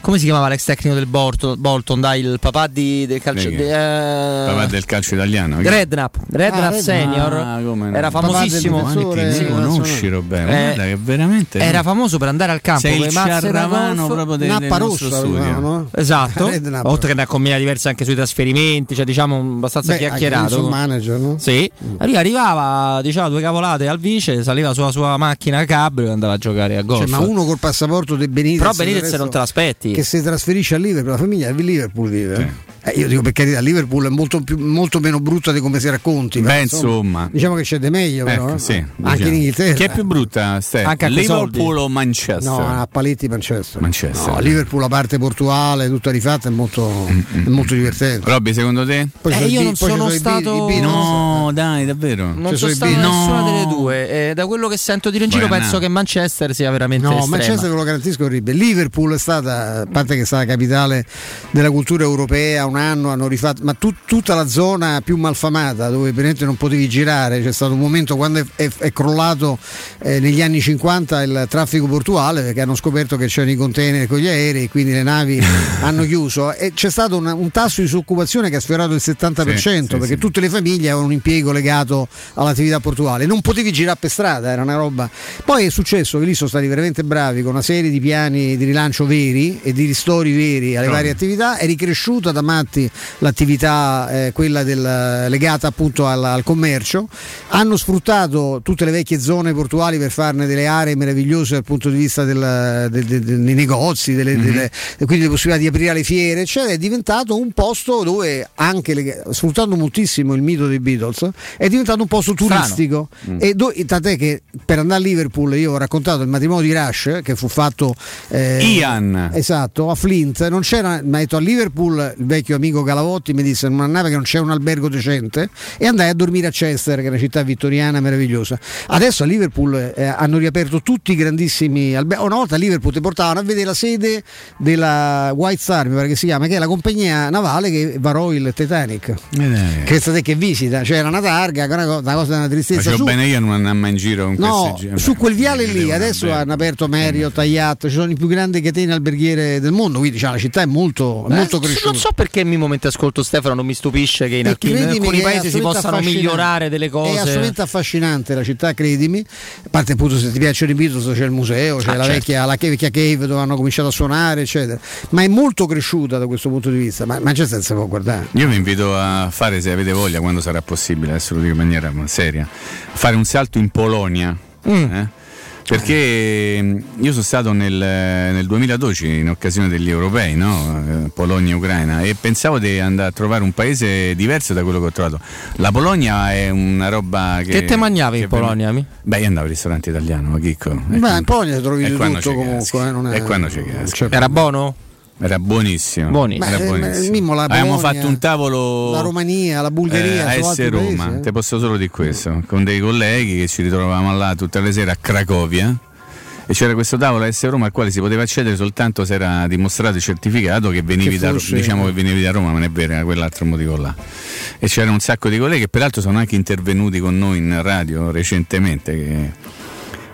come si chiamava l'ex tecnico del Bolton, Bolton dai il papà di, del calcio chi? eh, Papà del calcio italiano. Redknapp Redknapp Ah, senior Ah, era famosissimo difensore, Sì, li conosci Roberto? Eh, Guarda che veramente era famoso per andare al campo Sei il golf. proprio del- del nostro studio. no? esatto oltre che ne accompagna diverse anche sui trasferimenti cioè diciamo abbastanza Beh, chiacchierato il manager, no? sì lui arrivava diceva due cavolate al vice saliva sulla sua macchina cabrio e andava a giocare a golf Cioè, ma uno col passaporto di Benitez Però Benitez non te l'aspetti. Che si trasferisce a Liverpool la famiglia di Liverpool vive Eh, io dico per carità Liverpool è molto, più- molto meno brutta di come si racconti però, Beh, insomma. diciamo che c'è di meglio però Ecco, eh. sì, anche diciamo. in Inghilterra Chi è più brutta, Ste? Anche a quei Liverpool o Manchester? No, a paletti Manchester. Manchester. No, Liverpool, la parte portuale, tutta rifatta, è molto, è molto divertente. Robby, secondo te? Eh, sono i io non sono stato-. No, dai, davvero. non sono stato nessuna delle due e da quello che sento dire in giro Buona. penso che Manchester sia veramente No, estrema. Manchester ve lo garantisco è orribile. Liverpool è stata, a parte che è stata capitale della cultura europea, un anno hanno rifatto, ma tut- tutta la zona più malfamata dove veramente non potevi girare, c'è stato un momento quando è, è- è crollato eh, negli anni 50 il traffico portuale perché hanno scoperto che c'erano i container con gli aerei e quindi le navi hanno chiuso e c'è stato una- un tasso di disoccupazione che ha sfiorato il 70% Sì, sì, perché tutte le famiglie avevano un impiego legato all'attività portuale, non potevi girare per strada, era una roba. Poi è successo che lì sono stati veramente bravi con una serie di piani di rilancio veri e di ristori veri alle Proprio. varie attività, è ricresciuta da matti l'attività eh, quella del- legata appunto al, al commercio, hanno sfruttato tutte le vecchie zone portuali per farne delle aree meravigliose dal punto di vista del- del- dei negozi, delle, Mhm. delle- e quindi le possibilità di aprire le fiere, eccetera, è diventato un posto dove anche le- sfruttando moltissimo il mito dei Beatles, è diventato un posto turistico. Mm. E do- tant'è che per andare a Liverpool io ho raccontato il matrimonio di Rush che fu fatto eh, Ian. Esatto, a Flint non c'era, mi ha detto a Liverpool il vecchio amico Galavotti mi disse non andava che non c'è un albergo decente e andai a dormire a Chester che è una città vittoriana meravigliosa. Adesso a Liverpool eh, hanno riaperto tutti i grandissimi alberghi. Una volta a Liverpool ti portavano a vedere la sede della White Star, mi pare che si chiama, che è la compagnia navale che varò il Titanic. Eh, Che sapete che visita, c'era una targa, una cosa, una cosa una tristezza. Facevo Su- bene io non andare mai in giro con No, gi- su quel viale lì adesso hanno aperto Marriott, Hyatt, ci sono i più grandi catene alberghiere del mondo, quindi diciamo, la città è molto, è molto Eh, cresciuta. non so perché in momento ascolto Stefano non mi stupisce che in alcuni, in alcuni è paesi si possano migliorare delle È cose assolutamente affascinante la città, credimi. A parte appunto se ti piacciono i Beatles c'è il museo, c'è Ah, la, certo. vecchia, la vecchia cave dove hanno cominciato a suonare, eccetera. Ma è molto cresciuta da questo punto di vista, ma Manchester si può guardare. Io vi invito a fare, se avete voglia, quando sarà possibile, adesso lo dico in maniera seria, fare un salto in Polonia. Mm. eh? Perché mh, io sono stato nel, nel 2012 in occasione degli europei, no? Eh, Polonia e Ucraina, e pensavo di andare a trovare un paese diverso da quello che ho trovato. La Polonia è una roba che. Che te mangiavi in che Polonia? mi? Beh, io andavo al ristorante italiano, ma chicco. Beh, in Polonia trovi tutto comunque. eh, non è- E quando ci caschi. Era buono? Era buonissimo. Buonissimo. Era eh, buonissimo. Mimmo, la Abbiamo Polonia, fatto un tavolo. La Romania, la Bulgaria, eh, a S Roma, paesi, eh. te posso solo di questo, con dei colleghi che ci ritrovavamo là tutte le sere a Cracovia e c'era questo tavolo a S Roma al quale si poteva accedere soltanto se era dimostrato e certificato che venivi Che da, diciamo che venivi da Roma, ma non è vero, era quell'altro motivo là. E c'erano un sacco di colleghi che peraltro sono anche intervenuti con noi in radio recentemente che,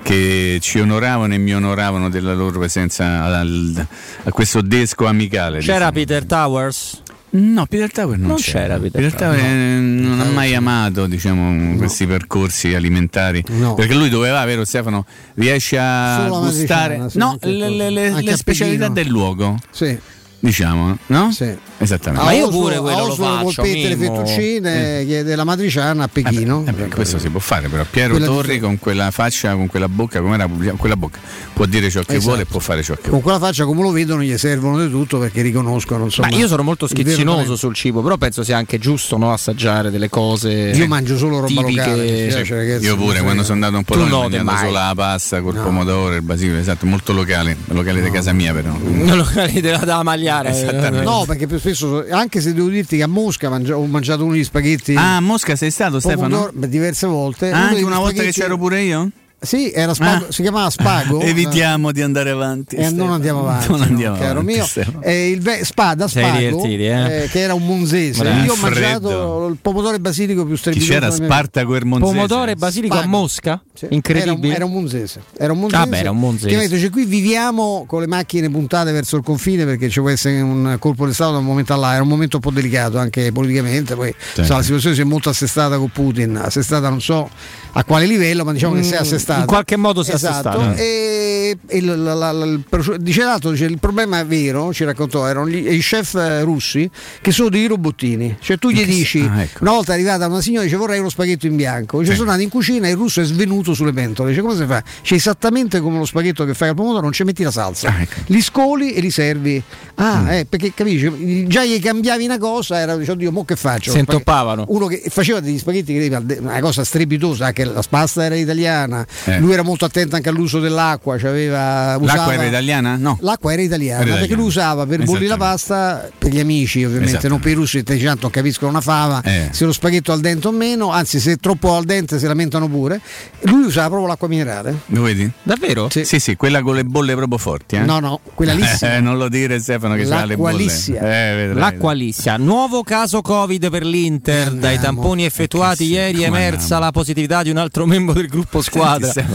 che ci onoravano e mi onoravano della loro presenza al- a questo desco amicale. C'era diciamo. Peter Towers? No, Peter Tower non, Non c'era. c'era Peter Peter Tower eh, non ha mai amato diciamo, questi percorsi alimentari. No. Perché lui doveva, vero Stefano, riesce a Solo gustare no, le, le- le- specialità del luogo. Sì. Diciamo, no? Sì. Esattamente. Ma io Oslo- pure quello lo Oslo le faccio, polpette, le fettuccine, chiede la matriciana a Pechino. Eh beh, questo si può fare, però Piero Quella Torri di- con quella faccia, con quella bocca, come era con quella bocca, può dire ciò che Esatto. vuole e può fare ciò che Con vuole. quella faccia come lo vedono gli servono di tutto perché riconoscono insomma, Ma io sono molto schizzinoso sul cibo, però penso sia anche giusto no, assaggiare delle cose. Io mangio solo roba tipiche. locale, mi piace, ragazzi, Io pure quando sono andato un po' là ho no, mangiato solo la pasta col pomodoro e il basilico, esatto, molto locale, locale di casa mia però. Non lo della, della Esattamente. No, perché più spesso, anche se devo dirti che a Mosca mangia- ho mangiato uno degli spaghetti. Ah, a Mosca sei stato Stefano? pomodoro- beh, diverse volte. Ah, anche una volta che c'ero pure io? Sì, era Spago, si chiamava Spago. Ah, Evitiamo di andare avanti. E non andiamo avanti, Non no, andiamo caro avanti, mio. Eh, il ve- Spada, Spago, divertiti, eh? eh, che era un monzese. Bravo. Io ho mangiato il pomodoro e basilico più strepitoso. c'era? Spartaco Ermonzese. Pomodoro e basilico a Spago. Mosca? Sì. Incredibile. Era un, era un monzese. Era un monzese. Vabbè, era un monzese. Che cioè, qui viviamo con le macchine puntate verso il confine perché ci può essere un colpo di Stato da un momento all'altro. Era un momento un po' delicato anche politicamente. Poi sa, la situazione si è molto assestata con Putin. Assestata non so a quale livello, ma diciamo che si è Mm, assestata. in qualche modo si è esatto. assestata. E, e il, la- la- la- il proce- dice l'altro, dice, il problema è vero, ci raccontò, erano gli, i chef eh, russi che sono dei robottini. Cioè tu gli dici, Ah, ecco. una volta arrivata una signora dice vorrei uno spaghetto in bianco. Dice, Sì. sono andato in cucina e il russo è svenuto sulle pentole. Dice come si fa? C'è esattamente come lo spaghetto che fai al pomodoro, non ci metti la salsa. Ah, ecco. Li scoli e li servi. Ah, Mm. eh, perché capisci? Già gli cambiavi una cosa, era dice, oddio, mo che faccio? Si intoppavano. Uno che faceva degli spaghetti che una cosa strepitosa, anche la pasta era italiana, Eh. lui era molto attento anche all'uso dell'acqua, cioè aveva, usava- L'acqua era italiana? No. L'acqua era italiana, Era perché italiana. lui usava per bollire la pasta per gli amici, ovviamente, non per i russi che tanto non capiscono una fava, Eh. se lo spaghetto al dente o meno, anzi se è troppo al dente si lamentano pure. Lui usava proprio l'acqua minerale. Lo vedi? Davvero? Sì. Sì, sì, quella con le bolle proprio forti. Eh? No, no, quella. Eh, non lo dire Stefano che c'ha le bolle. lissia. Eh. L'acqua lissia. Nuovo caso Covid per l'Inter. Dai tamponi effettuati ieri è emersa andiamo? la positività di un altro membro del gruppo squadra. Senti,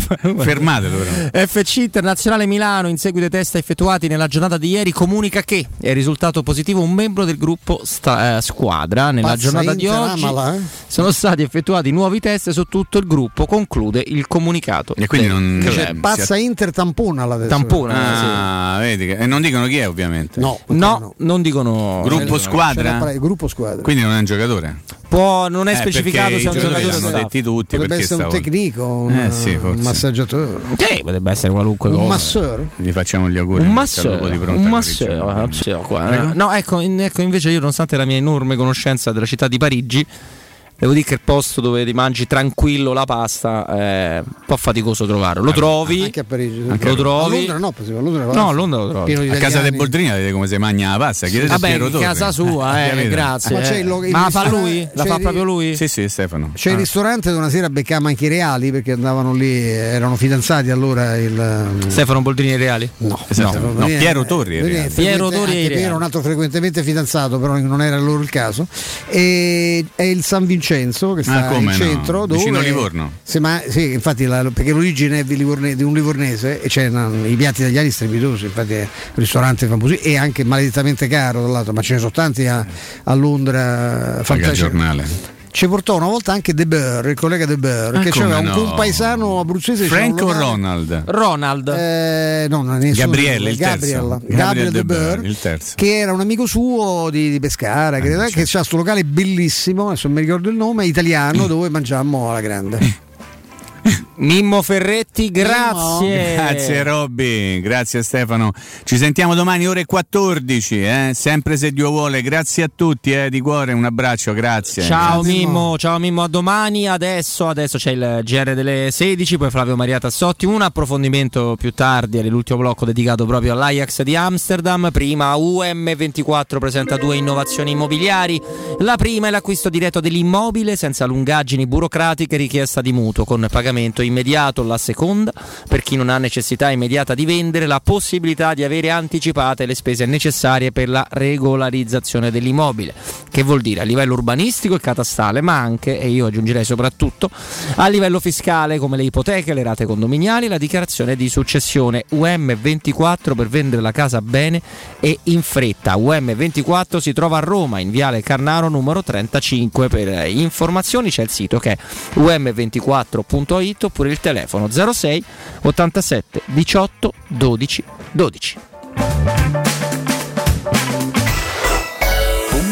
Stefano, non- Fermatelo però. FC Internazionale Milano, in seguito ai test effettuati nella giornata di ieri, comunica che è risultato positivo un membro del gruppo sta- eh, squadra. Nella Pazza giornata di oggi amala, eh. sono stati effettuati nuovi test su tutto il gruppo, conclude il comunicato. E quindi non- Cioè, club. pazza Inter tampona la Tampona, Ah, vedi che- e non dicono chi è ovviamente. No, No, non dicono Gruppo squadra? pare- gruppo squadra. Quindi non è un giocatore. Può, non è Eh, specificato se è un giocatore staff. detti tutti Potrebbe essere un tecnico, un, Eh, sì, un massaggiatore. Sì, potrebbe essere qualunque Un cosa. masseur? Gli facciamo gli auguri. Un masseur, un masseur, qua, eh. No, ecco, in- ecco, invece io nonostante la mia enorme conoscenza della città di Parigi, devo dire che il posto dove ti mangi tranquillo la pasta è un po' faticoso trovarlo. Lo trovi, Anche a Parigi. lo A trovi. Londra no, a Londra No, a Londra lo trovi. A casa del Boldrini vedete come si mangia la pasta. Chiedete a Vabbè, in Torri. casa sua, eh, Capite? grazie. Ma c'è il lo- il Ma la fa lui? La fa proprio lui? Sì, sì, Stefano. C'è il ristorante dove una sera beccamo anche i reali perché andavano lì, erano fidanzati allora il Stefano Boldrini Reali? No, Esatto. no, No, Viene- Piero Torri frequente- Piero Torri anche Piero reale. un altro frequentemente fidanzato, però non era loro il caso. E è il San Vincenzo che sta Ah, come in no? centro, dove Vicino a Livorno. ma- sì, infatti la- perché l'origine è di, Livorne- di un livornese e c'è una- i piatti italiani strepitosi, infatti è un ristorante famoso e anche maledettamente caro dall'altro, ma ce ne sono tanti a, a Londra fantastici. giornale. Ci portò una volta anche De Boer, il collega De Boer, Ah, che come c'aveva un no? compaesano abruzzese. c'era un Frank o locale- Ronald? Ronald. eh, no, non è nessuno. Gabriele, il Gabriel, terzo. Gabriel De Boer, il terzo. che era un amico suo di, di Pescara, Eh, credo, certo. che c'ha questo locale bellissimo, adesso non mi ricordo il nome, italiano, dove mangiammo alla grande. Mimmo Ferretti, grazie. Grazie Robby, grazie Stefano. Ci sentiamo domani ore 14, eh? sempre se Dio vuole. Grazie a tutti, eh? di cuore, un abbraccio, grazie. Ciao Grazie. Mimmo, ciao Mimmo, a domani. Adesso, adesso c'è il GR delle 16, poi Flavio Maria Tassotti. Un approfondimento più tardi, l'ultimo blocco dedicato proprio all'Ajax di Amsterdam. Prima UM24 presenta due innovazioni immobiliari. La prima è l'acquisto diretto dell'immobile senza lungaggini burocratiche, richiesta di mutuo con pagamento immediato. La seconda, per chi non ha necessità immediata di vendere, la possibilità di avere anticipate le spese necessarie per la regolarizzazione dell'immobile. Che vuol dire a livello urbanistico e catastale, ma anche, e io aggiungerei soprattutto, a livello fiscale come le ipoteche, le rate condominiali la dichiarazione di successione UM24 per vendere la casa bene e in fretta. UM24 si trova a Roma in Viale Carnaro numero 35. Per informazioni c'è il sito che è um24.it oppure il telefono 06 87 18 12 12.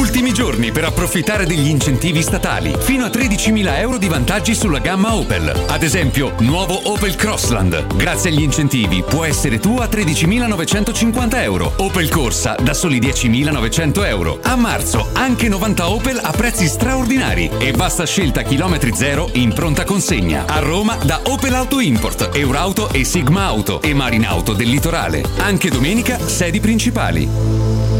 Ultimi giorni per approfittare degli incentivi statali. Fino a 13.000 euro di vantaggi sulla gamma Opel. Ad esempio, nuovo Opel Crossland. Grazie agli incentivi può essere tu a 13.950 euro. Opel Corsa da soli 10.900 euro. A marzo anche 90 Opel a prezzi straordinari e vasta scelta chilometri zero in pronta consegna. A Roma da Opel Auto Import, Eurauto e Sigma Auto e Marinauto del Litorale. Anche domenica sedi principali.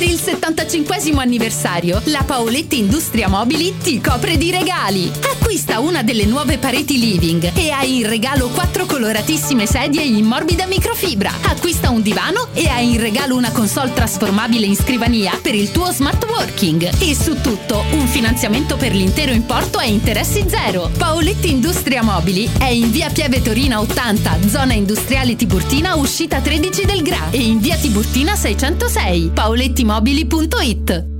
Per il 75 anniversario, la Paoletti Industria Mobili ti copre di regali. Acquista una delle nuove pareti living e hai in regalo quattro coloratissime sedie in morbida microfibra. Acquista un divano e hai in regalo una console trasformabile in scrivania per il tuo smart working. E su tutto un finanziamento per l'intero importo a interessi zero. Paoletti Industria Mobili è in via Pieve Torina 80, zona industriale Tiburtina, uscita 13 del GRA e in via Tiburtina 606. paolettimobili.it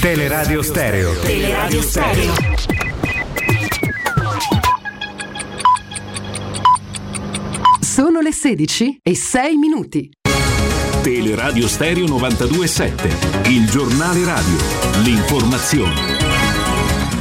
Teleradio Stereo. Teleradio Stereo. Sono le 16 e 6 minuti. Teleradio Stereo 927, il giornale radio, l'informazione.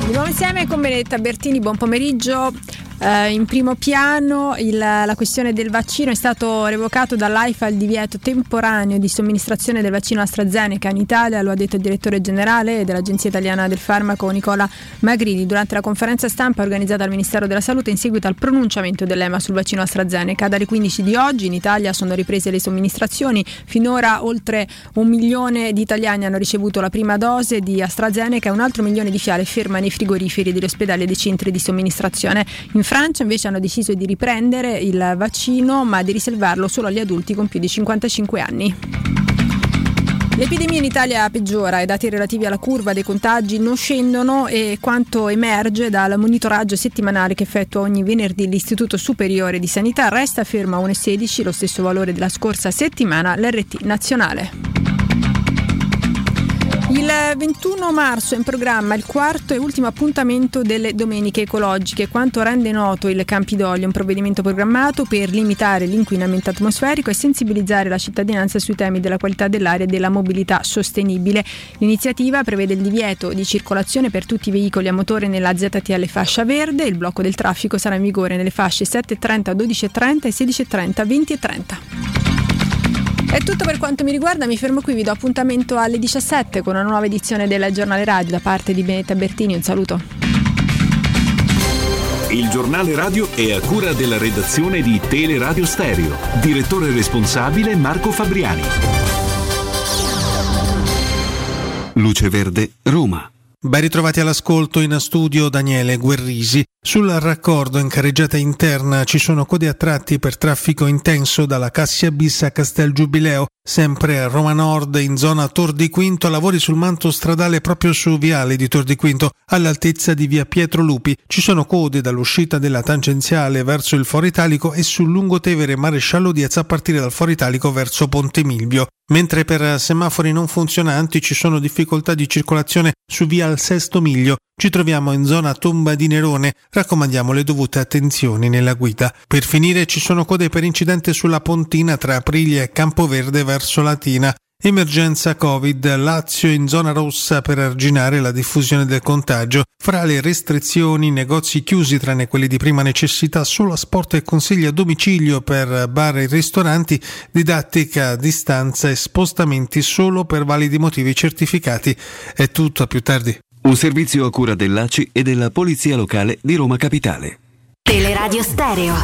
Di nuovo insieme con Benedetta Bertini, buon pomeriggio. Eh, in primo piano il, la questione del vaccino è stato revocato dall'AIFA il divieto temporaneo di somministrazione del vaccino AstraZeneca in Italia, lo ha detto il direttore generale dell'Agenzia Italiana del Farmaco Nicola Magrini durante la conferenza stampa organizzata al Ministero della Salute in seguito al pronunciamento dell'EMA sul vaccino AstraZeneca. Dalle 15 di oggi in Italia sono riprese le somministrazioni, finora oltre un milione di italiani hanno ricevuto la prima dose di AstraZeneca e un altro milione di fiale ferma nei frigoriferi degli ospedali e dei centri di somministrazione. In Francia invece hanno deciso di riprendere il vaccino ma di riservarlo solo agli adulti con più di 55 anni. L'epidemia in Italia peggiora, i dati relativi alla curva dei contagi non scendono e quanto emerge dal monitoraggio settimanale che effettua ogni venerdì l'Istituto Superiore di Sanità resta fermo a 1,16, lo stesso valore della scorsa settimana, l'RT nazionale. Il 21 marzo è in programma il quarto e ultimo appuntamento delle domeniche ecologiche. Quanto rende noto il Campidoglio, un provvedimento programmato per limitare l'inquinamento atmosferico e sensibilizzare la cittadinanza sui temi della qualità dell'aria e della mobilità sostenibile. L'iniziativa prevede il divieto di circolazione per tutti i veicoli a motore nella ZTL fascia verde. Il blocco del traffico sarà in vigore nelle fasce 7.30, 12.30 e 16.30, 20 e 30. È tutto per quanto mi riguarda, mi fermo qui, vi do appuntamento alle 17 con una nuova edizione del giornale radio da parte di Benetta Bertini, un saluto. Il giornale radio è a cura della redazione di Teleradio Stereo, direttore responsabile Marco Fabriani. Luce Verde, Roma. Ben ritrovati all'ascolto in studio Daniele Guerrisi. Sul raccordo in carreggiata interna ci sono code a tratti per traffico intenso dalla Cassia Bis a Castel Giubileo, sempre a Roma Nord in zona Tor di Quinto, lavori sul manto stradale proprio su viale di Tor di Quinto all'altezza di via Pietro Lupi. Ci sono code dall'uscita della tangenziale verso il Foro Italico e sul Lungotevere Maresciallo Diaz a partire dal Foro Italico verso Ponte Milvio. Mentre per semafori non funzionanti ci sono difficoltà di circolazione su via al Sesto Miglio, ci troviamo in zona Tomba di Nerone, raccomandiamo le dovute attenzioni nella guida. Per finire ci sono code per incidente sulla pontina tra Aprilia e Campoverde verso Latina. Emergenza Covid, Lazio in zona rossa per arginare la diffusione del contagio. Fra le restrizioni, negozi chiusi tranne quelli di prima necessità, solo sport e consigli a domicilio per bar e ristoranti, didattica a distanza e spostamenti solo per validi motivi certificati. È tutto, a più tardi. Un servizio a cura dell'ACI e della Polizia Locale di Roma Capitale. Teleradio Stereo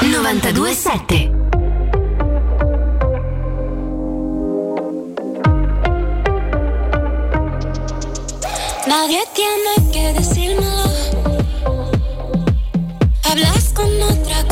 927 Nadie tiene que decírmelo. Hablas con otra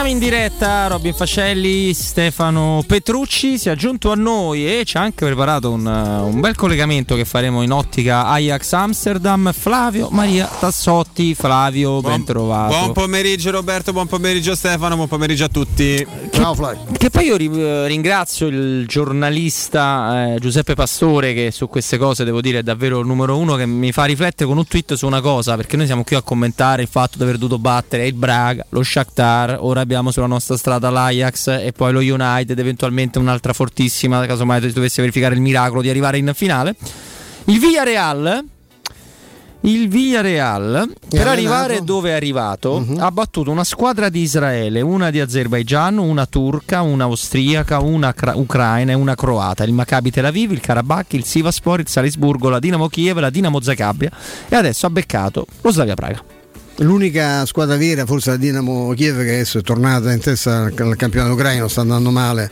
Torniamo in diretta, Robin Fascelli, Stefano Petrucci si è aggiunto a noi e ci ha anche preparato un, uh, un bel collegamento che faremo in ottica Ajax Amsterdam. Flavio Maria Tassotti, Flavio, ben trovato. Buon pomeriggio Roberto, buon pomeriggio Stefano, buon pomeriggio a tutti. Ciao Fly. Che poi io ri- eh, ringrazio il giornalista eh, Giuseppe Pastore che su queste cose devo dire è davvero il numero uno che mi fa riflettere con un tweet su una cosa perché noi siamo qui a commentare il fatto di aver dovuto battere il Braga, lo Shakhtar, ora abbiamo sulla nostra strada l'Ajax e poi lo United, eventualmente un'altra fortissima casomai dovesse verificare il miracolo di arrivare in finale. Il Villarreal il Villarreal per allenato? arrivare dove è arrivato ha battuto una squadra di Israele, una di Azerbaigian, una turca, una austriaca, una cra- ucraina e una croata. Il Maccabi Tel Aviv, il Karabakh, il Sivaspor, il Salisburgo, la Dinamo Kiev, la Dinamo Zagabria e adesso ha beccato lo Slavia Praga. L'unica squadra vera, forse la Dinamo Kiev, che adesso è tornata in testa al campionato ucraino, sta andando male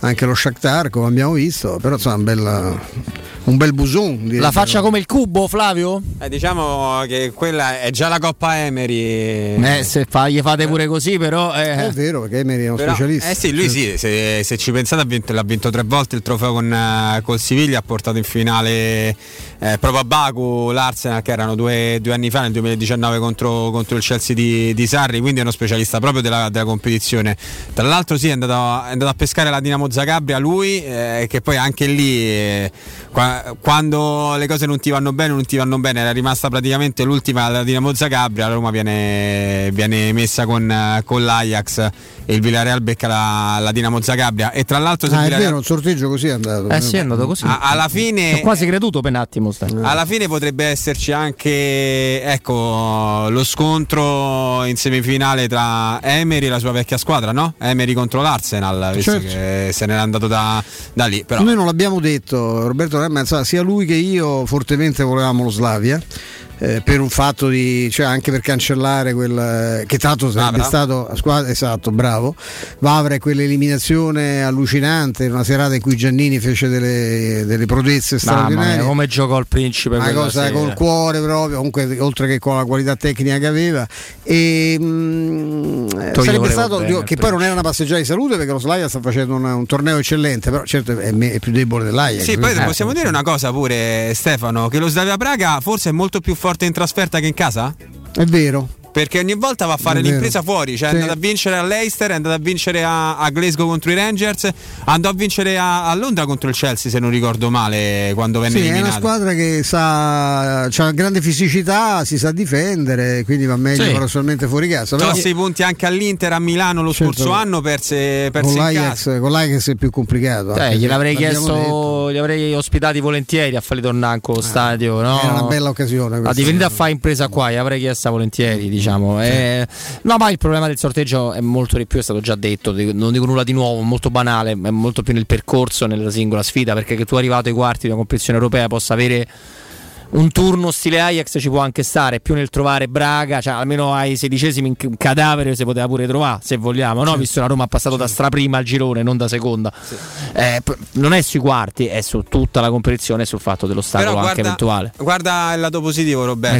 anche lo Shakhtar, come abbiamo visto, però insomma un bel, un bel buson. direi. La faccia come il cubo, Flavio? Eh, diciamo che quella è già la Coppa Emery. Eh, se fa- gli fate pure così, però. eh. È vero, perché Emery è un Però- specialista. Eh sì, lui sì, se, se ci pensate ha vinto, l'ha vinto tre volte il trofeo con eh, col Siviglia, ha portato in finale eh, proprio a Baku l'Arsenal che erano due, due anni fa nel 2019 contro, contro il Chelsea di, di Sarri, quindi è uno specialista proprio della, della competizione. Tra l'altro sì, è andato, è andato a pescare la Dinamo Zagabria lui, eh, che poi anche lì eh, qua- quando le cose non ti vanno bene, non ti vanno bene, era rimasta praticamente l'ultima la Dinamo Zagabria, la Roma viene, viene messa con, con l'Ajax e il Villarreal becca la, la Dinamo Zagabria e tra l'altro se il Ah, è Villarreal- vero, il sorteggio così è andato. Eh sì, è andato così. a- alla fine Ho quasi creduto per un attimo. stai. alla fine potrebbe esserci anche ecco, lo scontro in semifinale tra Emery e la sua vecchia squadra, no? Emery contro l'Arsenal, visto Certo. che se n'era andato da, da lì. Però Noi non l'abbiamo detto, Roberto Remma, sa, sia lui che io fortemente volevamo lo Slavia. Eh, per un fatto di cioè anche per cancellare quel che tanto sarebbe Vavra? stato a squadra esatto bravo Vavra è quell'eliminazione allucinante una serata in cui Giannini fece delle, delle prodezze straordinarie mia, come giocò il principe. una cosa sera. col cuore proprio, comunque oltre che con la qualità tecnica che aveva. E, mm, Toglio sarebbe stato, bene, che poi non era una passeggiata di salute perché lo Slavia sta facendo una- un torneo eccellente, però certo è, me- è più debole dell'Ajax. Sì, poi possiamo dire una cosa pure, Stefano, che lo Slavia Praga forse è molto più forte in trasferta che in casa? È vero. Perché ogni volta va a fare È vero. l'impresa fuori, cioè Sì. è andato a vincere a Leicester, è andato a vincere a, a Glasgow contro i Rangers, andò a vincere a, a Londra contro il Chelsea se non ricordo male quando venne Sì, è una eliminato. squadra che sa, ha grande fisicità, si sa difendere, quindi va meglio Sì. paradossalmente fuori casa. Però Tolse i punti anche all'Inter a Milano lo Certo. scorso anno, perse, con perse in casa. l'Ajax, con l'Ajax è più complicato. Eh, anche gliel'avrei chiesto, li avrei ospitati volentieri a farli tornare in quello stadio. No? Era una bella occasione. Ah, questa. di venire a fare impresa qua, gli avrei chiesta volentieri, diciamo. Eh, no, ma il problema del sorteggio è molto di più, è stato già detto, non dico nulla di nuovo, molto banale, è molto più nel percorso, nella singola sfida, perché che tu arrivato ai quarti di una competizione europea possa avere un turno stile Ajax ci può anche stare, più nel trovare Braga, cioè almeno ai sedicesimi in cadavere si poteva pure trovare, se vogliamo, no? visto che la Roma ha passato da straprima al girone, non da seconda. Eh, p- non è sui quarti, è su tutta la competizione e sul fatto dello stato Però anche guarda, eventuale. guarda il lato positivo, Roberto.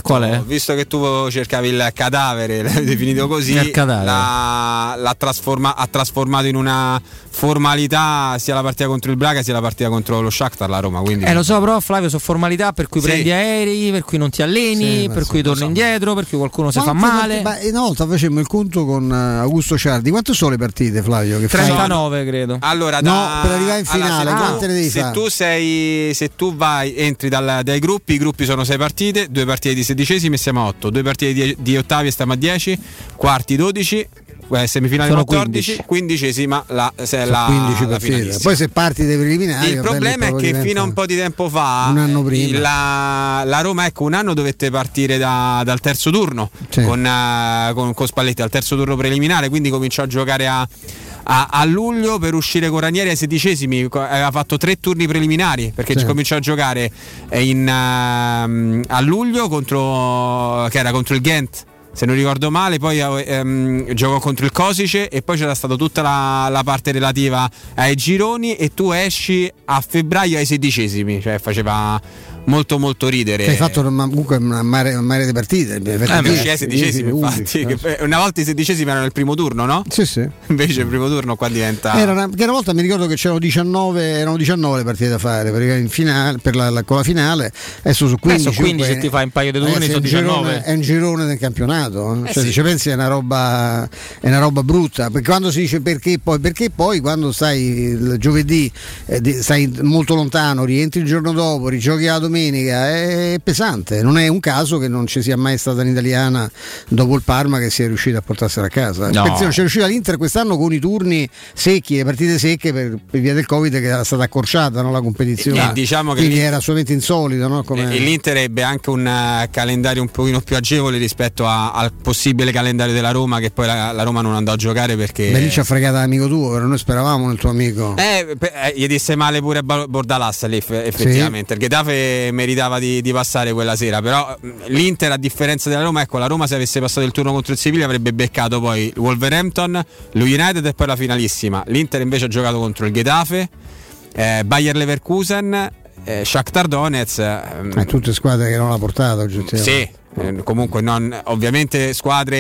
Visto che tu cercavi il cadavere, l'hai definito così, l'ha, l'ha trasforma- ha trasformato in una formalità sia la partita contro il Braga sia la partita contro lo Shakhtar, la Roma. Quindi Eh lo so, però Flavio sono formalità per cui Sì. prendi aerei, per cui non ti alleni, Sì, per cui torni so. indietro, per cui qualcuno si fa male. ma una volta facemmo il conto con eh, Augusto Ciardi. Quante sono le partite, Flavio? Che fai? 39 credo. Allora, No, da- per arrivare in allora, finale, se tu- quante ne devi se fare? tu sei se tu vai entri dal- dai gruppi i gruppi sono 6 partite due partite di sedicesimi e siamo a 8 due partite di, di ottavi e stiamo a 10 quarti 12 eh, semifinali Sono 14 quindicesima la, se la, 15 la finalissima. Poi se parti dai preliminari. il problema è che fino a un po' di tempo fa. La, la Roma ecco un anno dovette partire da- dal terzo turno con, eh, con, con Spalletti al terzo turno preliminare quindi cominciò a giocare a, a- a luglio per uscire con Ranieri ai sedicesimi co- aveva fatto tre turni preliminari perché Sì. ci cominciò a giocare eh, in, ehm, a luglio contro che era contro il Ghent se non ricordo male, poi ehm, giocò contro il Cosice e poi c'era stata tutta la, la parte relativa ai gironi e tu esci a febbraio ai sedicesimi, cioè faceva molto molto ridere. Hai fatto una- comunque una mare, una mare di partite. abbiamo fatto Eh, ma 10, uscì ai sedicesimi, 11, infatti. eh. che- una volta i sedicesimi erano il primo turno, no? Sì, sì. Invece il primo turno qua diventa. Era una, che una volta mi ricordo che c'erano 19, erano 19 le partite da fare finale, per la, la- con la finale, adesso su 15. Adesso 15 comunque- se ti fai un paio di turni ragazzi, sono è un girone- 19. È un girone del campionato. eh. Eh cioè, sì. se ci pensi è una, roba, è una roba brutta. Perché quando si dice perché poi, perché poi quando stai il giovedì, eh, stai molto lontano, rientri il giorno dopo, rigiochi la domenica, è pesante. Non è un caso che non ci sia mai stata un'italiana dopo il Parma che sia riuscita a portarsela a casa. No. Attenzione, c'è riuscita l'Inter quest'anno con i turni secchi, le partite secche per, per via del Covid che era stata accorciata no, la competizione. E diciamo che Quindi l'Inter- era assolutamente insolito. No, come- E l'Inter ebbe anche un eh, calendario un pochino più agevole rispetto a- al possibile calendario della Roma, che poi la, la Roma non andò a giocare perché. Beh, lì ci ha fregato l'amico tuo, però noi speravamo nel tuo amico. Eh, pe- eh, gli disse male pure a Ba- Bordalas lì, eff- effettivamente. Il Getafe che meritava di, di passare quella sera. Però mh, l'Inter, a differenza della Roma, ecco, la Roma se avesse passato il turno contro il Siviglia avrebbe beccato poi Wolverhampton, lo United e poi la finalissima. L'Inter invece ha giocato contro il Getafe, eh, Bayer Leverkusen, eh, Shakhtar Donetsk. Eh, tutte squadre che non ha portato oggettivamente. sì, eh, comunque non, ovviamente squadre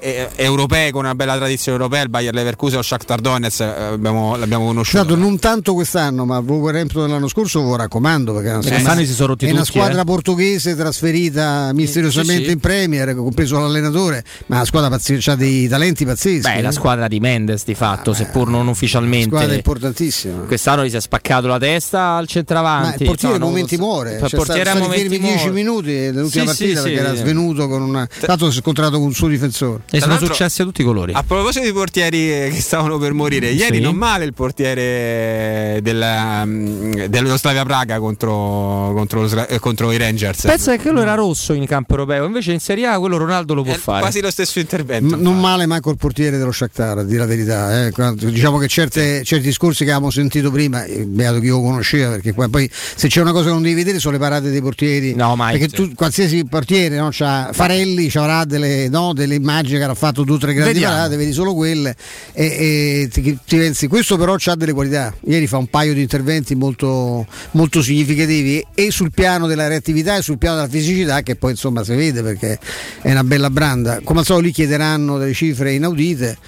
eh, europee con una bella tradizione europea, il Bayer Leverkusen o Shakhtar Donetsk eh, abbiamo- l'abbiamo conosciuto. Stato non tanto quest'anno, ma Wolverhampton dell'anno scorso lo raccomando perché è una, squadra- si sono rotti è una tutti, squadra eh. portoghese trasferita misteriosamente Sì, sì. in Premier, compreso l'allenatore, ma una squadra pazzesca, ha dei talenti pazzeschi. Beh, la eh. squadra di Mendes di fatto, seppur non ufficialmente. squadra importantissima. Quest'anno gli si è spaccato la testa al centravanti. Ma il portiere No, a momenti so. muore, Il cioè, portiere sta, a momenti fermi 10 muore. minuti nell'ultima Sì, partita sì, perché sì. era svenuto con una. Tanto si è scontrato con un suo difensore. E sono successi a tutti i colori. A proposito di portieri eh, che stavano per morire, ieri Sì. non male il portiere del, mm, dello Slavia Praga contro, contro eh, contro i Rangers. Pensa che quello era rosso in campo europeo, invece in Serie A quello Ronaldo lo può È fare. quasi lo stesso intervento. M- non male manco il portiere dello Shakhtar, a dire la verità. eh. Diciamo che certe- certi discorsi che avevamo sentito prima, eh, beato chi lo conosceva, perché poi se c'è una cosa che non devi vedere sono le parate dei portieri. No, mai. Perché tu, qualsiasi portiere, no, c'ha Farelli avrà delle, no, delle immagini che avrà fatto due o tre grandi Vediamo. parate, vedi solo quelle e, e ti, ti pensi, questo però ha delle qualità. Ieri fa un paio di interventi molto, molto significativi e sul piano della reattività e sul piano della fisicità che poi insomma si vede perché è una bella branda. Come al solito lì chiederanno delle cifre inaudite.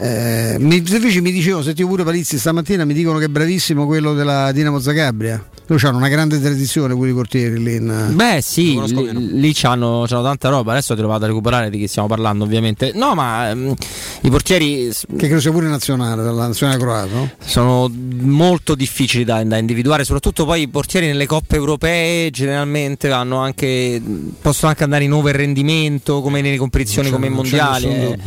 Eh, mi, mi dicevo, sentivo pure Palizzi stamattina, mi dicono che è bravissimo quello della Dinamo Zagabria. Loro hanno una grande tradizione pure i portieri lì. in- Beh sì, lì, lì c'hanno, c'hanno tanta roba, adesso ti lo vado a recuperare di chi stiamo parlando ovviamente. No ma ehm, i portieri Che credo sia pure nazionale, dalla nazionale croata. no? sono molto difficili da, da individuare, soprattutto poi i portieri nelle coppe europee generalmente hanno anche, possono anche andare in over rendimento come nelle competizioni come i non c'è mondiali.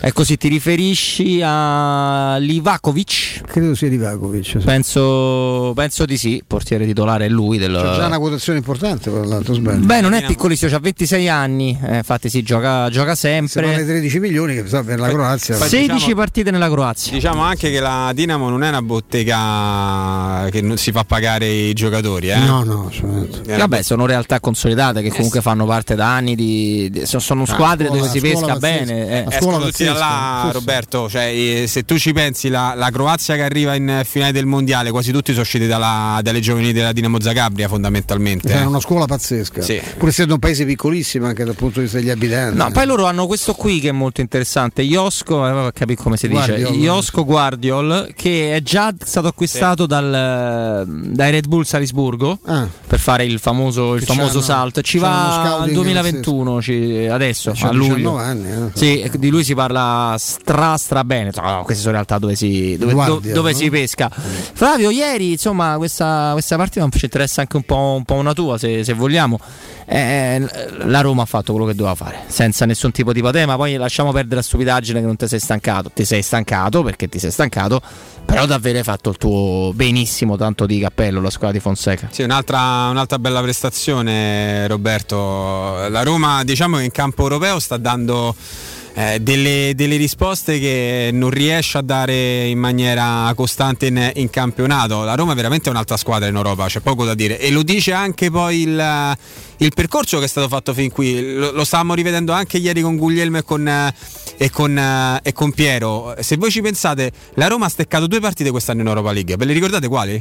Eh. È così, ti riferisci a Livakovic? Credo sia Livakovic. sì. Penso, penso di sì, portiere titolare è lui. Del... C'è già una quotazione importante per l'altro sbaglio. Beh, non è piccolissimo, ha 26 anni, eh, infatti si gioca, gioca sempre. 13 milioni che so, per la Croazia. 16 diciamo- partite nella Croazia. Diciamo anche che la Dinamo non è una bottega che non si fa pagare i giocatori. Eh? No, no, assolutamente. Vabbè, sono realtà consolidate che comunque fanno parte da anni di. di- sono, sono squadre scuola- dove si pesca bene. eh. Tutti da là, sì, sì. Roberto. Cioè, eh, se tu ci pensi, la, la Croazia che arriva in finale del mondiale, quasi tutti sono usciti dalla- dalle giovani della Dinamo Zagabria, fondamentalmente. È eh. una scuola pazzesca. Sì. Pur essendo un paese piccolissimo anche dal punto di vista degli abitanti. No, poi loro hanno questo qui che è molto interessante, Iosco, eh, capire come si dice, Guardiol. Iosco Guardiol, che è già stato acquistato dal, dai Red Bull Salisburgo Ah. per fare il famoso, il famoso salto. Ci va al 2021, ci- adesso, a luglio. 19 anni, eh. Sì, di lui si parla stra stra bene. No, queste sono realtà dove si, dove, Guardia, do- dove no? si pesca. Flavio, ieri insomma questa, questa partita ci interessa anche un po', un po' una tua se, se vogliamo. Eh, la Roma ha fatto quello che doveva fare senza nessun tipo di patema. Poi lasciamo perdere la stupidaggine che non ti sei stancato. Ti sei stancato perché ti sei stancato, però davvero hai fatto il tuo benissimo. Tanto di cappello la squadra di Fonseca. Sì, un'altra, un'altra bella prestazione, Roberto. La Roma, diciamo che in campo europeo sta dando eh, delle, delle risposte che non riesce a dare in maniera costante in, in campionato. La Roma è veramente un'altra squadra in Europa, c'è poco da dire. E lo dice anche poi il, il percorso che è stato fatto fin qui. Lo, lo stavamo rivedendo anche ieri con Guglielmo e con, e con, e con Piero. Se voi ci pensate, la Roma ha steccato due partite quest'anno in Europa League. Ve le ricordate quali?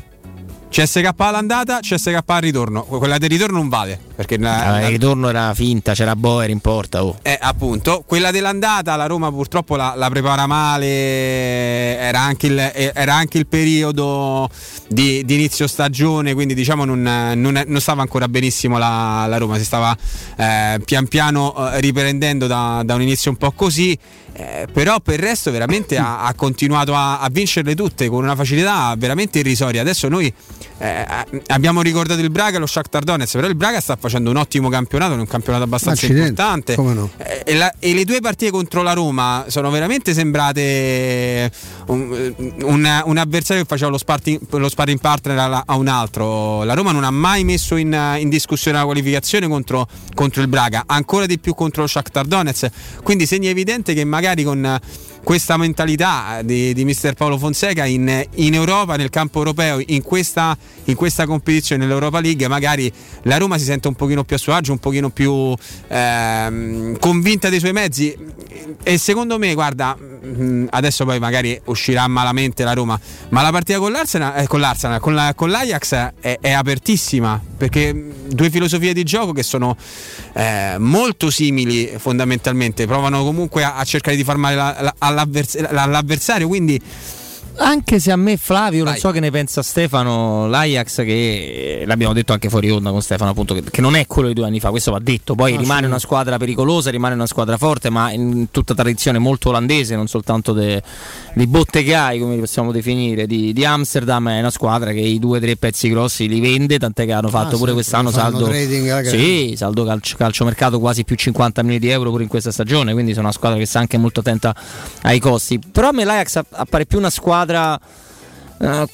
CSK all'andata, CSK al ritorno. Quella del ritorno non vale. Perché la- Eh, il ritorno era finta, c'era Boer in porta. Oh. eh, appunto, quella dell'andata la Roma purtroppo la, la prepara male, era anche il, eh, era anche il periodo di, di inizio stagione, quindi diciamo non, non non stava ancora benissimo la, la Roma, si stava eh, pian piano eh, riprendendo da, da un inizio un po' così, eh, però per il resto veramente ha, ha continuato a, a vincerle tutte con una facilità veramente irrisoria. Adesso noi eh, abbiamo ricordato il Braga e lo Shakhtar Donetsk, però il Braga sta facendo un ottimo campionato, un campionato abbastanza Accidenti, importante. no? Eh, E, la- e le due partite contro la Roma sono veramente sembrate un, un- un avversario che faceva lo sparring, lo sparring partner a, a un altro. La Roma non ha mai messo in, in discussione la qualificazione contro, contro il Braga, ancora di più contro lo Shakhtar Donetsk. Quindi segna evidente che magari con questa mentalità di, di mister Paolo Fonseca in, in Europa, nel campo europeo, in questa, in questa competizione, nell'Europa League, magari la Roma si sente un pochino più a suo agio, un pochino più ehm, convinta dei suoi mezzi. E secondo me, guarda, mh, adesso poi magari uscirà malamente la Roma, ma la partita con l'Arsenal, eh, con, l'Arsenal con, la- con l'Ajax è, è apertissima perché mh, due filosofie di gioco che sono eh, molto simili fondamentalmente, provano comunque a, a cercare di far male la- la- all'avvers- all'avversario, quindi Anche se a me Flavio, non so che ne pensa Stefano, l'Ajax che eh, l'abbiamo detto anche fuori onda con Stefano appunto che, che non è quello di due anni fa, questo va detto, poi Ah, rimane sì. una squadra pericolosa, rimane una squadra forte, ma in tutta tradizione molto olandese, non soltanto di bottegai come li possiamo definire, di, di Amsterdam, è una squadra che i due o tre pezzi grossi li vende, tant'è che hanno fatto Ah, pure sì, quest'anno fanno saldo, trading sì, saldo calcio, calciomercato quasi più 50 milioni di euro pure in questa stagione, quindi sono una squadra che sta anche molto attenta ai costi, però a me l'Ajax app- appare più una squadra eh,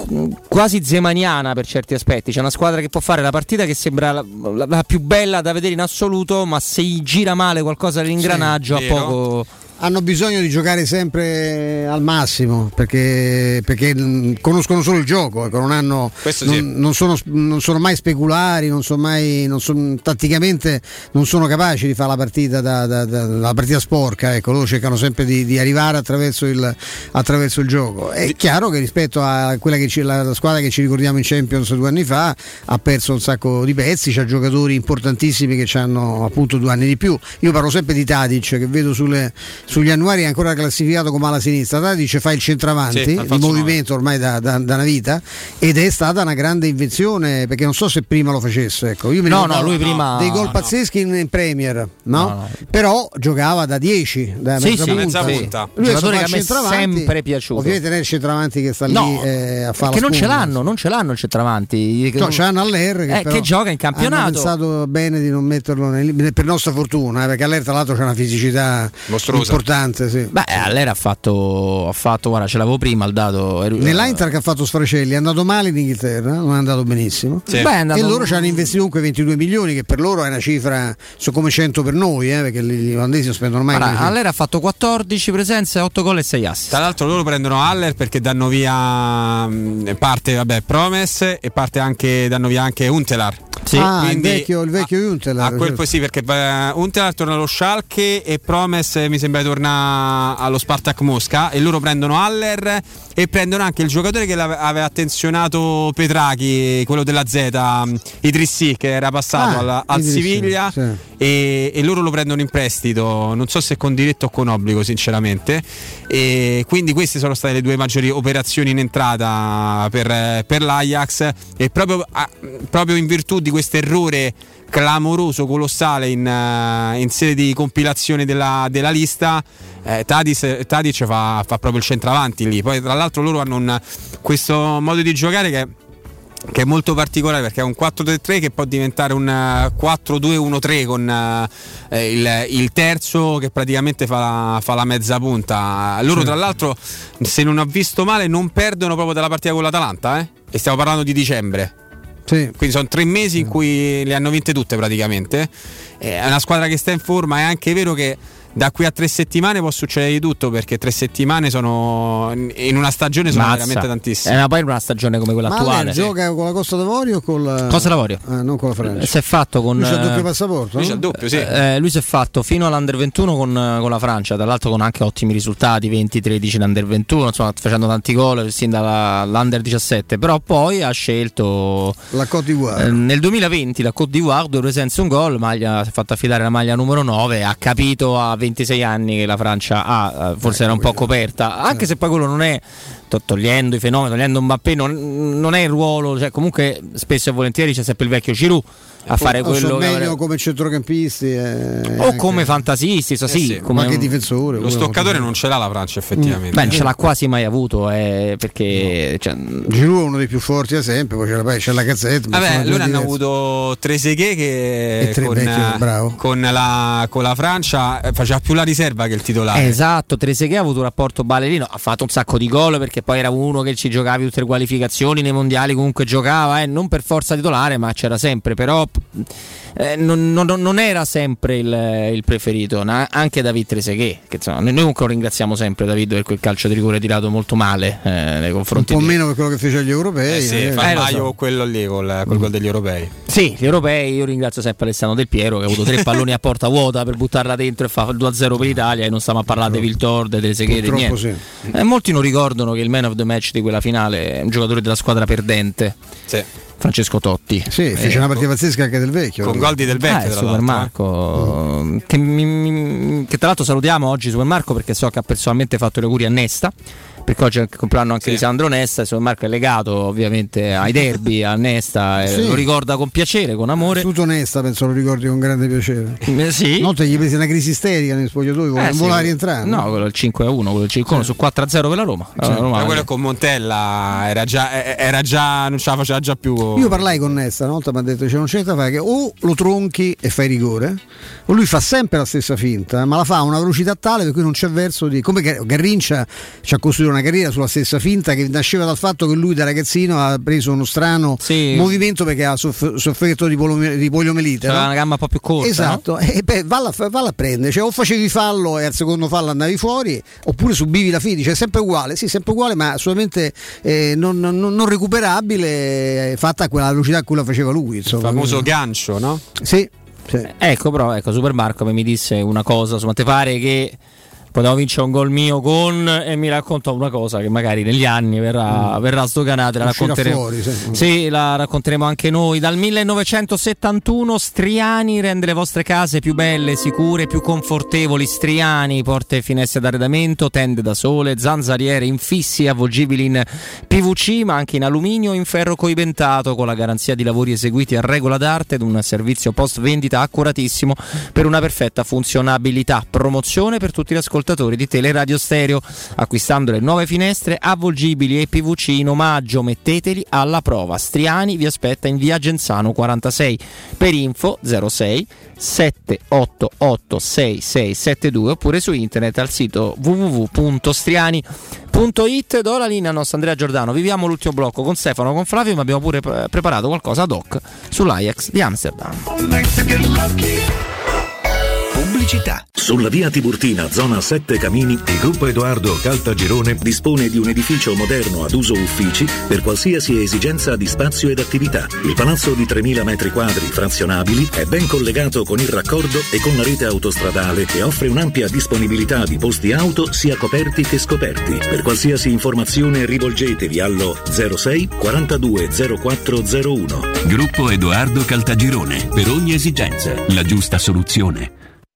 quasi zemaniana per certi aspetti. C'è una squadra che può fare la partita che sembra la, la- la più bella da vedere in assoluto, ma se gli gira male qualcosa dell'ingranaggio Sì, a poco. Hanno bisogno di giocare sempre al massimo perché, perché, mh, conoscono solo il gioco, ecco, non, hanno, non, sì. non sono, non sono mai speculari, non sono mai, non sono- tatticamente non sono capaci di fare la partita, da, da- da- la partita sporca, ecco, loro cercano sempre di, di arrivare attraverso il, attraverso il gioco. È chiaro che rispetto a quella che ci, la, la squadra che ci ricordiamo in Champions due anni fa ha perso un sacco di pezzi, c'ha giocatori importantissimi che hanno appunto due anni di più. Io parlo sempre di Tadic che vedo sulle- sugli annuari è ancora classificato come ala sinistra. Tadic fa il centravanti Sì, il movimento ormai da, da- da una vita ed è stata una grande invenzione perché non so se prima lo facesse. Ecco. Io mi No, no, lui prima- dei gol no. pazzeschi in, in Premier, no? No, no. però giocava da 10, da Sì, mezza sì, punta. mezza punta. Lui fa che a me sempre piaciuto. Ovviamente non è il centravanti che sta lì eh, a fare che non ce l'hanno, non ce l'hanno il centravanti. No, c'hanno Aller che, Eh, che gioca in campionato. pensato bene di non metterlo nel- per nostra fortuna, eh, perché Aller tra l'altro c'ha una fisicità Mostruosa. Importante. Sì. Beh, allora ha fatto, ha fatto, guarda, ce l'avevo prima il dato. ero- Nell'Inter che ha fatto Sfracelli è andato male in Inghilterra, non è andato benissimo. Sì. Beh, è andato- E loro ci hanno investito comunque 22 milioni, che per loro è una cifra sono come 100 per noi, eh, perché gli olandesi non spendono mai. Allora ha fatto 14 presenze, 8 gol e 6 assist. Tra l'altro loro prendono Haller perché danno via mh, parte vabbè, Promes e parte anche danno via anche Untelar. Sì. Ah, il Quindi vecchio, il vecchio Juntelar, A quel certo. poi sì, perché eh, Untelar torna allo Schalke e Promes eh, mi sembra torna allo Spartak Mosca e loro prendono Haller e prendono anche il giocatore che aveva attenzionato Petrachi, quello della Z, mh, Idrissi che era passato Ah, al, al Siviglia sì. e, e loro lo prendono in prestito, non so se con diritto o con obbligo sinceramente. E quindi queste sono state le due maggiori operazioni in entrata per, per l'Ajax e proprio, a- proprio in virtù di questo errore clamoroso, colossale in, eh, in sede di compilazione della, della lista. Eh, Tadic, Tadic fa, fa proprio il centravanti lì. Poi, tra l'altro, loro hanno un- questo modo di giocare che che è molto particolare perché è un 4-3-3 che può diventare un eh, 4-2-1-3 con eh, il, il terzo che praticamente fa la, fa la mezza punta. Loro tra l'altro, se non ho visto male, non perdono proprio dalla partita con l'Atalanta eh? e stiamo parlando di dicembre. Quindi sono tre mesi in cui le hanno vinte tutte praticamente. Eh, È una squadra che sta in forma, è anche vero che da qui a tre settimane può succedere di tutto perché tre settimane sono in una stagione sono Mazza. veramente tantissime. È una, poi una stagione come quella Ma attuale. Gioca con la Costa d'Avorio o con la Costa d'Avorio. Ah, non con la Francia. Si è fatto con. Lui c'ha il doppio eh, passaporto? Lui no? c'ha il doppio, sì. Eh, lui si è fatto fino all'Under 21 con, con la Francia, tra l'altro con anche ottimi risultati, 20-13 l'Under 21, insomma facendo tanti gol sin dall'Under 17, però poi ha scelto La Côte d'Ivoire. eh, nel 2020 la Côte d'Ivoire, due presenze un gol, maglia, si è fatto affidare la maglia numero 9, ha capito a 26 anni che la Francia ha, eh, forse era un po' coperta, anche se poi quello non è togliendo i fenomeni, togliendo Mbappé, non, non è il ruolo, cioè comunque spesso e volentieri c'è sempre il vecchio Giroud a fare O quello che meglio come centrocampisti eh, o anche- come fantasisti, so, Eh sì, sì, come ma che un- difensore. Lo stoccatore non ce l'ha la Francia effettivamente. Beh, non ce l'ha quasi mai avuto, eh, perché cioè, Giroud è uno dei più forti da sempre, poi c'è la, c'è la cazzetta. ma Vabbè, loro hanno avuto Trezeguet che tre con, vecchio, bravo. con la, con la Francia eh, faceva più la riserva che il titolare. Esatto, Trezeguet ha avuto un rapporto ballerino, ha fatto un sacco di gol perché poi era uno che ci giocavi tutte le qualificazioni nei mondiali, comunque giocava, eh, non per forza titolare, ma c'era sempre, però eh, non, non- non era sempre il, il preferito, na- anche David Trezeguet, che insomma, noi comunque lo ringraziamo sempre David per quel calcio di rigore tirato molto male eh, nei Un confronti po' di- meno per quello che fece agli europei. Eh sì, eh. fa Eh, Maio so. con quello lì col, col gol degli europei. Sì, gli europei, io ringrazio sempre Alessandro Del Piero che ha avuto tre palloni a porta vuota per buttarla dentro e fa il 2-0 per l'Italia e non stiamo a parlare di Viltor, di Trezeguet, niente. Eh, molti non ricordano che il man of the match di quella finale è un giocatore della squadra perdente. Francesco Totti. Sì, fece Eh, una partita pazzesca anche del vecchio. Con gol di Del Vecchio, eh, tra Super l'altro, Marco, che, mi- mi- che tra l'altro salutiamo oggi Super Marco perché so che ha personalmente fatto gli auguri a Nesta. Perché oggi è il compleanno anche di Sandro Nesta Super Marco è legato ovviamente ai derby, a Nesta, e Sì. lo ricorda con piacere, con amore. Tutto onesta, penso lo ricordi con grande piacere. Eh, sì. Notte gli presi una crisi isterica negli spogliatoi, vuole- Eh, sì, voleva quello- rientrare. No, quello è il 5 a 1, quello il Ciccone su 4 a 0 per la Roma. Cioè, Roma- ma quello con Montella era già, eh, era già non ce la faceva già più. Io parlai con Nesta una volta mi ha detto c'è c'è da fare che o lo tronchi e fai rigore o lui fa sempre la stessa finta ma la fa a una velocità tale per cui non c'è verso di come Gar- Garrincia ci ha costruito una carriera sulla stessa finta che nasceva dal fatto che lui da ragazzino ha preso uno strano movimento perché ha soff- sofferto di, polome- di poliomelite C'aveva no? una gamba un po' più corta. Esatto, e beh, valla, a- valla a prendere, cioè, o facevi fallo e al secondo fallo andavi fuori, oppure subivi la fine, cioè sempre uguale, sì, sempre uguale, ma assolutamente eh, non, non- non recuperabile, eh, fatta a quella velocità a cui la faceva lui. Il Insomma. famoso gancio, no? Sì. Ecco, però, ecco, Super Marco mi disse una cosa, insomma, ti pare che potevo vincere un gol mio con e mi raccontò una cosa che magari negli anni verrà, verrà sdoganata, la racconteremo. fuori, sì. Sì, la racconteremo anche noi. Dal 1971 Striani rende le vostre case più belle, sicure, più confortevoli. Striani, porte e finestre d'arredamento, tende da sole, zanzariere infissi avvolgibili in PVC, ma anche in alluminio o in ferro coibentato, con la garanzia di lavori eseguiti a regola d'arte ed un servizio post vendita accuratissimo per una perfetta funzionabilità. Promozione per tutti gli ascoltatori di Teleradio Stereo. Acquistando le nuove finestre avvolgibili e PVC in omaggio, metteteli alla prova. Striani vi aspetta in via Genzano 46. Per info 06 788 6672 oppure su internet al sito www.striani.it. Do la linea al nostro Andrea Giordano. Viviamo l'ultimo blocco con Stefano, con Flavio, ma abbiamo pure pre- preparato qualcosa ad hoc sull'Ajax di Amsterdam. Pubblicità. Sulla via Tiburtina, zona 7 Camini, il gruppo Edoardo Caltagirone dispone di un edificio moderno ad uso uffici per qualsiasi esigenza di spazio ed attività. Il palazzo di 3000 metri quadri frazionabili è ben collegato con il raccordo e con la rete autostradale e offre un'ampia disponibilità di posti auto sia coperti che scoperti. Per qualsiasi informazione rivolgetevi allo 06 42 0401. Gruppo Edoardo Caltagirone. Per ogni esigenza, la giusta soluzione.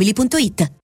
ValentinoAutomobili.it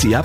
See ya.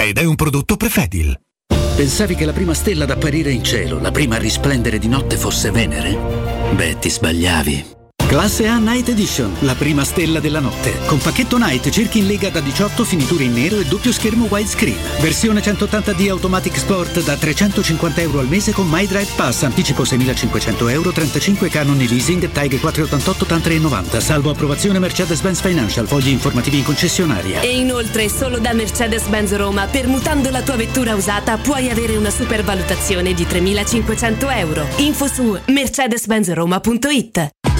ed è un prodotto Prefedil. Pensavi che la prima stella ad apparire in cielo, la prima a risplendere di notte fosse Venere? Beh, ti sbagliavi. Classe A Night Edition, la prima stella della notte. Con pacchetto Night cerchi in lega da 18, finiture in nero e doppio schermo widescreen. Versione 180D Automatic Sport da 350 euro al mese con My Drive Pass, anticipo 6.500 euro, 35 canoni leasing, TAG 488 TAN 390, salvo approvazione Mercedes-Benz Financial, fogli informativi in concessionaria. E inoltre solo da Mercedes-Benz Roma, permutando la tua vettura usata, puoi avere una supervalutazione di 3.500 euro. Info su mercedes-benzroma.it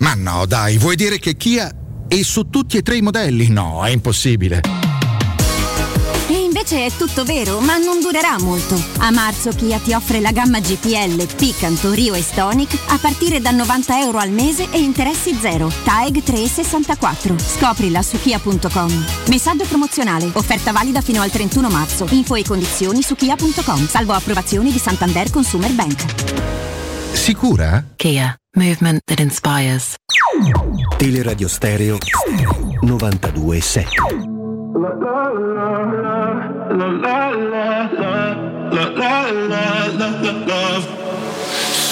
Ma no, dai, vuoi dire che Kia è su tutti e tre i modelli? No, è impossibile. E invece è tutto vero, ma non durerà molto. A marzo Kia ti offre la gamma GPL, Picanto, Rio e Stonic a partire da 90 euro al mese e interessi zero. TAEG 364. Scoprila su kia.com. Messaggio promozionale. Offerta valida fino al 31 marzo. Info e condizioni su kia.com. Salvo approvazioni di Santander Consumer Bank. Sicura? Kia, movement that inspires. Teleradio Stereo 92.7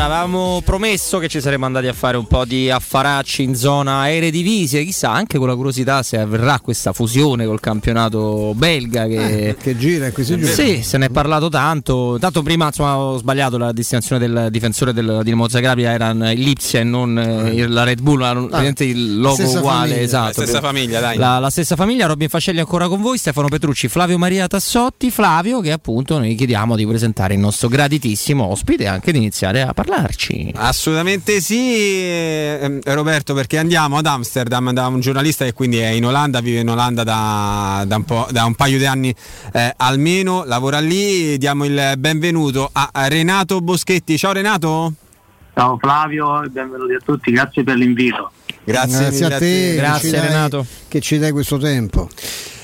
Allora, avevamo promesso che ci saremmo andati a fare un po' di affaracci in zona Eredivisie, chissà anche con la curiosità se avverrà questa fusione col campionato belga che, Eh, che gira e si gira. Sì, se ne è parlato tanto. Tanto prima insomma, ho sbagliato la destinazione del difensore del Dinamo Zagabria era il Lipsia e non eh, la Red Bull, era praticamente il logo uguale, famiglia. esatto. La stessa famiglia, dai. La, la stessa famiglia, Robin Fascelli ancora con voi, Stefano Petrucci, Flavio Maria Tassotti, Flavio che appunto noi chiediamo di presentare il nostro graditissimo ospite e anche di iniziare a parlarci. Assolutamente sì, ehm, Roberto, perché andiamo ad Amsterdam da un giornalista che quindi è in Olanda, vive in Olanda da, da un, po', da un paio di anni eh, almeno, lavora lì. Diamo il benvenuto a Renato Boschetti. Ciao Renato. Ciao Flavio e benvenuti a tutti, grazie per l'invito. Grazie, Grazie a te, Grazie, dai- Renato. Che ci dai questo tempo.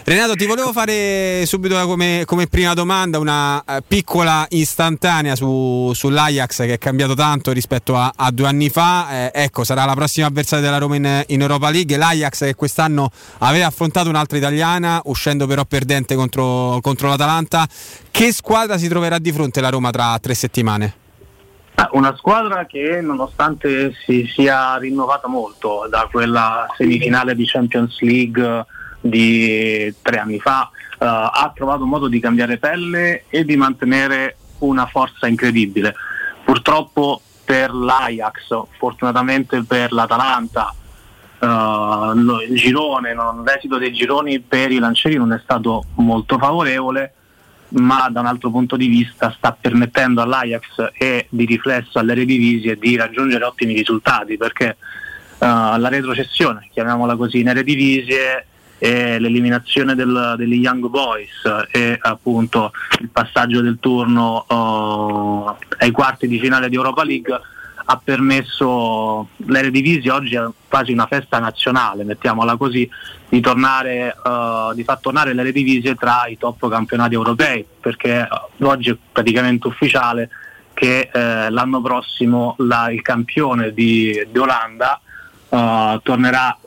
Renato, ti volevo fare subito come, come prima domanda una eh, piccola istantanea su, sull'Ajax che è cambiato tanto rispetto a, a due anni fa. Eh, ecco, sarà la prossima avversaria della Roma in, in Europa League. L'Ajax che quest'anno aveva affrontato un'altra italiana, uscendo però perdente contro, contro l'Atalanta. Che squadra si troverà di fronte la Roma tra tre settimane? Ah, Una squadra che nonostante si sia rinnovata molto da quella semifinale di Champions League di tre anni fa, eh, ha trovato modo di cambiare pelle e di mantenere una forza incredibile. Purtroppo per l'Ajax, fortunatamente per l'Atalanta. Uh, il girone, l'esito dei gironi per i lancieri non è stato molto favorevole, ma da un altro punto di vista sta permettendo all'Ajax e di riflesso all'Eredivisie di raggiungere ottimi risultati perché uh, la retrocessione, chiamiamola così, in Eredivisie e l'eliminazione del, degli Young Boys e appunto il passaggio del turno uh, ai quarti di finale di Europa League ha permesso l'Eredivisie oggi è quasi una festa nazionale, mettiamola così, di, tornare, uh, di far tornare l'Eredivisie tra i top campionati europei, perché uh, oggi è praticamente ufficiale che uh, l'anno prossimo la, il campione di, di Olanda tornerà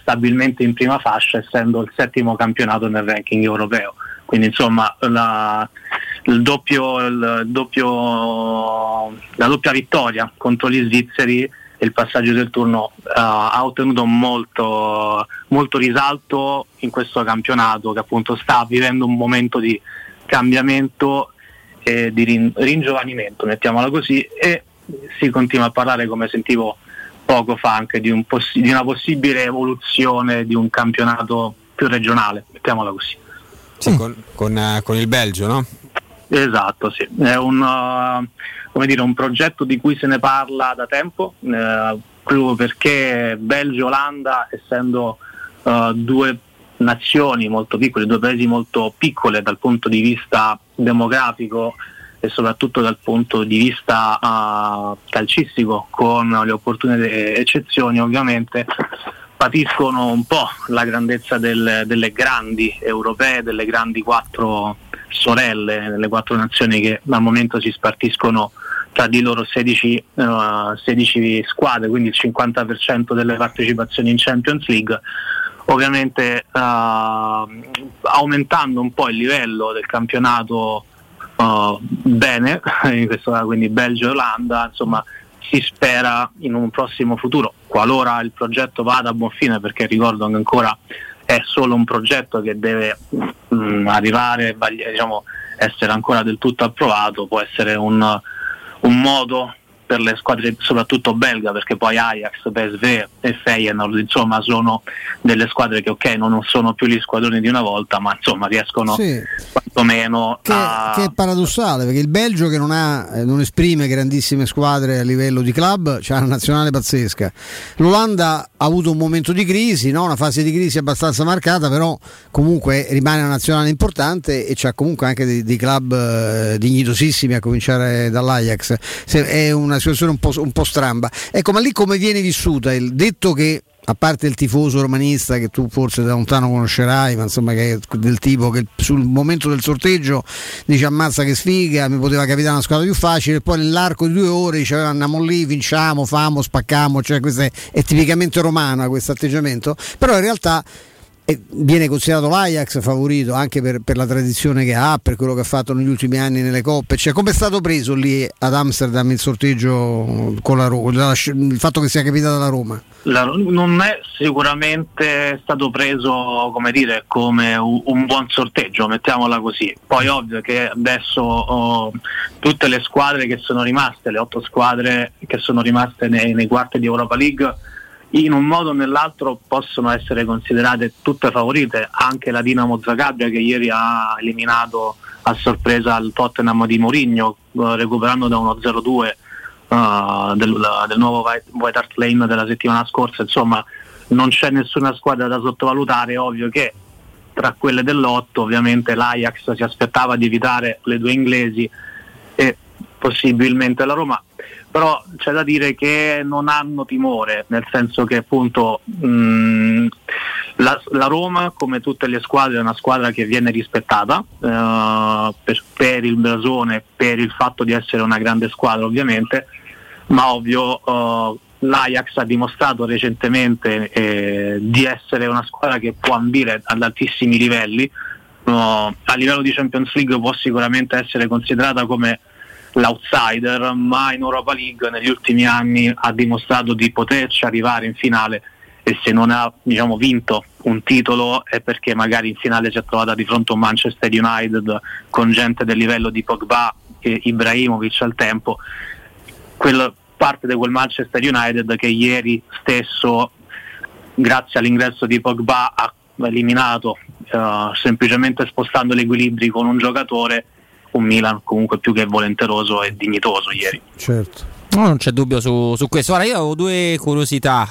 stabilmente in prima fascia, essendo il settimo campionato nel ranking europeo. Quindi insomma la, il doppio, il doppio, la doppia vittoria contro gli svizzeri e il passaggio del turno uh, ha ottenuto molto, molto risalto in questo campionato che appunto sta vivendo un momento di cambiamento e di rin- ringiovanimento, mettiamola così, e si continua a parlare, come sentivo poco fa, anche di, un poss- di una possibile evoluzione di un campionato più regionale, mettiamola così. Sì, con, con, uh, con il Belgio, no? Esatto, sì. È un, uh, dire, un, progetto di cui se ne parla da tempo, eh, proprio perché Belgio e Olanda, essendo uh, due nazioni molto piccole, due paesi molto piccole dal punto di vista demografico e soprattutto dal punto di vista uh, calcistico, con le opportune eccezioni ovviamente, patiscono un po' la grandezza del, delle grandi europee, delle grandi quattro sorelle nelle quattro nazioni che al momento si spartiscono tra di loro 16, uh, 16 squadre, quindi il 50% delle partecipazioni in Champions League. Ovviamente uh, aumentando un po' il livello del campionato uh, bene, quindi Belgio e Olanda, insomma si spera in un prossimo futuro, qualora il progetto vada a buon fine, perché ricordo che ancora è solo un progetto che deve mh, mm, arrivare, diciamo, essere ancora del tutto approvato, può essere un, un modo per le squadre soprattutto belga perché poi Ajax, PSV e Feyenoord insomma sono delle squadre che ok non sono più gli squadroni di una volta ma insomma riescono sì. quantomeno che, a... che è paradossale perché il Belgio che non, ha, eh, non esprime grandissime squadre a livello di club c'ha una nazionale pazzesca l'Olanda ha avuto un momento di crisi no? una fase di crisi abbastanza marcata però comunque rimane una nazionale importante e c'ha comunque anche dei, dei club eh, dignitosissimi a cominciare dall'Ajax Se, è una una situazione un po', un po', stramba. Ecco, ma lì come viene vissuta? Il detto che a parte il tifoso romanista che tu forse da lontano conoscerai, ma insomma che è del tipo che sul momento del sorteggio dice ammazza che sfiga, mi poteva capitare una squadra più facile, poi nell'arco di due ore dice andiamo lì, vinciamo, famo, spaccamo, cioè questo è, è tipicamente romano questo atteggiamento, però in realtà viene considerato l'Ajax favorito anche per, per, la tradizione che ha, per quello che ha fatto negli ultimi anni nelle coppe. Cioè, come è stato preso lì ad Amsterdam il sorteggio con la Roma, il fatto che sia capitata la Roma? La, non è sicuramente stato preso come, dire, come un, un, buon sorteggio, mettiamola così. Poi ovvio che adesso oh, tutte le squadre che sono rimaste, le otto squadre che sono rimaste nei, nei quarti di Europa League, in un modo o nell'altro possono essere considerate tutte favorite, anche la Dinamo Zagabria che ieri ha eliminato a sorpresa il Tottenham di Mourinho eh, recuperando da uno 0-2 uh, eh, del, del, nuovo White Hart Lane della settimana scorsa, insomma non c'è nessuna squadra da sottovalutare, è ovvio che tra quelle dell'otto ovviamente l'Ajax si aspettava di evitare le due inglesi e possibilmente la Roma però c'è da dire che non hanno timore, nel senso che appunto mh, la, la, Roma, come tutte le squadre, è una squadra che viene rispettata uh, per, per, il blasone, per il fatto di essere una grande squadra ovviamente, ma ovvio uh, l'Ajax ha dimostrato recentemente eh, di essere una squadra che può ambire ad altissimi livelli, uh, a livello di Champions League può sicuramente essere considerata come l'outsider, ma in Europa League negli ultimi anni ha dimostrato di poterci arrivare in finale e se non ha diciamo, vinto un titolo è perché magari in finale si è trovata di fronte a un Manchester United con gente del livello di Pogba e Ibrahimovic al tempo. Quello parte di quel Manchester United che ieri stesso, grazie all'ingresso di Pogba, ha eliminato uh, semplicemente spostando gli equilibri con un giocatore, un Milan comunque più che volenteroso e dignitoso ieri. Certo. No, non c'è dubbio su, su questo. Ora, io avevo due curiosità,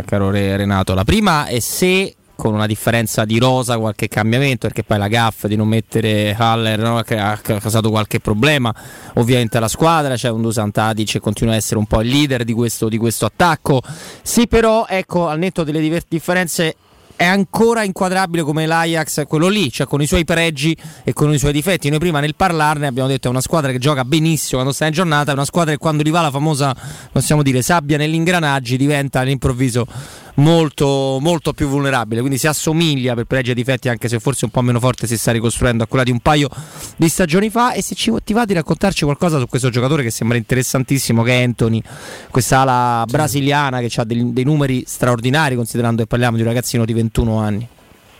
eh, caro Renato. La prima è se con una differenza di rosa qualche cambiamento perché poi la gaff di non mettere Haller no, ha causato qualche problema ovviamente alla squadra c'è un Dusan Tadic che continua a essere un po' il leader di questo, di questo attacco sì però ecco al netto delle differenze è ancora inquadrabile come l'Ajax, quello lì, cioè con i suoi pregi e con i suoi difetti. Noi prima nel parlarne abbiamo detto è una squadra che gioca benissimo quando sta in giornata, è una squadra che quando arriva la famosa, possiamo dire, sabbia negli ingranaggi diventa all'improvviso molto, molto più vulnerabile. Quindi si assomiglia per pregi e difetti, anche se forse un po' meno forte si sta ricostruendo a quella di un paio di stagioni fa. E se ci, ti va di raccontarci qualcosa su questo giocatore che sembra interessantissimo, che è Anthony, questa ala brasiliana che ha dei, dei numeri straordinari, considerando che parliamo di un ragazzino di 21 anni.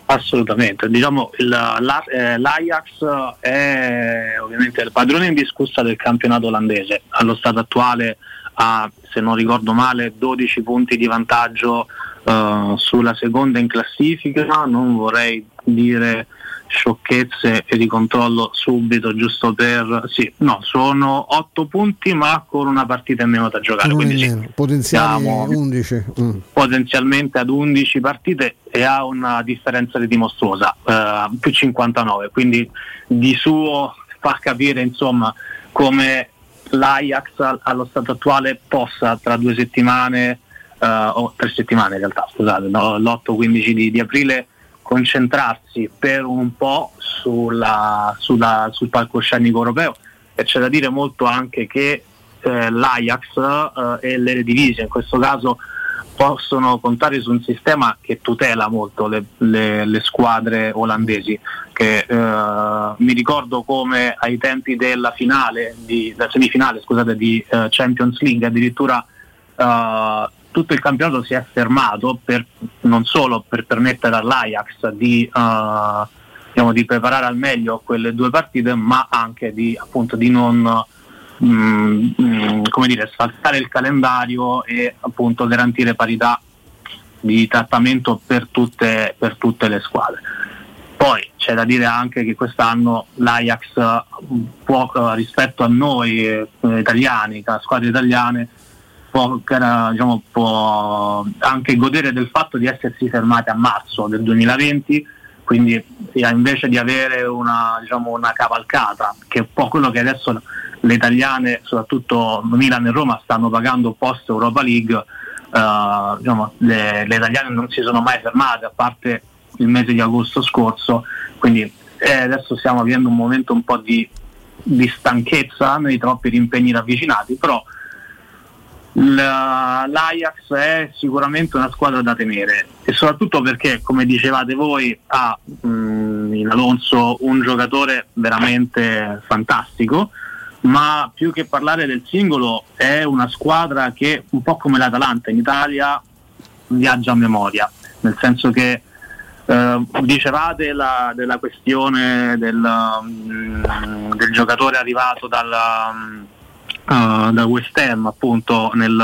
Assolutamente, diciamo il, la, eh, l'Ajax è ovviamente il padrone indiscussa del campionato olandese, allo stato attuale ha, se non ricordo male, 12 punti di vantaggio uh, sulla seconda in classifica, non vorrei dire sciocchezze e ricontrollo subito giusto per sì, no, sono 8 punti ma con una partita in meno da giocare quindi sì, potenziali 11 mm. potenzialmente ad 11 partite e ha una differenza di dimostruosa uh, più 59 quindi di suo fa capire insomma come l'Ajax allo stato attuale possa tra due settimane uh, o tre settimane in realtà scusate no, l'8-15 di, di aprile concentrarsi per un po' sulla, sulla, sul palcoscenico europeo. E c'è da dire molto anche che eh, l'Ajax eh, e l'Eredivisie in questo caso possono contare su un sistema che tutela molto le, le, le squadre olandesi che eh, mi ricordo come ai tempi della finale di, della semifinale scusate, di eh, Champions League addirittura eh, tutto il campionato si è fermato per, non solo per permettere all'Ajax di, uh, diciamo, di, preparare al meglio quelle due partite, ma anche di, appunto, di non mm, mm, come dire, sfalsare il calendario e appunto garantire parità di trattamento per tutte, per tutte le squadre. Poi c'è da dire anche che quest'anno l'Ajax può, rispetto a noi eh, italiani, a squadre italiane, può, diciamo, può, anche godere del fatto di essersi fermati a marzo del 2020, quindi invece di avere una, diciamo, una cavalcata, che è un po' quello che adesso le italiane, soprattutto Milan e Roma, stanno pagando post Europa League, uh, diciamo, le, le, italiane non si sono mai fermate, a parte il mese di agosto scorso, quindi eh, adesso stiamo vivendo un momento un po' di, di stanchezza nei troppi impegni ravvicinati, però l'Ajax è sicuramente una squadra da temere. E soprattutto perché come dicevate voi ha mh, mm, in Alonso un giocatore veramente fantastico ma più che parlare del singolo è una squadra che un po' come l'Atalanta in Italia viaggia a memoria. Nel senso che eh, dicevate la, della questione del, um, del giocatore arrivato dalla uh, da West Ham appunto nel,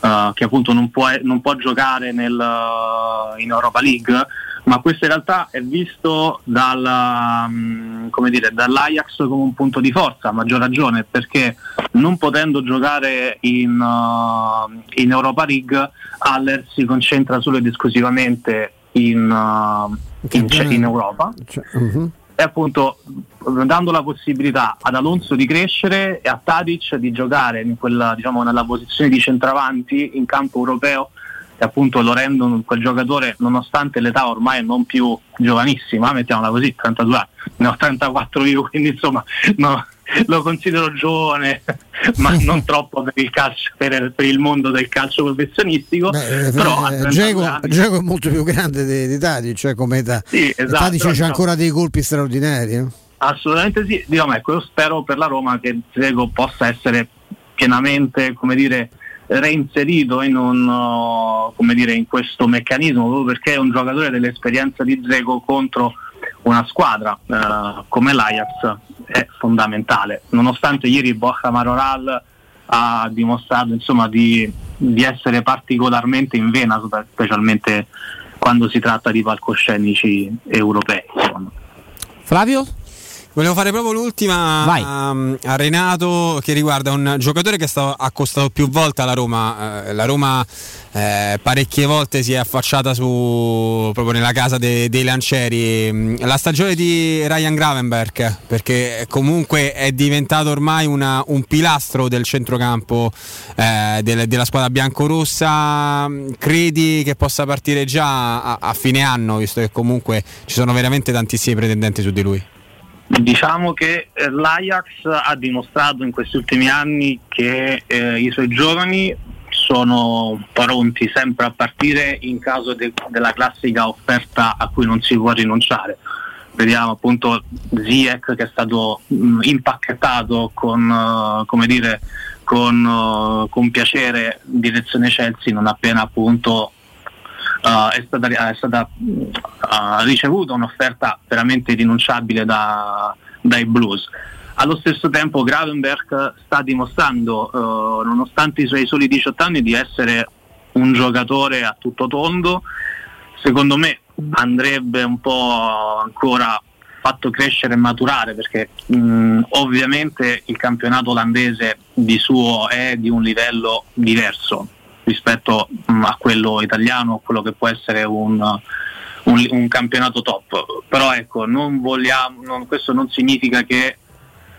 uh, che appunto non può, non può giocare nel, uh, in Europa League ma questo in realtà è visto dal, um, dire, dall'Ajax come un punto di forza, a maggior ragione perché non potendo giocare in, uh, in Europa League Haller si concentra solo ed esclusivamente in, uh, in, in Europa. Cioè, uh-huh e appunto dando la possibilità ad Alonso di crescere e a Tadic di giocare in quella, diciamo, nella posizione di centravanti in campo europeo e appunto lo rendono quel giocatore nonostante l'età ormai non più giovanissima, mettiamola così, 32 anni, ne ho 34 io, quindi insomma no, lo considero giovane, ma non troppo per il calcio, per, per il mondo del calcio professionistico. Beh, eh, però eh, Giacomo è molto più grande di, di Tadic, cioè come età. Sì, esatto, Tadic c'è ancora dei colpi straordinari. Eh? Assolutamente sì, diciamo, ecco, io spero per la Roma che Zego possa essere pienamente, come dire, reinserito in, un, dire, in questo meccanismo proprio perché è un giocatore dell'esperienza di Zego contro una squadra eh, come l'Ajax è fondamentale. Nonostante ieri Borja Maroral ha dimostrato insomma, di, di essere particolarmente in vena, specialmente quando si tratta di palcoscenici europei. Flavio? Volevo fare proprio l'ultima a, um, a, Renato che riguarda un giocatore che sta, ha costato più volte alla Roma. Eh, la Roma eh, parecchie volte si è affacciata su, proprio nella casa de, dei lancieri. La stagione di Ryan Gravenberg, perché comunque è diventato ormai una, un pilastro del centrocampo eh, del, della squadra biancorossa. Credi che possa partire già a, a fine anno, visto che comunque ci sono veramente tantissimi pretendenti su di lui? Diciamo che eh, l'Ajax ha dimostrato in questi ultimi anni che eh, i suoi giovani sono pronti sempre a partire in caso de- della classica offerta a cui non si può rinunciare. Vediamo appunto Ziek che è stato mh, impacchettato con, uh, dire, con, uh, con piacere direzione Chelsea non appena appunto uh, è stata, è stata uh, ricevuta un'offerta veramente rinunciabile da, dai Blues. Allo stesso tempo Gravenberg sta dimostrando, uh, nonostante i suoi soli 18 anni, di essere un giocatore a tutto tondo. Secondo me andrebbe un po' ancora fatto crescere e maturare perché mh, ovviamente il campionato olandese di suo è di un livello diverso rispetto mm, a quello italiano, a quello che può essere un, un, un campionato top. Però ecco, non vogliamo, non, questo non significa che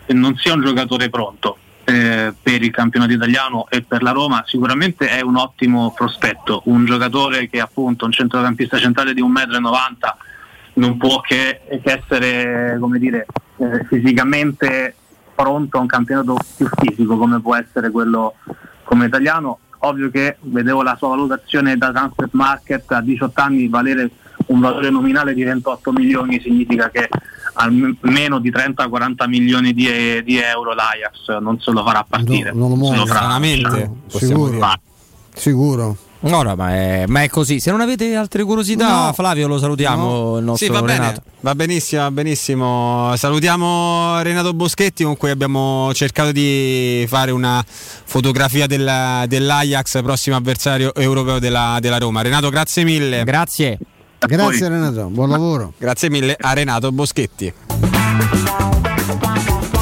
non sia un giocatore pronto. Eh, per il campionato italiano e per la Roma sicuramente è un ottimo prospetto un giocatore che appunto un centrocampista centrale di 1,90 m non può che, che essere dire, eh, fisicamente pronto a un campionato più fisico come può essere quello come italiano ovvio che vedevo la sua valutazione da Transfer Market a 18 anni valere un valore nominale di 28 milioni significa che almeno di 30-40 milioni di, di, euro l'Ajax non se lo farà partire. No, non lo muove. Stranamente, sicuro. Sicuro. No, ma, è, ma, è, così. Se non avete altre curiosità, no. Flavio, lo salutiamo. No. Il nostro sì, va Renato. Bene. Va benissimo, va benissimo. Salutiamo Renato Boschetti con cui abbiamo cercato di fare una fotografia della, dell'Ajax, prossimo avversario europeo della, della, Roma. Renato, grazie mille. Grazie. Grazie Renato, buon lavoro. Grazie mille a Renato Boschetti.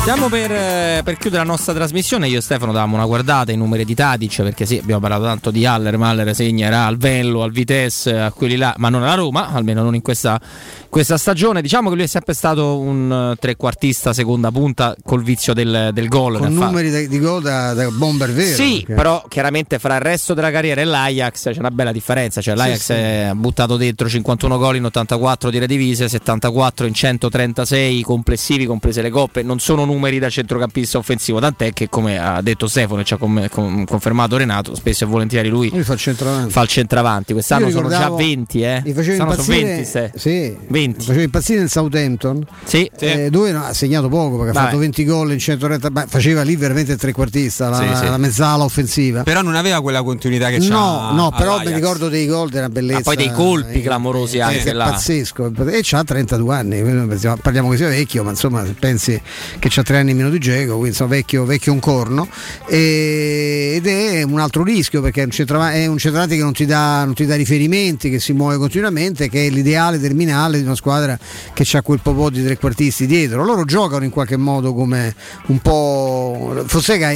Stiamo per, eh, per, chiudere la nostra trasmissione. Io e Stefano davamo una guardata ai numeri di Tadic perché sì, abbiamo parlato tanto di Haller, ma Haller segnerà al Venlo, al Vitesse, a quelli là, ma non alla Roma, almeno non in questa, questa stagione. Diciamo che lui è sempre stato un trequartista seconda punta col vizio del, del gol. Con numeri di, di gol da, da, bomber vero. Sì, perché... però chiaramente fra il resto della carriera e l'Ajax c'è una bella differenza. Cioè, L'Ajax sì, sì. ha buttato dentro 51 gol in 84 tire divise, 74 in 136 complessivi, comprese le coppe. Non sono numeri da centrocampista offensivo, tant'è che come ha detto Stefano e ci ha confermato Renato, spesso e volentieri lui, lui fa il centravanti. Fa il centravanti. Quest'anno sono già 20, eh. Mi faceva impazzire, sono 20, sì, 20. faceva impazzire nel Southampton, sì, eh, dove no, ha segnato poco perché Vabbè. ha fatto 20 gol in 130, ma faceva lì veramente il trequartista, la, sì, sì. la mezzala offensiva. Però non aveva quella continuità che c'ha. No, no, però mi ricordo dei gol della bellezza. Ma poi dei colpi eh, clamorosi eh, anche là. Pazzesco. E c'ha 32 anni, parliamo che sia vecchio, ma insomma pensi che c'ha 3 anni meno di Geco, quindi insomma vecchio, vecchio un corno. E, ed è un altro rischio perché è un, centravanti che non ti, dà, non ti, dà, riferimenti, che si muove continuamente, che è l'ideale terminale di una squadra che ha quel po' di trequartisti dietro. Loro giocano in qualche modo come un po'. Fonseca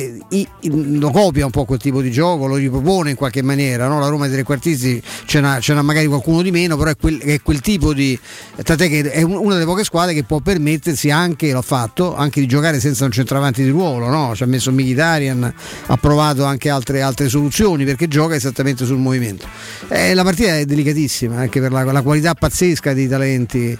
lo copia un po' quel tipo di gioco, lo ripropone in qualche maniera. No? La Roma dei trequartisti ce n'ha, ce n'ha magari qualcuno di meno, però è quel, è quel tipo di. Tant'è che è una delle poche squadre che può permettersi anche, l'ha fatto, anche di giocare senza un centravanti di ruolo. No? Ci ha messo Mkhitaryan, ha provato anche altre, altre soluzioni perché gioca esattamente sul movimento. Eh, la partita è delicatissima anche per la, la qualità pazzesca dei talenti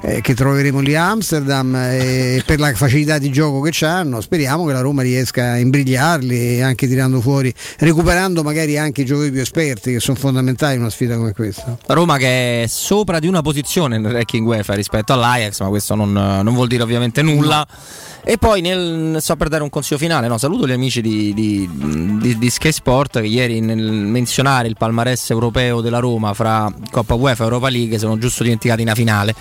eh, che troveremo lì a Amsterdam e per la facilità di gioco che hanno. Speriamo che la Roma riesca a imbrigliarli anche tirando fuori, recuperando magari anche i giocatori più esperti che sono fondamentali in una sfida come questa. Roma che è sopra di una posizione nel ranking UEFA rispetto all'Ajax, ma questo non, non vuol dire ovviamente nulla. No e poi nel, so per dare un consiglio finale, no, saluto gli amici di, di, di, di Sky Sport che ieri nel menzionare il palmarès europeo della Roma fra Coppa UEFA e Europa League sono giusto dimenticati una finale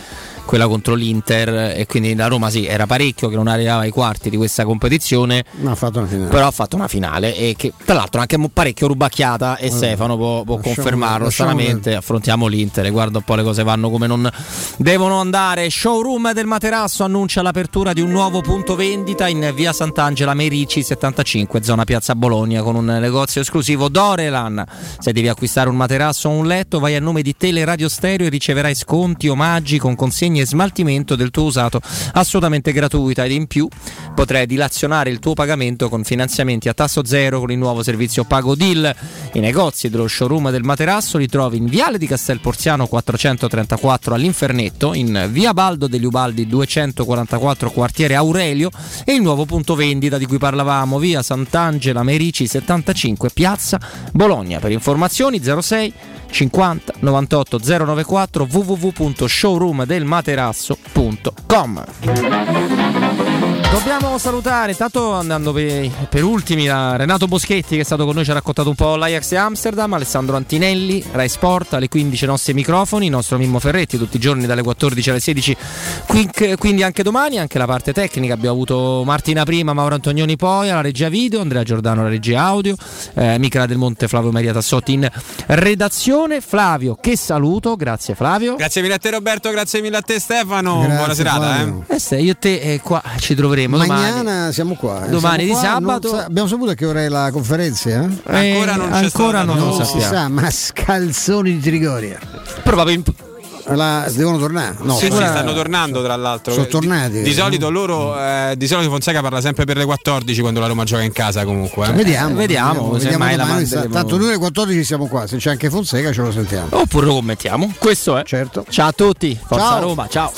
quella contro l'Inter e quindi la Roma sì era parecchio che non arrivava ai quarti di questa competizione ha fatto una finale. però ha fatto una finale e che tra l'altro anche parecchio rubacchiata e Allora, Stefano può, può lasciamo- confermarlo stranamente. affrontiamo l'Inter e guarda un po' le cose vanno come non devono andare. Showroom del Materasso annuncia l'apertura di un nuovo punto vendita in via Sant'Angela Merici 75 zona piazza Bologna con un negozio esclusivo. Dorelan se devi acquistare un materasso o un letto vai a nome di Teleradio Stereo e riceverai sconti omaggi con consegne e smaltimento del tuo usato assolutamente gratuita ed in più potrai dilazionare il tuo pagamento con finanziamenti a tasso zero con il nuovo servizio Pago Deal. I negozi dello showroom del materasso li trovi in Viale di Castel Porziano 434 all'Infernetto, in Via Baldo degli Ubaldi 244 quartiere Aurelio e il nuovo punto vendita di cui parlavamo, Via Sant'Angela Merici 75 Piazza Bologna. Per informazioni 06 50 98 094 www.showroomdelmaterasso.com Dobbiamo salutare, intanto andando per, per ultimi, da Renato Boschetti che è stato con noi, ci ha raccontato un po' l'Ajax di Amsterdam, Alessandro Antinelli, Rai Sport, alle 15 i nostri microfoni, il nostro Mimmo Ferretti tutti i giorni dalle 14 alle 16, Qui- quindi anche domani, anche la parte tecnica, abbiamo avuto Martina prima, Mauro Antonioni poi, alla regia video, Andrea Giordano alla regia audio, eh, Michela Del Monte, Flavio Maria Tassotti in redazione, Flavio che saluto, grazie Flavio. Grazie mille a te Roberto, grazie mille a te Stefano. Buona serata. Eh. Eh, se io e te eh, qua ci troveremo domani. Mañana siamo qua. eh. Domani Siamo di qua, sabato. non sa- abbiamo saputo a che ora è la conferenza? Eh? Ancora non c'è ancora stata, non no. lo si sa, ma scalzoni di Trigoria. Probabilmente La- devono tornare? No, sì, sì, stanno tornando tra l'altro. Sono Di- tornati. Di, solito loro, eh, di solito Fonseca parla sempre per le 14 quando la Roma gioca in casa comunque. eh. Vediamo, vediamo, vediamo la domani, manderemo. Tanto noi alle 14 siamo qua, se c'è anche Fonseca ce lo sentiamo. Oppure lo commentiamo. Questo è. Certo. Ciao a tutti. Forza Ciao. Roma. Ciao.